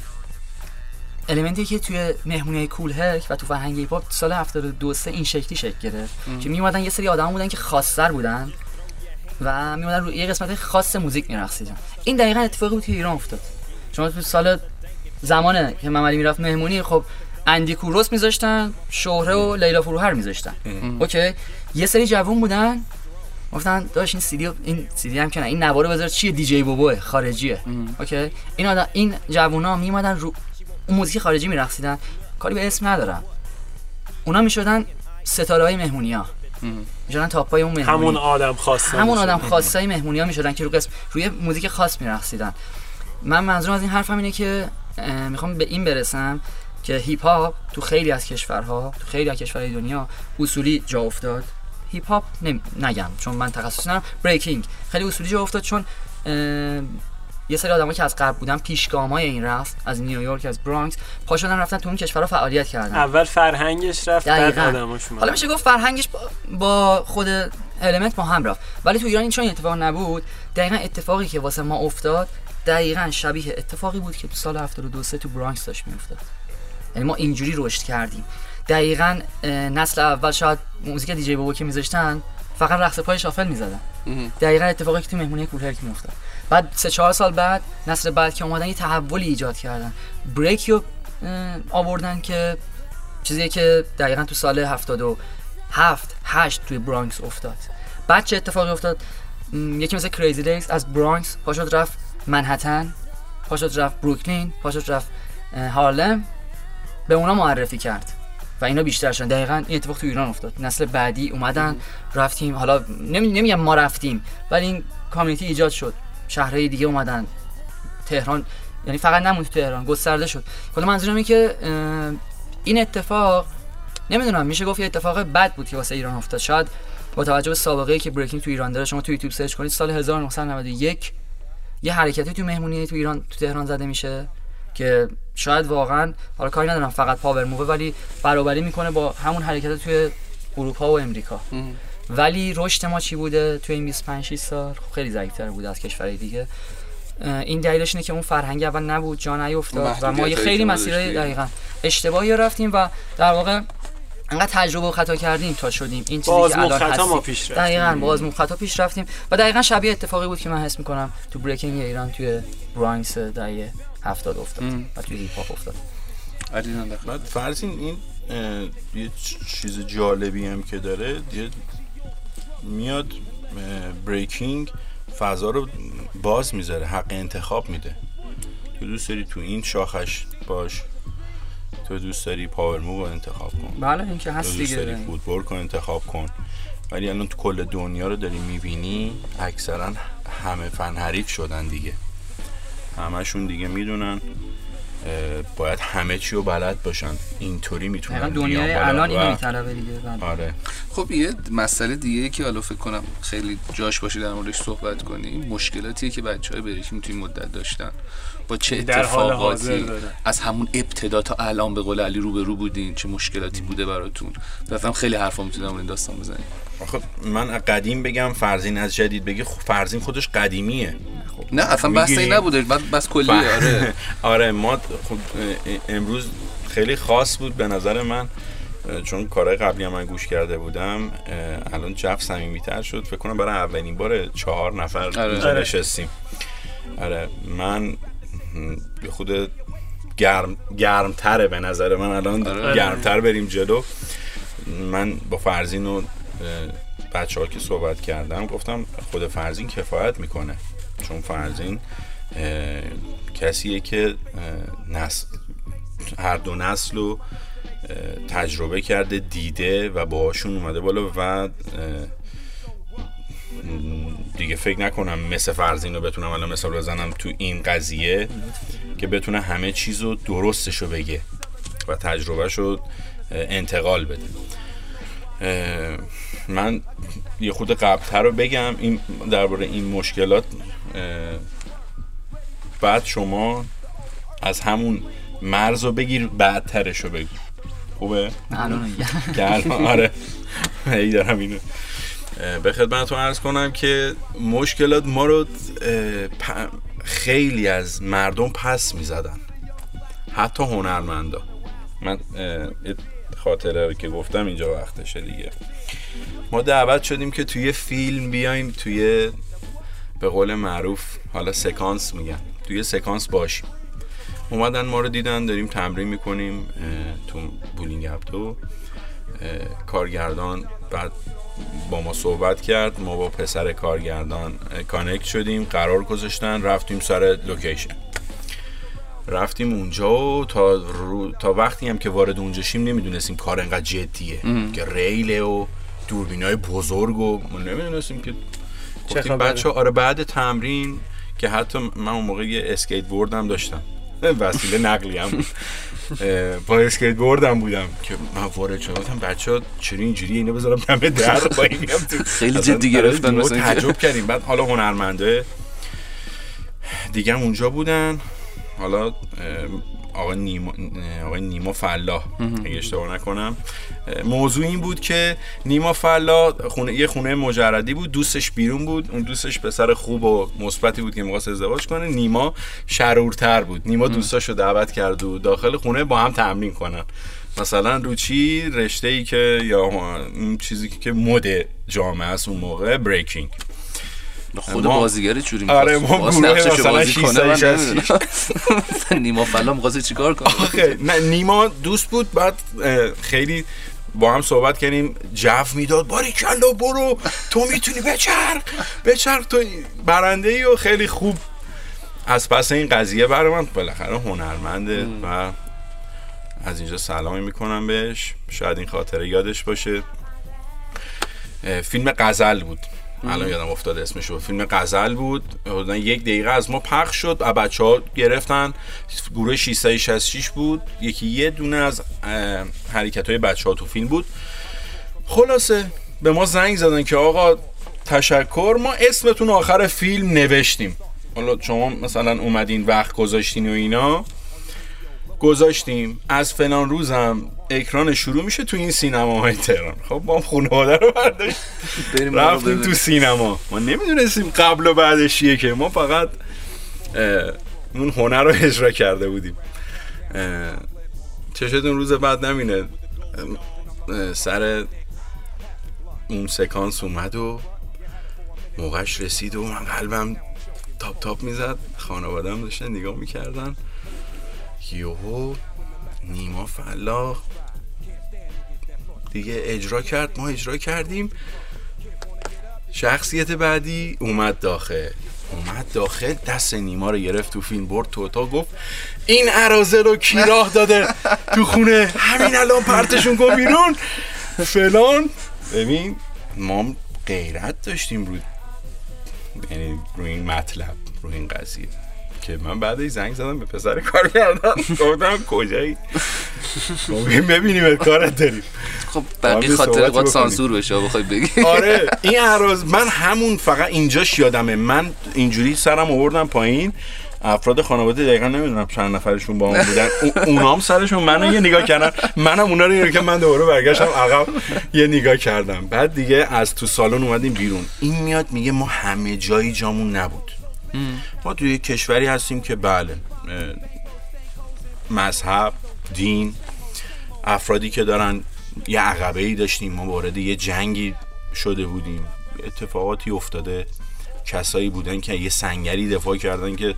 element ی که توی مهمونی کول هرک و تو فرهنگ hip hop سال 72 سه این شکلی شکل گرفت. که میومدن یه سری آدم بودن که خاصتر بودن. و میومدن روی یه قسمت خاص موزیک میرقصیدن. این دقیقا اتفاقی بود که ایران افتاد. شما تو سال زمانه که مملی می‌رفت مهمونی خب اندی کوروس میذاشتن شهره و لیلا فروهر میذاشتن. okay؟ یه سری جوون بودن گفتن داش این سیدی این سیدی هم که نه این نوارو بذار چیه؟ DJ BoBo ه خارجیه. OK؟ این آدم این جوونا میومدن رو اون موزیک خارجی میرقصیدن. کاری به اسم ندارم. اونا می‌شدن ستاره های مهمونی ها می‌شدن top ای اون مهمونی
همون آدم خاصه
همون. آدم خاصای مهمونی ها می‌شدن که رو قسم روی موزیک خاص میرقصیدن من منظورم از این حرفم اینه که می‌خوام به این برسم که هیپ هاپ تو خیلی از کشورها تو خیلی از کشورهای دنیا اصولی جا افتاد هیپ هاپ. نگم چون من تخصص ندارم breaking خیلی اصولی جا افتاد چون یه سری آدمایی که از قبل بودن پیشگامای این رفت از نیویورک از برانکس پا شدن رفتن تو اون کشورها فعالیت کردن.
اول فرهنگش رفت بعد. آدماش.
حالا میشه گفت فرهنگش با, خود element با هم رفت. ولی تو ایران این چون اتفاق نبود. دقیقا اتفاقی که واسه ما افتاد دقیقا شبیه اتفاقی بود که تو سال 72 تو برانکس داشت میافتاد. یعنی ما اینجوری رشد کردیم. دقیقا نسل اول شاید موزیک DJ BoBo که میذاشتن فقط رقص پای shuffle می‌زدن. دقیقا اتفاقی که تو مهمونی Kool Herc میافتاد. بعد سه چهار سال بعد نسل بعد که اومدن یه تحولی ایجاد کردن. break رو آوردن که چیزی که دقیقا تو سال 77 8 توی برانکس افتاد. بعد چه اتفاقی افتاد؟ یکی مثل Crazy Legs از برانکس پاشد رفت منهتن پاشد رفت بروکلین پاشد رفت هارلم به اونا معرفی کرد و اینا بیشتر شدن. دقیقا این اتفاق تو ایران افتاد. نسل بعدی اومدن رفتیم. حالا نمی- نمیگم ما رفتیم ولی این کامیونیتی ایجاد شد. شهرهای دیگه اومدن. تهران یعنی فقط نموند تو تهران گسترده شد. کلا منظورم اینه که این اتفاق نمی‌دونم میشه گفت یه اتفاق بد بود که واسه ایران افتاد. شاید با توجه به سابقه ای که بریکینگ تو ایران داره شما تو یوتیوب سرچ کنید سال 1991 یه حرکتی تو مهمونی تو ایران تو تهران زده میشه که شاید واقعا حالا کاری ندارم فقط پاور مووه ولی برابری می‌کنه با همون حرکت توی اروپا و امریکا. ولی رشد ما چی بوده توی این 25 6 سال خب خیلی ضعیف‌تر بوده از کشورهای دیگه این دلیلش اینه که اون فرهنگ اول نبود جا نیفتاد و ما یه خیلی مسیرهای
داشتیم.
دقیقا اشتباهی رفتیم و در واقع انقدر تجربه و خطا کردیم تا شدیم این چیزی که الان
خطا ما
هستیم.
پیش رفتیم.
دقیقاً با آزمون خطا پیش رفتیم و دقیقا شبیه اتفاقی بود که من حس می‌کنم تو بریکینگ ایران توی برانکس دهه 70 افتاد
ام.
و توی هیپ هاپ افتاد
بعد فرض این این یه چیز جالبی هم که داره یه میاد breaking فضا رو باز می‌ذاره حق انتخاب میده. تو دوست داری تو این شاخش باش تو دوست داری power move رو انتخاب کن.
بله این که هست
دوست داری
دیگه
footwork انتخاب کن. ولی الان تو کل دنیا رو داری می‌بینی اکثرا همه فن حریف شدن دیگه. همشون دیگه می‌دونن. باید همه چی رو بلد باشن. اینطوری می‌تونن
دنیای الان اینو میطلبه دیگه بله.
آره.
خب یه مسئله دیگه که حالا فکر کنم خیلی جاش باشه در موردش صحبت کنیم مشکلاتیه که بچه های بریکینگ توی این مدت داشتن. با چه
در حال حاضر
اتفاقاتی. از همون ابتدا تا الان به قول علی رو به رو بودین چه مشکلاتی بوده براتون؟ مثلا خیلی حرفا می‌تونم این داستان بزنیم.
آخه من از قدیم بگم فرزین از جدید بگی خب فرزین خودش قدیمیه.
نه اصلا بحث این
می‌گیری؟
نبوده بس, بس کلیه آره.
آره ما خب امروز خیلی خاص بود به نظر من چون کارهای قبلی هم من گوش کرده بودم الان جف صمیمیتر شد. فکر کنم برای اولین بار چهار نفر اینجا
آره.
نشستیم. آره من یه خود گرم گرمتره به نظر من. الان
آره.
گرمتر بریم جلو. من با فرزین و بچه ها که صحبت کردم گفتم خود فرزین کفایت می‌کنه. چون فرزین کسیه که نسل هر دو نسل رو تجربه کرده دیده و باهاشون اومده بالا و دیگه. فکر نکنم مثل فرزین رو بتونم الان مثال بزنم تو این قضیه که بتونه همه چیز رو درستش رو بگه و تجربهش رو اه، انتقال بده. من یه خود قبلتر رو بگم. این درباره این مشکلات بعد شما از همون مرز رو بگیر بعدترش رو بگو. خوبه؟
الان میگم
که الان آره. هی دارم اینو به خدمتتون عرض کنم که مشکلات ما رو خیلی از مردم پس می‌زدن. حتی هنرمندا. من خاطره که گفتم اینجا وقتشه دیگه. ما دعوت شدیم که توی فیلم بیایم توی به قول معروف حالا سکانس میگن توی سکانس باشیم. اومدن ما رو دیدن داریم تمرین می‌کنیم تو بولینگ اپتو کارگردان بعد با ما صحبت کرد ما با پسر کارگردان connect شدیم قرار گذاشتن رفتیم سر location. رفتیم اونجا و تا, رو- تا وقتی هم که وارد اونجا شیم نمی‌دونستیم کار انقدر جدیه که ریله و دوربین های بزرگ و ما نمی‌دونستیم که گفتیم چه
خبره؟
بچه آره بعد تمرین که حتی من اون موقع یه اسکیت بوردم داشتم. وسیله نقلی هم بود با اسکیت بوردم بودم که من وارد شدم. بچه ها چرا اینجوری اینو بذارم دم در؟ با این میام تو
خیلی جدی گرفتن مثلا
تعجب کردیم. بعد حالا هنرمنده دیگه اونجا بودن. حالا آقای نیما آقای نیما فلاح اگه اشتباه نکنم. موضوع این بود که نیما فلاح خونه یه خونه مجردی بود دوستش بیرون بود. اون دوستش پسر خوب و مثبتی بود که می‌خواست ازدواج کنه. نیما شرورتر بود. نیما دوستاشو دعوت کرد و داخل خونه با هم تمرین کنن. مثلا رو چی؟ رشته ای که یا اون چیزی که مد جامعه است اون موقع بریکینگ
خود
ما-
بازیگر چوری
آره،
می‌خواست.
ما
باز
گروه مثلا
بازی
شیش
کنه من
تا
نمی‌دونم. نیما فلا می‌خواسته چیکار کنه؟
آخه نه نیما دوست بود بعد خیلی با هم صحبت کردیم جف می‌داد باری کلا برو تو می‌تونی بچرخ بچرخ تو برنده ای و خیلی خوب. از پس این قضیه برای من بالاخره هنرمنده و از اینجا سلامی می‌کنم بهش. شاید این خاطره یادش باشه. فیلم غزل بود. الان یادم افتاد اسمشو فیلم غزل بود. حدودا یک دقیقه از ما پخش شد و بچه ها گرفتن. گروه 666 بود. یکی یه دونه از حرکت های بچه ها تو فیلم بود. خلاصه به ما زنگ زدن که آقا تشکر ما اسمتون آخر فیلم نوشتیم. حالا شما مثلا اومدین وقت گذاشتین و اینا. گذاشتیم. از فلان روزم اکران شروع میشه تو این سینماهای تهران. خب هم خانواده رو برداشت.
ما
رفتیم تو. سینما. ما نمی‌دونستیم قبل و بعدش چیه که. ما فقط اون هنر رو اجرا کرده بودیم. چشتون روز بعد نمینه. سر اون سکانس اومد و موقعش رسید و من قلبم تاپ تاپ می‌زد. خانوادم داشتن نگاه می‌کردن. یوهو نیما فلاح دیگه اجرا کرد ما اجرا کردیم. شخصیت بعدی اومد داخل. اومد داخل دست نیما رو گرفت تو فیلم برد تو تا گفت این عرازه رو کی راه داده؟ تو خونه. همین الان پرتشون کن بیرون. فلان. ببین ما غیرت داشتیم رو یعنی رو این مطلب رو این قضیه. که من بعدش زنگ زدم به پسر کار کردم. گفتم کجایی؟ گفتم ببینیم کارت داریم.
خب بقیه
یه
خاطر
صحبتی
باید
بکنیم.
سانسور بشه بخوای بگی.
آره این عراض من همون فقط اینجاش یادمه. من اینجوری سرم آوردم پایین. افراد خانواده دقیقا نمی‌دونم چند نفرشون با اون بودن. او- اونام سرشون منو یه نگاه کردن. منم اونا رو که من دوباره برگشتم عقب یه نگاه کردم. بعد دیگه از تو سالن اومدیم بیرون. این میاد میگه ما همه جایی جامون نبود. ما توی کشوری هستیم که بله مذهب دین افرادی که دارن یه عقبه ای داشتیم ما وارد یه جنگی شده بودیم. اتفاقاتی افتاده. کسایی بودن که یه سنگری دفاع کردن که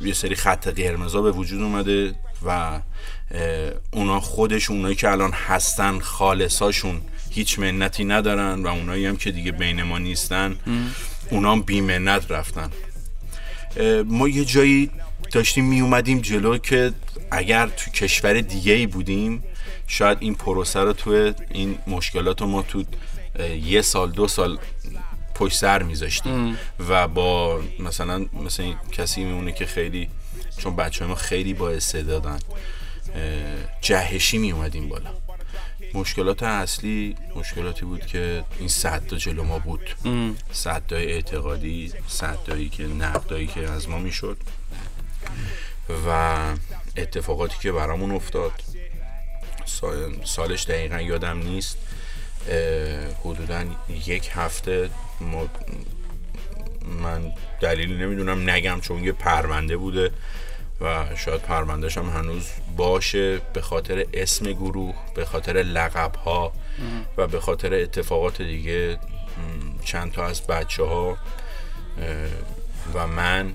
یه سری خط قرمزا به وجود اومده و اونا خودشون اونایی که الان هستن خالصاشون هیچ منتی ندارن و اونایی هم که دیگه بین ما نیستن اونا هم بی منت رفتن. ما یه جایی داشتیم می اومدیم جلو که اگر تو کشور دیگه ای بودیم شاید این پروسه رو تو این مشکلات رو ما تو یه سال دو سال پشت سر میذاشتیم. و با مثلا مثلا کسی میمونه که خیلی چون بچه ما خیلی با استعدادن جهشی می اومدیم بالا. مشکلات اصلی مشکلاتی بود که این صد جلو ما بود. صدای اعتقادی صدایی که نقدایی که از ما می‌شد. و اتفاقاتی که برامون افتاد. سال- سالش دقیقا یادم نیست. حدودا یک هفته ما من دلیلی نمی‌دونم نگم چون یه پرونده بوده. و شاید پروندهش هم هنوز باشه به خاطر اسم گروه به خاطر لقب ها و به خاطر اتفاقات دیگه چند تا از بچه ها و من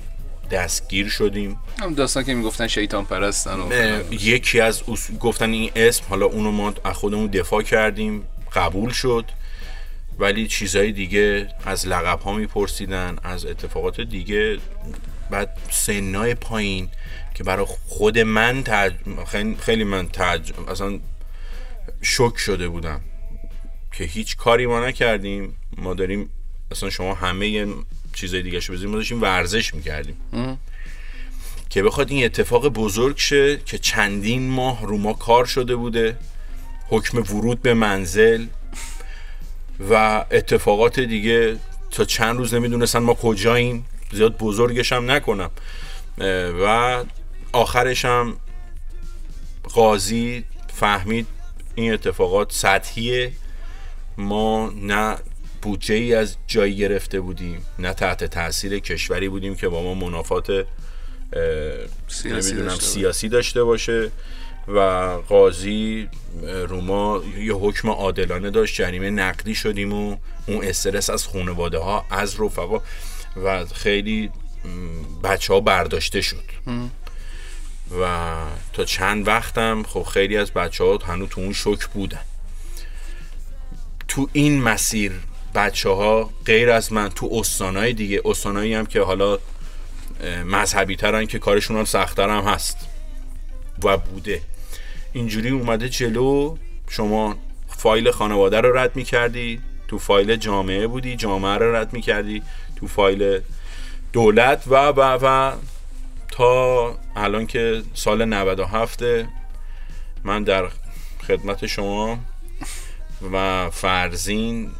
دستگیر شدیم.
هم داستان که می‌گفتن شیطان پرستن و
یکی از اصول گفتن این اسم حالا اونو ما از خودمون دفاع کردیم قبول شد. ولی چیزهای دیگه از لقب ها میپرسیدن از اتفاقات دیگه بعد سنای پایین که برای خود من تج... خیلی- من تج... اصلا شک شده بودم که هیچ کاری ما نکردیم. ما داریم اصلا شما همه چیزای دیگه شو بزنیم. ما داشتیم ورزش می‌کردیم. که بخواد این اتفاق بزرگ شه که چندین ماه رو ما کار شده بوده. حکم ورود به منزل و اتفاقات دیگه تا چند روز نمی‌دونستن ما کجاییم. زیاد بزرگش هم نکنم و آخرش هم قاضی فهمید این اتفاقات سطحیه. ما نه بودجه ای از جایی گرفته بودیم نه تحت تاثیر کشوری بودیم که با ما منافات
سیاسی داشته باشه.
سیاسی داشته باشه. و قاضی اه، رو ما یه حکم عادلانه داشت جریمه نقدی شدیم و اون استرس از خانواده ها از رفقا. و خیلی بچه ها برداشته شد. و تا چند وقتم خب خیلی از بچه ها هنوز تو اون شک بودن. تو این مسیر بچه ها غیر از من تو استانهای دیگه استانهایی هم که حالا مذهبی ترن که کارشون هم سختتر هم هست و بوده. اینجوری اومده جلو شما فایل خانواده رو رد می‌کردی تو فایل جامعه بودی جامعه رو رد می‌کردی. تو فایل دولت و و و تا الان که سال 97 من در خدمت شما و فرزین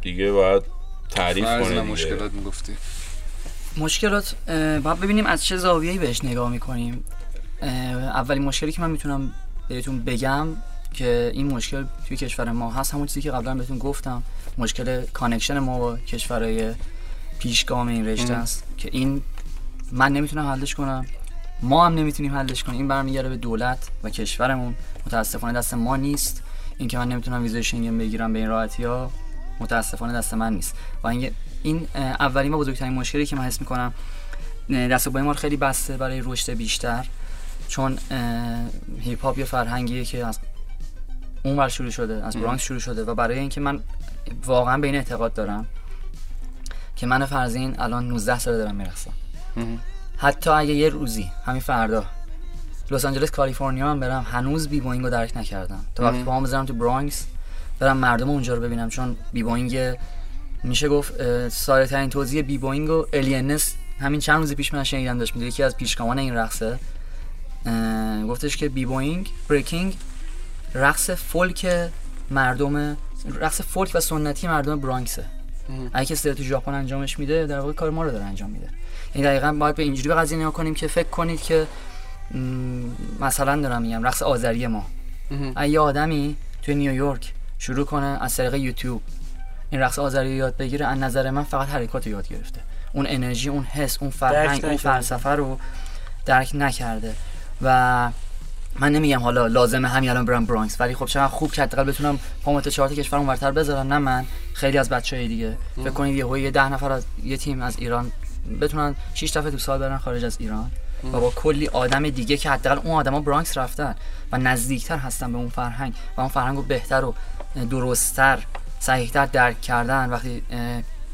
دیگه باید تعریف کنه.
مشکلات می‌گفتی
مشکلات باید ببینیم از چه زاویه‌ای بهش نگاه می‌کنیم اولین مشکلی که من می‌تونم بهتون بگم که این مشکل توی کشور ما هست. همون چیزی که قبلا بهتون گفتم مشکل connection ما با کشورهای پیشگام این رشته است که این من نمی‌تونم حلش کنم. ما هم نمی‌تونیم حلش کنیم. این برمیگرده به دولت و کشورمون. متاسفانه دست ما نیست. این که من نمی‌تونم ویزای شنگن بگیرم به این راحتی ها متاسفانه دست من نیست. و این اولین و بزرگترین مشکلی که من حس می‌کنم دست ما خیلی بسته برای رشد بیشتر. چون هیپ هاپ یه فرهنگیه که از اونور شروع شده از برانکس شروع شده و برای اینکه من واقعا به این اعتقاد دارم که من فرزین الان 19 ساله دارم میرقصم. حتی اگه یه روزی همین فردا لس آنجلس کالیفرنیا هم برم هنوز b-boying رو درک نکردم. تا وقتی پاهم بذارم تو برانکس برم مردم اونجا رو ببینم چون b-boying میشه گفت اه، ساده ترین توضیح b-boying رو Alien Ness همین چند روز پیش من شنیدم داشت میگه یکی از پیشگامان این رقصه گفتش که b-boying breaking رقص فولک مردم رقص فولک و سنتی مردم برانکسه. اگه کسی تو ژاپن انجامش میده در واقع کار ما رو داره انجام میده. این دقیقا باید به اینجوری به قضیه نگاه کنیم که فکر کنید که مثلا دارم میگم رقص آذری ما. یه آدمی توی نیویورک شروع کنه از طریق یوتیوب این رقص آذری یاد بگیره از نظر من فقط حرکات رو یاد گرفته. اون انرژی اون حس اون فرهنگ اون. فلسفه رو درک نکرده. و من نمیگم حالا لازمه همین الان برم برانکس ولی خب چقدر خوب که حداقل بتونم پامو تا چهار تا کشور اونورتر بذارم. نه من خیلی از بچهای دیگه. فکر کنید یهو یه ده نفر از یه تیم از ایران بتونن 6 دفعه تو سال برن خارج از ایران. و با کلی آدم دیگه که حداقل اون آدما برانکس رفتن و نزدیکتر هستن به اون فرهنگ و اون فرهنگ رو بهتر و درستتر صحیحتر درک کردن. وقتی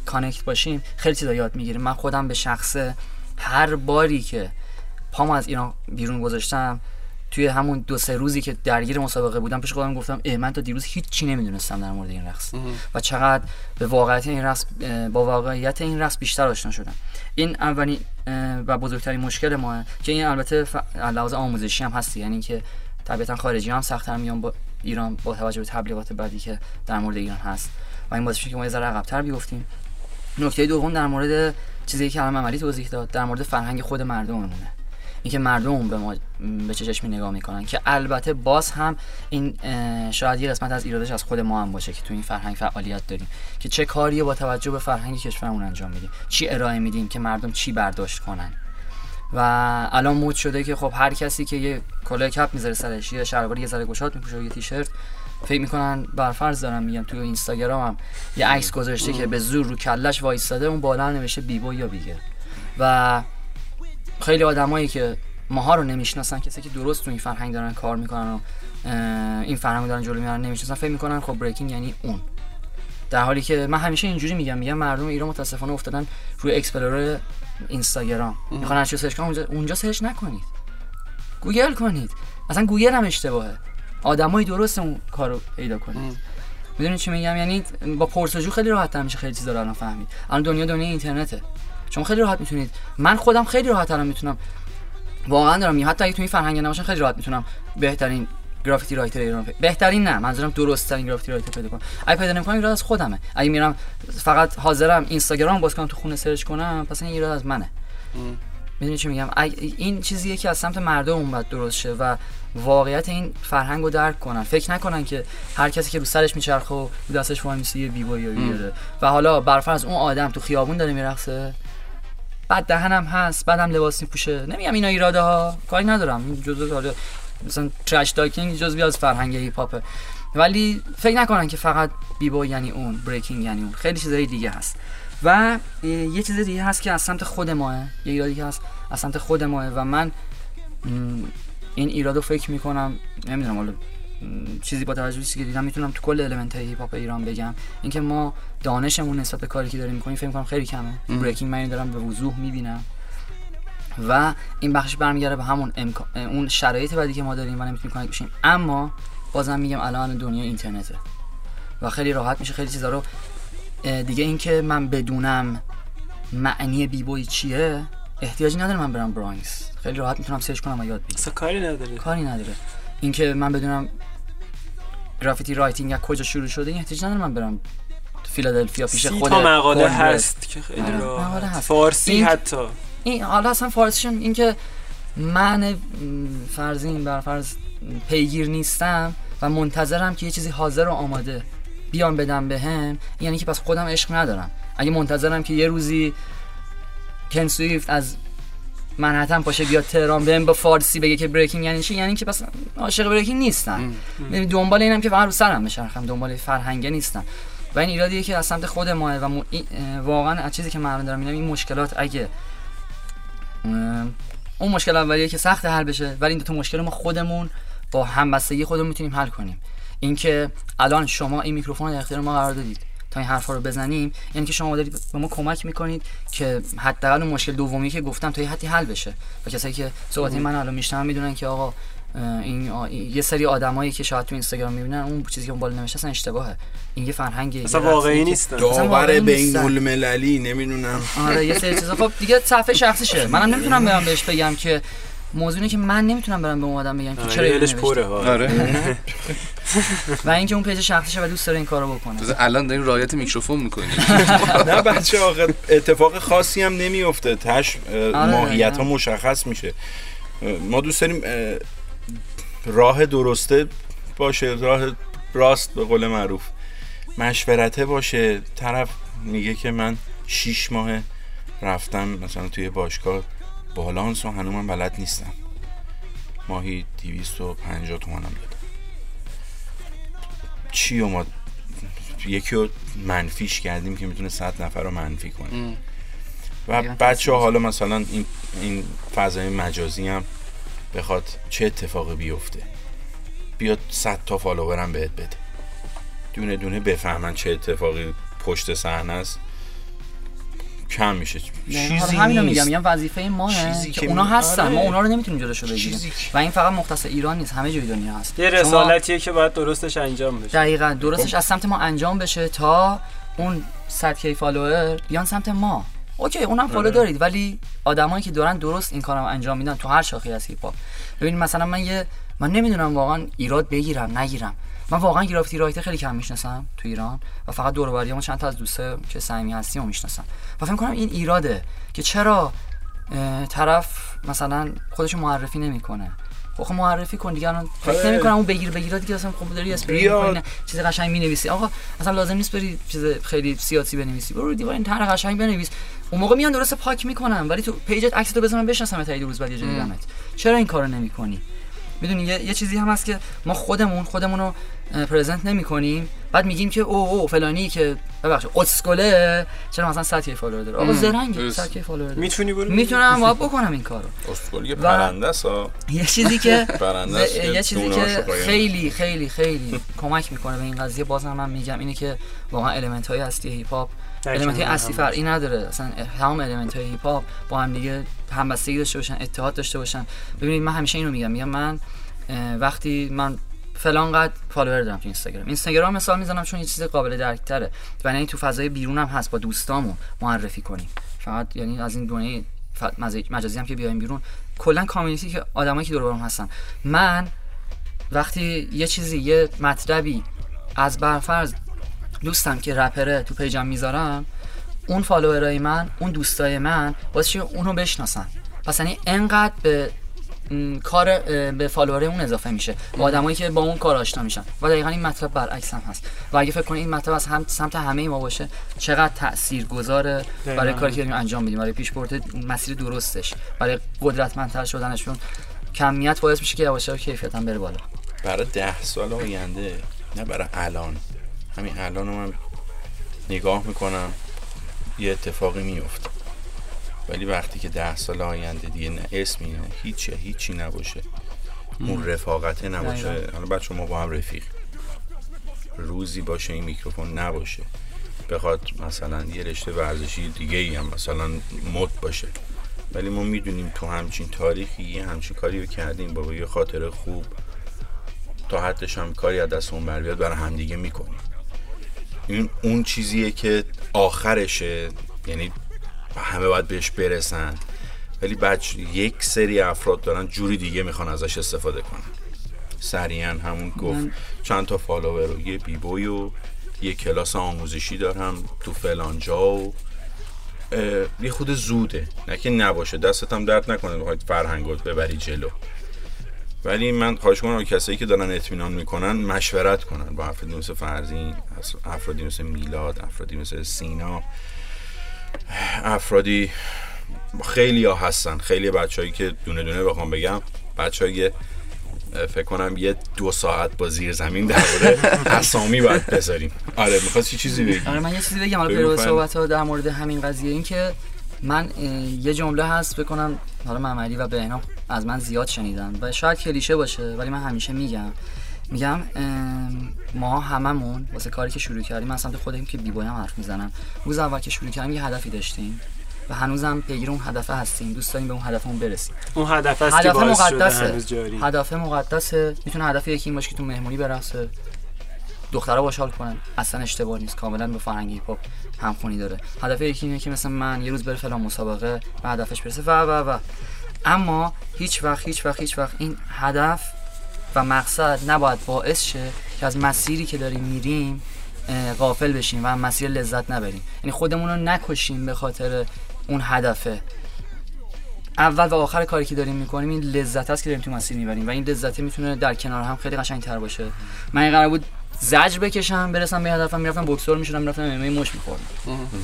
کانکت باشیم خیلی چیزا یاد می‌گیریم. من خودم به شخصه هر باری که پامو از ایران بیرون گذاشتم توی همون دو سه روزی که درگیر مسابقه بودم پیش خودم گفتم اه من تا دیروز هیچی نمی‌دونستم در مورد این رقص. و چقدر به واقعیت این رقص با واقعیت این رقص بیشتر آشنا شدم. این اولین اه، و بزرگترین مشکل ما که این البته ف- لحاظ آموزشی هم هست یعنی که طبیعتا خارجی هم سخت‌تر میان با ایران با توجه به تبلیغات بعدی که در مورد ایران هست. و این باعث که ما یه ذره عقب‌تر بیفتیم. نکته دوم در مورد چیزی که الان عملی توضیح داد در مورد فرهنگ خود مردممونه. اینکه مردم به ما به چه چشمی نگاه می‌کنن که البته باز هم این شاید یه قسمت از ایرادش از خود ما هم باشه که تو این فرهنگ فعالیت داریم که چه کاری با توجه به فرهنگ کشورمون انجام میدیم. چی ارائه میدیم که مردم چی برداشت کنن. و الان مود شده که خب هر کسی که یه کلاه کپ می‌ذاره سرش یه شلوار یه ذره گشاد میپوشه یه تیشرت فکر می‌کنن برفرض دارم میگم تو اینستاگرام هم یه عکس گذاشته که به زور رو کلش وایستاده اون بالا نوشته b-boy یا b-girl و خیلی آدمایی که ماها رو نمی‌شناسن کسی که درست تو این فرهنگ دارن کار می‌کنن و این فرهنگ دارن جلو می‌برن نمی‌شناسن فکر می‌کنن خب breaking یعنی اون. در حالی که من همیشه اینجوری میگم میگم مردم ایران متاسفانه افتادن روی explore اینستاگرام. می‌خوان هر search کنن؟ اونجا اونجا search نکنید. گوگل کنید. اصلا گوگل هم اشتباهه. آدمای درست اون کارو پیدا کنید. می‌دونید چی میگم؟ یعنی با پرس‌وجو خیلی راحت میشه خیلی چیزا رو الان فهمید. الان دنیا دنیا اینترنته. شما خیلی راحت می‌تونید. من خودم خیلی راحت الان می‌تونم. واقعا دارم میگم. حتی اگه تو این فرهنگ نباشم خیلی راحت می‌تونم بهترین graffiti writer ایران بهترین نه منظورم درست ترین graffiti writer پیدا کنم. اگه پیدا نمی‌کنم ایراد از خودمه. اگه میرم فقط حاضرم اینستاگرام باز کنم تو خونه search کنم پس این ایراد از منه. می‌دونی چی میگم؟ این چیزیه که از سمت مردم باید درست شه و واقعیت این فرهنگ رو درک کنن. فکر نکنن که هر کسی که رو سرش میچرخه و دستش وای میسه یه بیبا یا بیاره و حالا برفرض اون آدم تو خیابون داره میرقصه؟ بعد دهنم هست بعدم لباس میپوشه. نمیگم اینا ایراده ها کاری ندارم. جزء حالا مثلا ترش تاکینگ جزء از فرهنگ هیپ هاپه ولی فکر نکنن که فقط بیبو یعنی اون بریکینگ یعنی اون. خیلی چیزای دیگه هست. و یه چیز دیگه هست که از سمت خود ماست یه ایرادی که هست از سمت خود ماست. و من این ایرادو فکر می‌کنم نمی‌دونم حالا چیزی با توجه که دیدم می‌تونم تو کل element های هیپ هاپ ایران بگم. اینکه ما دانشمون نسبت به کاری که داریم می‌کنیم فکر می‌کنم خیلی کمه. breaking من دارم به وضوح می‌بینم. و این بخش برمیگرده به همون امکان اون شرایط بعدی که ما داریم و نمی‌تونیم connect بشیم. اما بازم میگم الان دنیا اینترنته. و خیلی راحت میشه خیلی چیزا رو دیگه اینکه من بدونم معنی b-boy چیه احتیاجی نداره من برم برانکس خیلی راحت می‌تونم search کنم و یاد بگیرم.
کاری نداره.
کاری نداره. اینکه من بدونم graffiti writing از کجا شروع شده این احتیاج نداره من برم فیلادلفیا پیش خود
تا مقاله
Cornbread.
هست که خیلی
آره،
راحت.
مقاله.
فارسی
این-
حتی
این حالا اصلا فارسیشون این که من فرزین بر فرض پیگیر نیستم و منتظرم که یه چیزی حاضر و آماده بیان بدم بهم یعنی که پس خودم عشق ندارم اگه منتظرم که یه روزی کن سویفت از منحتن پاشه بیاد تهران بهم با فارسی بگه که بریکینگ یعنی چی؟ یعنی که پس عاشق بریکینگ نیستم یعنی دنبال اینم که فقط رو سرم بچرخم دنبال فرهنگه نیستم و این ایرادیه که از سمت خود ماه و م- واقعا از چیزی که من دارم می‌بینم این مشکلات اگه اون مشکل اولیه که سخت حل بشه ولی این دو تا مشکل ما خودمون با همبستگی خودمون می‌تونیم حل کنیم. اینکه الان شما این میکروفون در اختیار ما قرار دادید. تا این حرفا رو بزنیم یعنی که شما دارید به ما کمک می‌کنید که حداقل اون مشکل دومی که گفتم تا یه حدی حل بشه. و کسایی که صحبت من الان میشنن می‌دونن که آقا این آ... یه سری آدمایی که شاید تو اینستاگرام می‌بینن اون چیزی که اون بالا نوشته اصلا اشتباهه. این یه فرهنگ
اصلا واقعی نیست.
داور بین المللی نمی‌دونم.
آره یه سری چیزا. خب دیگه صفحه شخصیشه. منم نمی‌تونم برم بهش بگم که موضوعی که من نمی‌تونم برم به اون آدم بگم که چرا
دلش پره
آره.
و اینکه اون پیج شخصیشه و دوست داره این کارو بکنه.
تازه الان دارین رعایت میکروفون می‌کنی
نه بچه آقا اتفاق خاصی هم نمیفته تش ماهیت ها مشخص میشه. ما دوست داریم اه، راه درسته باشه راه راست به قول معروف. مشورته باشه. طرف میگه که من شیش ماه رفتم مثلا توی باشگاه. بالانس و هنوز من بلد نیستم. ماهی 250 تومنم دادم. چی و ما یکی رو منفیش کردیم که می‌تونه 100 نفر رو منفی کنه. و بچه ها حالا مثلا این, این فضای مجازی هم بخواد چه اتفاقی بیفته. بیاد 100 تا follower م بهت بده. دونه دونه بفهمن چه اتفاقی پشت صحنه است. کم میشه.
چیزی
چیزی نیست
میگم میگم وظیفه ماه
چیزی
که اونا هستن
آره.
ما اونا رو نمی‌تونیم جلوشو بگیریم. و این فقط مختص ایران نیست همه جای دنیا هست.
یه رسالتیه که باید درستش انجام بشه.
دقیقا درستش از سمت ما انجام بشه تا اون 100 K follower بیان سمت ما. اوکی اونم follow دارید ولی آدمایی که دارن درست این کارم انجام میدن تو هر شاخه از هیپ هاپ ببین مثلا من یه من نمی‌دونم واقعا ایراد بگیرم نگیرم. من واقعا گرافیتی رایتر خیلی کم می‌شناسم تو ایران و فقط دور و چند تا از دوستا که صمیمی هستیم رو می‌شناسم و فکر کنم این ایراده که چرا طرف مثلا خودشو معرفی نمی‌کنه. خب معرفی کن دیگه الان فکر
آره.
نمی‌کنم اون بگیر بگیرا دیگه اصلا خب داری اسپری. می‌کنی چیز قشنگ می‌نویسی. آقا اصلا لازم نیست بری چیز خیلی سیاسی بنویسی. برو دیوار این طرح قشنگ بنویس. اون موقع میان درست پاک می‌کنن ولی تو پیجت عکس تو بزنن بشناسم تا یه روز بعد یه دیدمت چرا این کارو نمی‌کنی؟ می‌دونی یه،, یه چیزی هم هست که ما خودمون خودمون رو present نمی کنیم بعد میگیم که او او فلانی که ببخشید اسکله. چرا مثلا 100 K follower داره؟ آقا زرنگه
درست.
100 K follower داره.
می‌تونی برو؟
می‌تونم باید بکنم این کارو.
اسکل یه پرنده است ها.
یه چیزی که یه چیزی که. خیلی خیلی خیلی کمک می‌کنه به این قضیه. بازم من میگم اینه که واقعا element های اصلی هیپ هاپ element های اصلی
هم
فرقی نداره. اصلا تمام element های هیپ هاپ با هم دیگه همبستگی داشته باشن اتحاد داشته باشن. ببینید من همیشه اینو میگم. میگم من وقتی من فلان قد follower دارم تو اینستاگرام. اینستاگرام مثال می‌زنم چون یه چیز قابل درک تره و یعنی تو فضای بیرون هم هست با دوستامو معرفی کنیم. فقط یعنی از این دنیای مجازی هم که بیایم بیرون کلا community که آدمایی که دور برم هستن. من وقتی یه چیزی یه مطلبی از برفرض دوستم که رپره تو page م می‌ذارم اون follower ای من اون دوستای من شه اونو بشناسن. پس یعنی انقدر به کار به follower اون اضافه میشه. با آدمایی که با اون کار آشنا میشن. و دقیقا این مطلب برعکس هم هست. و اگه فکر کنید این مطلب از هم سمت همه ما باشه چقدر تأثیر گذاره برای. کاری که داریم انجام میدیم. برای پیشبرد مسیر درستش. برای قدرتمندتر شدنشون. کمیت باعث میشه که یواش یواش کیفیت هم بره بالا.
برای ده سال آینده نه برای الان. همین الان من نگاه می‌کنم. یه اتفاقی میفته ولی وقتی که ده سال آینده دیگه نه اسمی نه هیچی هیچی نباشه. اون رفاقته نباشه. حالا بچه ما با هم رفیق. روزی باشه این میکروفون نباشه. بخواد مثلا یه رشته ورزشی دیگه ای هم مثلا مد باشه. ولی ما می‌دونیم تو همچین تاریخی یه همچین کاری رو کردیم. با یه خاطر خوب. تا حدش هم کاری از دستمون بر بیاد برای همدیگه می‌کنیم. این اون چیزیه که آخرشه. یعنی همه باید بهش برسن. ولی بچ یک سری افراد دارن جوری دیگه می‌خوان ازش استفاده کنن. سریعا همون گفت. چند تا فالوور و یه بیبوی و یه کلاس آموزشی دارم تو فلان جا و یه خود زوده. نه که نباشه. دستت هم درد نکنه بخواید فرهنگات ببری جلو. ولی من خواهش کنم کسایی که دارن اطمینان می‌کنن مشورت کنن. با افرادی مثل فرزین افرادی مثل میلاد افرادی مثل سینا. افرادی خیلی ها هستن. خیلی بچههایی که دونه دونه بخوام بگم. بچه فکر کنم یه دو ساعت با زیر زمین در مورد اسامی باید بذاریم. آره می‌خواستی چیزی بگی؟
آره من یه چیزی بگم. حالا
بگو
پیرو
فرد.
صحبت ها در مورد همین قضیه. این که من یه جمله هست بکنم حالا محمدی و بهنام از من زیاد شنیدن و شاید کلیشه باشه ولی من همیشه میگم. میگم ما هممون واسه کاری که شروع کردیم من سمت خودم که بیبوی هم حرف می‌زنم. روز اول که شروع کردیم یه هدفی داشتیم و هنوزم پیگیر اون هدف هستیم دوست داریم به اون هدفمون برسیم.
اون هدف است که
هدف
شده
مقدسه.
هنوز جاری.
هدف مقدسه. می‌تونه هدف یکی این باشه که تو مهمونی برسه دخترها باشال کنن اصلا اشتباه نیست کاملا به فرهنگ هیپ هاپ همخونی داره. هدف یکی اینه که مثلا من یه روز بره فلان مسابقه به هدفش برسه. و و و. اما هیچ وقت هیچ وقت هیچ وقت این هدف و مقصد نباید باعث شه که از مسیری که داریم میریم غافل بشیم و مسیر لذت نبریم. یعنی خودمون رو نکشیم به خاطر اون هدفه. اول و آخر کاری که داریم می‌کنیم این لذت است که داریم تو مسیر می‌بریم و این لذت می‌تونه در کنار هم خیلی قشنگتر باشه. من این قرار بود زجر بکشم برسم به هدفم می‌رفتم بوکسور می‌شدم می‌رفتم ام مش میخوردم.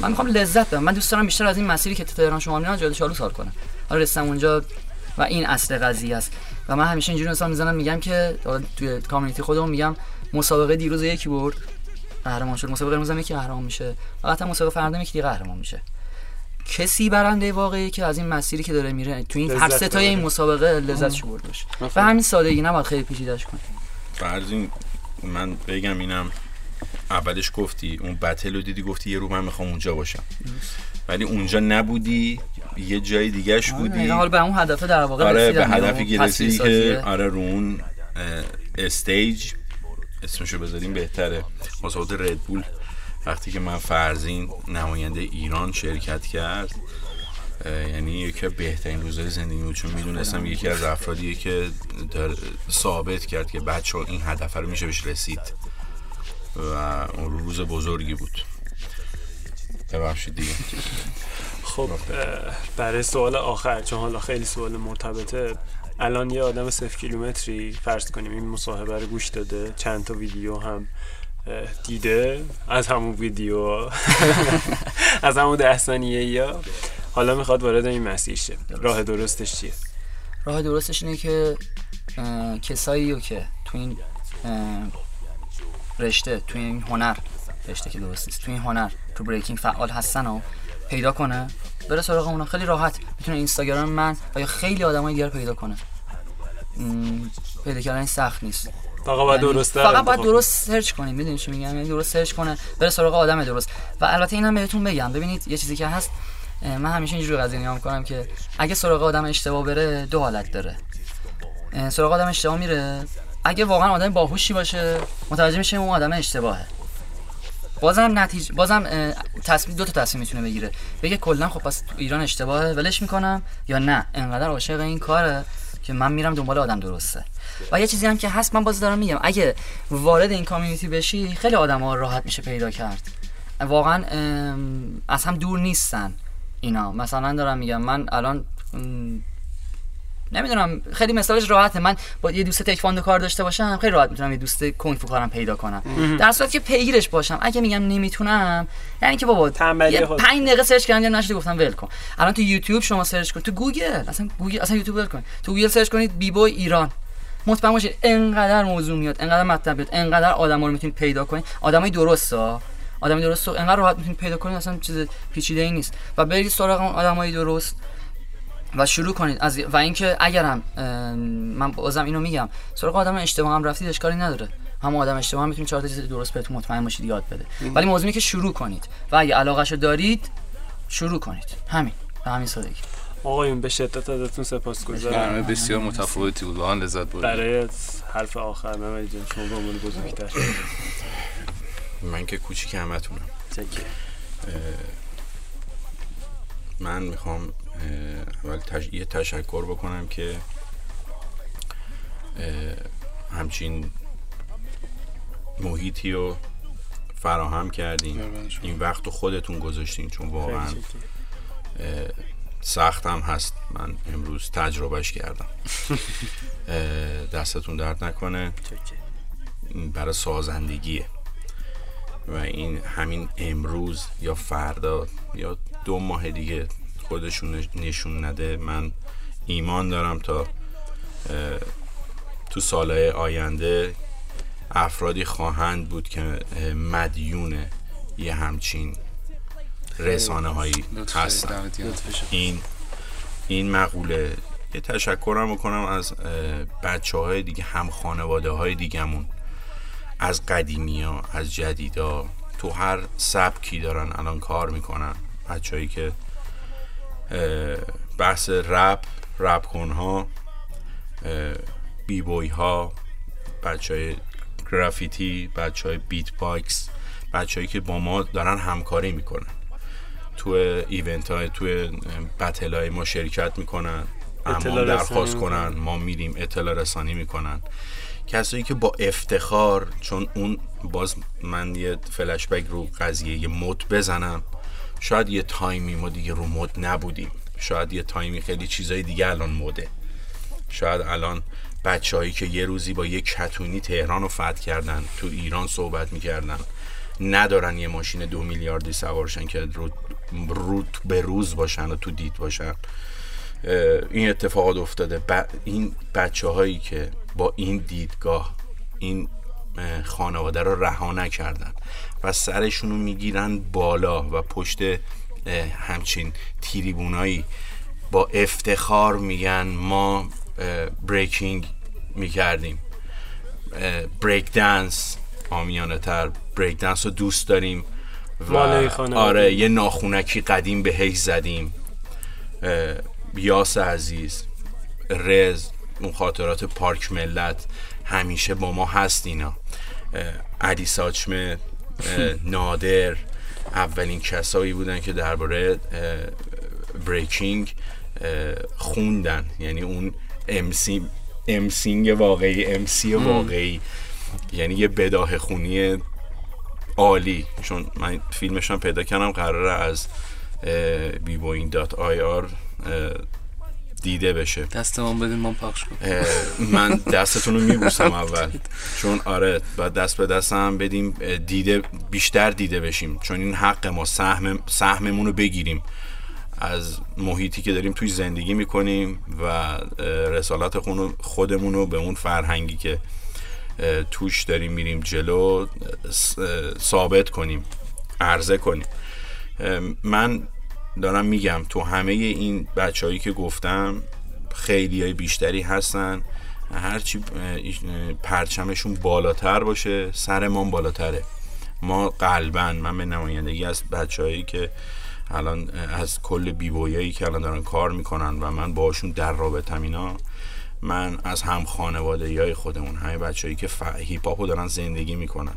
من می‌خوام لذت ببرم من دوست دارم بیشتر از این مسیری که تو تهران شما میرم جاده چالو سال کنم. حالا رسیدم اونجا و این اصل قضیه است. و من همیشه اینجوری مثال می‌زنم میگم که توی کامیونیتی خودمون میگم مسابقه دیروز یکی برد قهرمان شد. مسابقه امروز یکی قهرمان میشه. فقط هم مسابقه فردا هم یکی دیگه قهرمان میشه. کسی برنده واقعی که از این مسیری که داره میره تو این هر
لذت
سه تای این. مسابقه لذتش برد باشه و همین سادگی نباید خیلی پیچیده‌اش کنی
فرض این من بگم اینم اولش گفتی اون بتل رو دیدی گفتی یه رو من می‌خوام اونجا باشم. ولی اونجا نبودی یه جای دیگهش بودی.
حالا به اون هدف در واقع
آره به
رسیدم.
هدفی
یعنی
که رسیدی که. آره رو اون استیج اسمشو بذاریم بهتره. مسابقات ردبول وقتی که من فرزین نماینده ایران شرکت کرد یعنی یکی از بهترین روزهای زندگی بود چون می‌دونستم یکی از افرادیه که در ثابت کرد که بچه این هدف رو میشه بهش رسید. و اون روز بزرگی بود. ببخشید دیگه.
خب برای سوال آخر چون حالا خیلی سوال مرتبطه الان یه آدم صفر کیلومتری فرض کنیم این مصاحبه رو گوش داده چند تا ویدیو هم دیده از همون ویدیو از همون ده ثانیه یا حالا می‌خواد وارد این مسیر شه. راه درستش چیه؟
راه درستش اینه که کسایی رو که تو این رشته تو این هنر. رشته که درست نیست. تو این هنر. تو breaking فعال هستن و پیدا کنه. بره سراغ اونا. خیلی راحت. می‌تونه اینستاگرام من و یا خیلی آدمای دیگر پیدا کنه. م، پیدا کردن سخت نیست.
فقط باید
یعنی
درست
فقط باید درست search کنیم می‌دونی چی میگم؟ یعنی درست search کنه. بره سراغ آدم درست. و البته اینم بهتون بگم. ببینید یه چیزی که هست. من همیشه اینجوری قضیه نگاه می‌کنم که اگه سراغ آدم اشتباه بره دو حالت داره. سراغ آدم اشتباه میره. اگه واقعا آدم باهوشی باشه متوجه میشه اون آدم اشتباهه. بازم نتیجه بازم تصمیم دو تا تصمیم می‌تونه بگیره. بگه کلا خب پس ایران اشتباهه ولش می‌کنم یا نه؟ انقدر عاشق این کاره که من میرم دنبال آدم درسته. و یه چیزی هم که هست من باز دارم میگم. اگه وارد این community بشی خیلی آدم ها راحت میشه پیدا کرد. واقعا از هم دور نیستن اینا. مثلا دارم میگم من الان نمی‌دونم خیلی مثالش راحته. من با یه دوست تکواندو کار داشته باشم خیلی راحت می‌تونم یه دوست کنگ فو کارم پیدا کنم. در صورتی که پیگیرش باشم. اگه میگم نمی‌تونم یعنی که بابا
تنبلی
یه
خود.
پنج دقیقه search کردم نشده گفتم ول کن. الان تو یوتیوب شما search کن. تو گوگل اصلا گوگل اصلا یوتیوب ول کن. تو گوگل search کنید B-boy ایران. مطمئن باشید انقدر موضوع میاد انقدر مطلب میاد انقدر آدما رو می‌تونید پیدا کنید. آدمای درست ها. آدمی درست انقدر راحت می‌تونید پیدا کنید اصلا چیز پیچیده ای نیست. و برید سراغ اون آدمای درست. و شروع کنید. از و اینکه اگرم من بازم اینو میگم سراغ آدم اشتباه هم رفتید اشکالی نداره. هم آدم اشتباه هم می‌تونید چهار تا چیز درست بهتون مطمئن باشید یاد بده. ولی موضوع اینه که شروع کنید و اگه علاقهشو دارید شروع کنید. همین. به همین سادگی.
آقایون به شدت ازتون سپاسگزارم.
بسیار متفاوتی بود. واقعا لذت بردم
برای حرف آخر مملی جان شما به عنوان بزرگتر.
من که کوچیک همتونم. من می‌خوام اول تش... یه تشکر بکنم که همچین محیطی رو فراهم کردین. این وقت رو خودتون گذاشتین چون واقعا. سخت هم هست. من امروز تجربهش کردم. دستتون درد نکنه. برای سازندگیه. و این همین امروز یا فردا یا دو ماه دیگه خودشون نشون نده. من ایمان دارم تا تو سالهای آینده افرادی خواهند بود که مدیون یه همچین رسانه هایی هستن. این این مقوله. یه تشکرم می‌کنم از بچه های دیگه هم خانواده های دیگهمون. از قدیمی ها از جدیدا تو هر سبکی دارن الان کار می‌کنن. بچههایی که بحث رپ رپ کنها B-boy ها بچه های گرافیتی بچه های beatbox بچه که با ما دارن همکاری می‌کنن تو event های تو battle های ما شرکت می‌کنن اما درخواست. کنن ما میریم اطلاع رسانی می‌کنن کسایی که با افتخار چون اون باز من یه فلشبک رو قضیه یه مد بزنم شاید یه time ی ما دیگه رو مد نبودیم. شاید یه تایمی خیلی چیزای دیگه الان مده شاید الان بچههایی که یه روزی با یک کتونی تهران رو فتح کردن تو ایران صحبت می‌کردن ندارن یه ماشین دو میلیاردی سوارشن که رو, رو به روز باشن و تو دید باشن. این اتفاقات افتاده. ب... این بچه هایی که با این دیدگاه این خانواده رو رها نکردن. و سرشون رو می‌گیرن بالا و پشت همچین تیریبونایی با افتخار میگن ما بریکینگ می‌کردیم. بریک دنس آمیانه تر بریک دنس رو دوست داریم و. آره یه ناخونکی قدیم بهش زدیم. اه، یاس عزیز رز اون خاطرات پارک ملت همیشه با ما هست اینا. علی ساچمه نادر اولین کسایی بودن که درباره breaking خوندن. یعنی اون MC MCing واقعی MC واقعی. یعنی یه بداهه خونی عالی. چون من فیلمش هم پیدا کردم قراره از bboying dot IR دیده بشه.
دستمان بدین ما پخش کن
اه، من دستتون رو میبوسم اول. چون آره باید دست به دستم بدیم اه، دیده بیشتر دیده بشیم. چون این حق ما سهم سهممون رو بگیریم. از محیطی که داریم توی زندگی می‌کنیم و رسالت خودمون رو به اون فرهنگی که توش داریم میریم جلو ثابت کنیم عرضه کنیم. من دارم میگم تو همه این بچههایی که گفتم خیلی های بیشتری هستن. هرچی پرچمشون بالاتر باشه سرمان بالاتره. ما قلبا من به نمایندگی از بچههایی که الان از کل بیبویایی که الان دارن کار می‌کنن و من باشون در رابطم اینا من از هم خانواده های خودمون همه بچههایی که ف... هیپ هاپو دارن زندگی می‌کنن.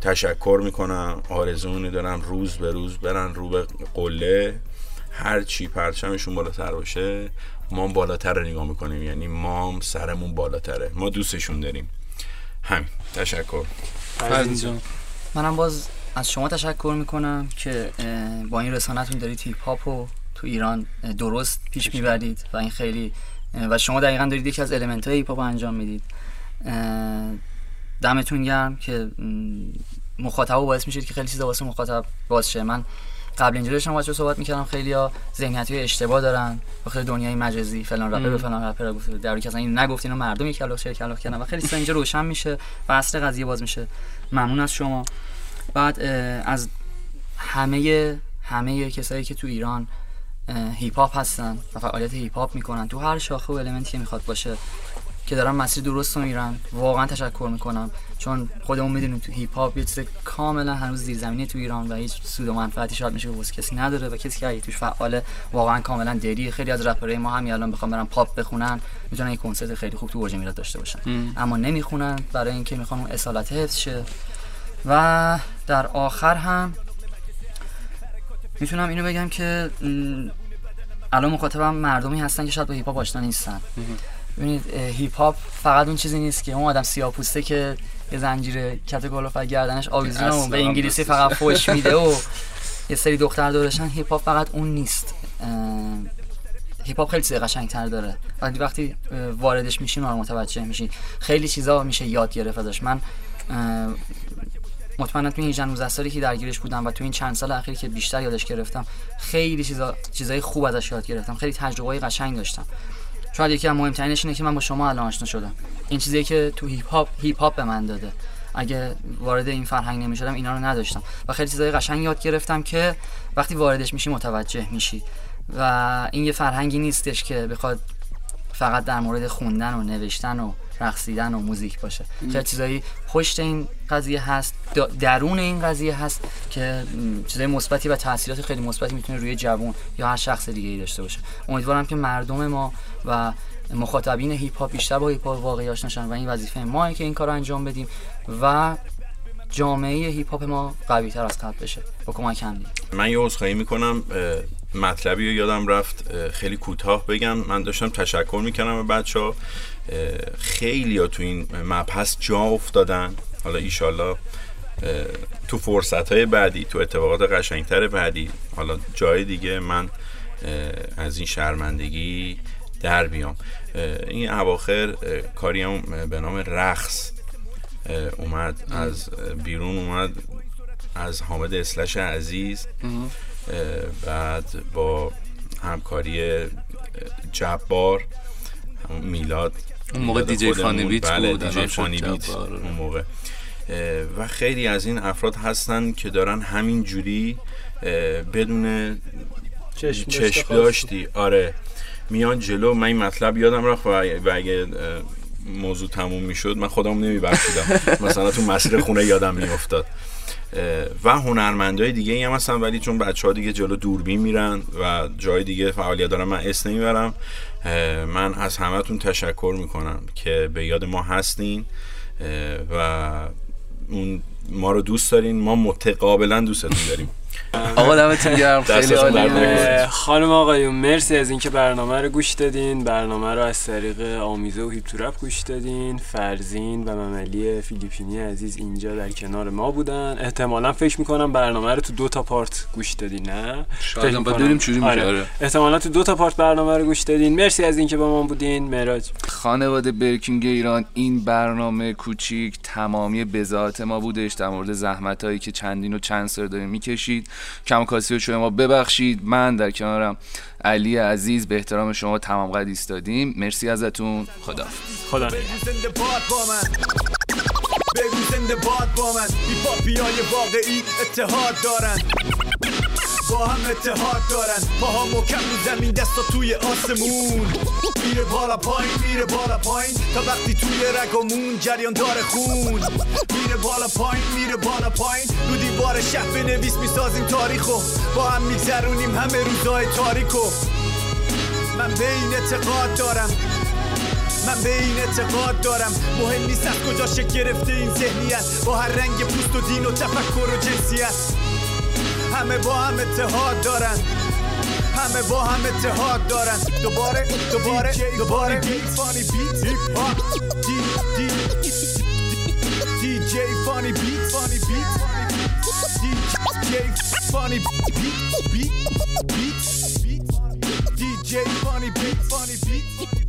تشکر می‌کنم. آرزو دارم روز به روز برن رو به قله. هر چی پرچمشون بالاتر باشه ما بالاتر رو نگاه می‌کنیم. یعنی ما سرمون بالاتره. ما دوستشون داریم. همین. تشکر.
منم باز از شما تشکر می‌کنم که با این رسانه‌تون دارید هیپ هاپ رو تو ایران درست پیش می‌برید و این خیلی و شما دقیقا دارید یکی از element های هیپ هاپ رو انجام می‌دید. دمتون گرم که مخاطب باعث میشید که خیلی چیزا واسه مخاطب باز شه. من قبل اینجا داشتم بچه‌ها صحبت می‌کردم. خیلی ها ذهنیت اشتباه دارن. خیلی دنیای مجازی فلان رپر به فلان رپر گفت در حالی که اصلا این نگفت اینا مردم یک کلاغ چهل کلاغ کردن. و خیلی چیزا اینجا روشن میشه و اصل قضیه باز میشه. ممنون از شما. بعد از همه همه کسایی که تو ایران هیپ هاپ هستن و فعالیت هیپ هاپ می‌کنن تو هر شاخه و element ی که می‌خواد باشه که دارن مسیر درست رو میرن. واقعا تشکر می‌کنم. چون خودمون می‌دونیم تو هیپ هاپ یه چیز کاملا هنوز زیرزمینی تو ایران و هیچ سود و منفعتی شاید میشه واسه کسی نداره و کسی که اگه توش فعاله واقعا کاملا دری. خیلی از رپرهای ما همین الان بخوام برن پاپ بخونن می‌تونن یه کنسرت خیلی خوب تو برج میلاد داشته باشن. اما نمی‌خونن برای اینکه می‌خوان اون اصالت حفظ شه. و در آخر هم می‌تونم اینو بگم که الان مخاطبم مردمی هستن که شاید با هیپ هاپ آشنا نیستن. ببینید هیپ هاپ فقط اون چیزی نیست که اون آدم سیاه‌پوسته که یه زنجیر کلفت گردنش آویزونه و به انگلیسی. فقط فوش میده و یه سری دختر دورشن هیپ هاپ فقط اون نیست. هیپ هاپ خیلی چیز قشنگتر داره. ولی وقتی واردش میشین رو متوجه میشین خیلی چیزا میشه یاد گرفت ازش. من اه، مطمئنا تو این 18 19 سالی که درگیرش بودم و تو این چند سال اخیر که بیشتر یادش گرفتم خیلی چیزا چیزای خوب ازش یاد گرفتم. خیلی تجربه‌های قشنگ داشتم. شاید یکی از مهمترینش اینه که من با شما الان آشنا شدم. این چیزی که تو هیپ هاپ هیپ هاپ به من داده. اگه وارد این فرهنگ نمی‌شدم اینا رو نداشتم. و خیلی چیزای قشنگ یاد گرفتم که وقتی واردش میشی متوجه میشی. و این یه فرهنگی نیستش که بخواد فقط در مورد خوندن و نوشتن و رقصیدن و موزیک باشه. چه چیزایی پشت این قضیه هست درون این قضیه هست که چیزای مثبتی و تاثیرات خیلی مثبتی می‌تونه روی جوان یا هر شخص دیگه ای داشته باشه. امیدوارم که مردم ما و مخاطبین هیپ هاپ بیشتر با هیپ هاپ واقعی آشنا و این وظیفه ما که این کار انجام بدیم و جامعه هیپ هاپ ما قوی تر از قبل بشه. با کمک هم
من یه عذرخواهی می‌کنم مطلبی رو یادم رفت خیلی کوتاه بگم. من داشتم تشکر می‌کنم به بچه ها خیلی ها تو این مبحث جا افتادن. حالا ایشالله تو فرصت های بعدی تو اتفاقات قشنگتر بعدی حالا جای دیگه من از این شرمندگی در بیام. این اواخر کاری هم به نام رقص اومد از بیرون اومد از حامد اسلش عزیز. بعد با همکاری جبار میلاد.
اون موقع دیجی فانی بیت
بله بود دیجی فانی بیت اون موقع. و خیلی از این افراد هستن که دارن همین جوری بدون چشم, داشتی آره. میان جلو من این مطلب یادم رفت و اگه موضوع تموم می‌شد من خودم نمیبخشیدم. مثلا تو مسیر خونه یادم میافتاد. و هنرمندای دیگه هم هستن ولی چون بچه ها دیگه جلو دوربین میرن و جای دیگه فعالیت دارن من اسم نمی‌برم. من از همتون تشکر می‌کنم که به یاد ما هستین و اون ما رو دوست دارین ما متقابلا دوستتون داریم.
آقا دمتون گرم خیلی عالی.
خانم آقایون مرسی از اینکه برنامه رو گوش دادین. برنامه رو از طریق آمیزه و هیپ گوش دادین. فرزین و مملی فیلیپینی عزیز اینجا در کنار ما بودن. احتمالا فکر می‌کنم برنامه رو تو دو تا پارت گوش دادین نه؟
شاید بدونیم چوری میشه آره.
احتمالا تو دو تا پارت برنامه رو گوش دادین. مرسی از اینکه با ما بودین. مراج
خانواده برکینگ ایران این برنامه کوچیک تمامی بذات ما بودش در مورد زحمت هایی که چندین و چند سر داریم می‌کشید. کم کاسی رو شما ببخشید. من در کنارم علی عزیز به احترام شما تمام قد ایستادیم. مرسی ازتون. خدا
خدا. بگو زنده باد با من. واقعی اتحاد دارن. با هم اتحاد دارن. پاها مکم رو زمین دستا توی آسمون. میره بالا پایین میره بالا پایین. تا وقتی توی رگامون جریان داره خون. میره بالا پایین میره بالا پایین. رو دیوار شهر بنویس می‌سازیم تاریخو. با هم میگذرونیم همه روزای تاریکو من به این اعتقاد دارم. من به این اعتقاد دارم. مهم نیست از کجا گرفته این ذهنیت. با هر رنگ پوست و دین و تفکر و جنسیت. همه با هم اتحاد دارن. همه با هم اتحاد دارن. دوباره دوباره دوباره. فانی بیت. هیپ هاپ دی دی دی جی فانی بیت. فانی بیت. دی جی فانی بیت. بیت. بیت. دی جی فانی بیت. فانی بیت.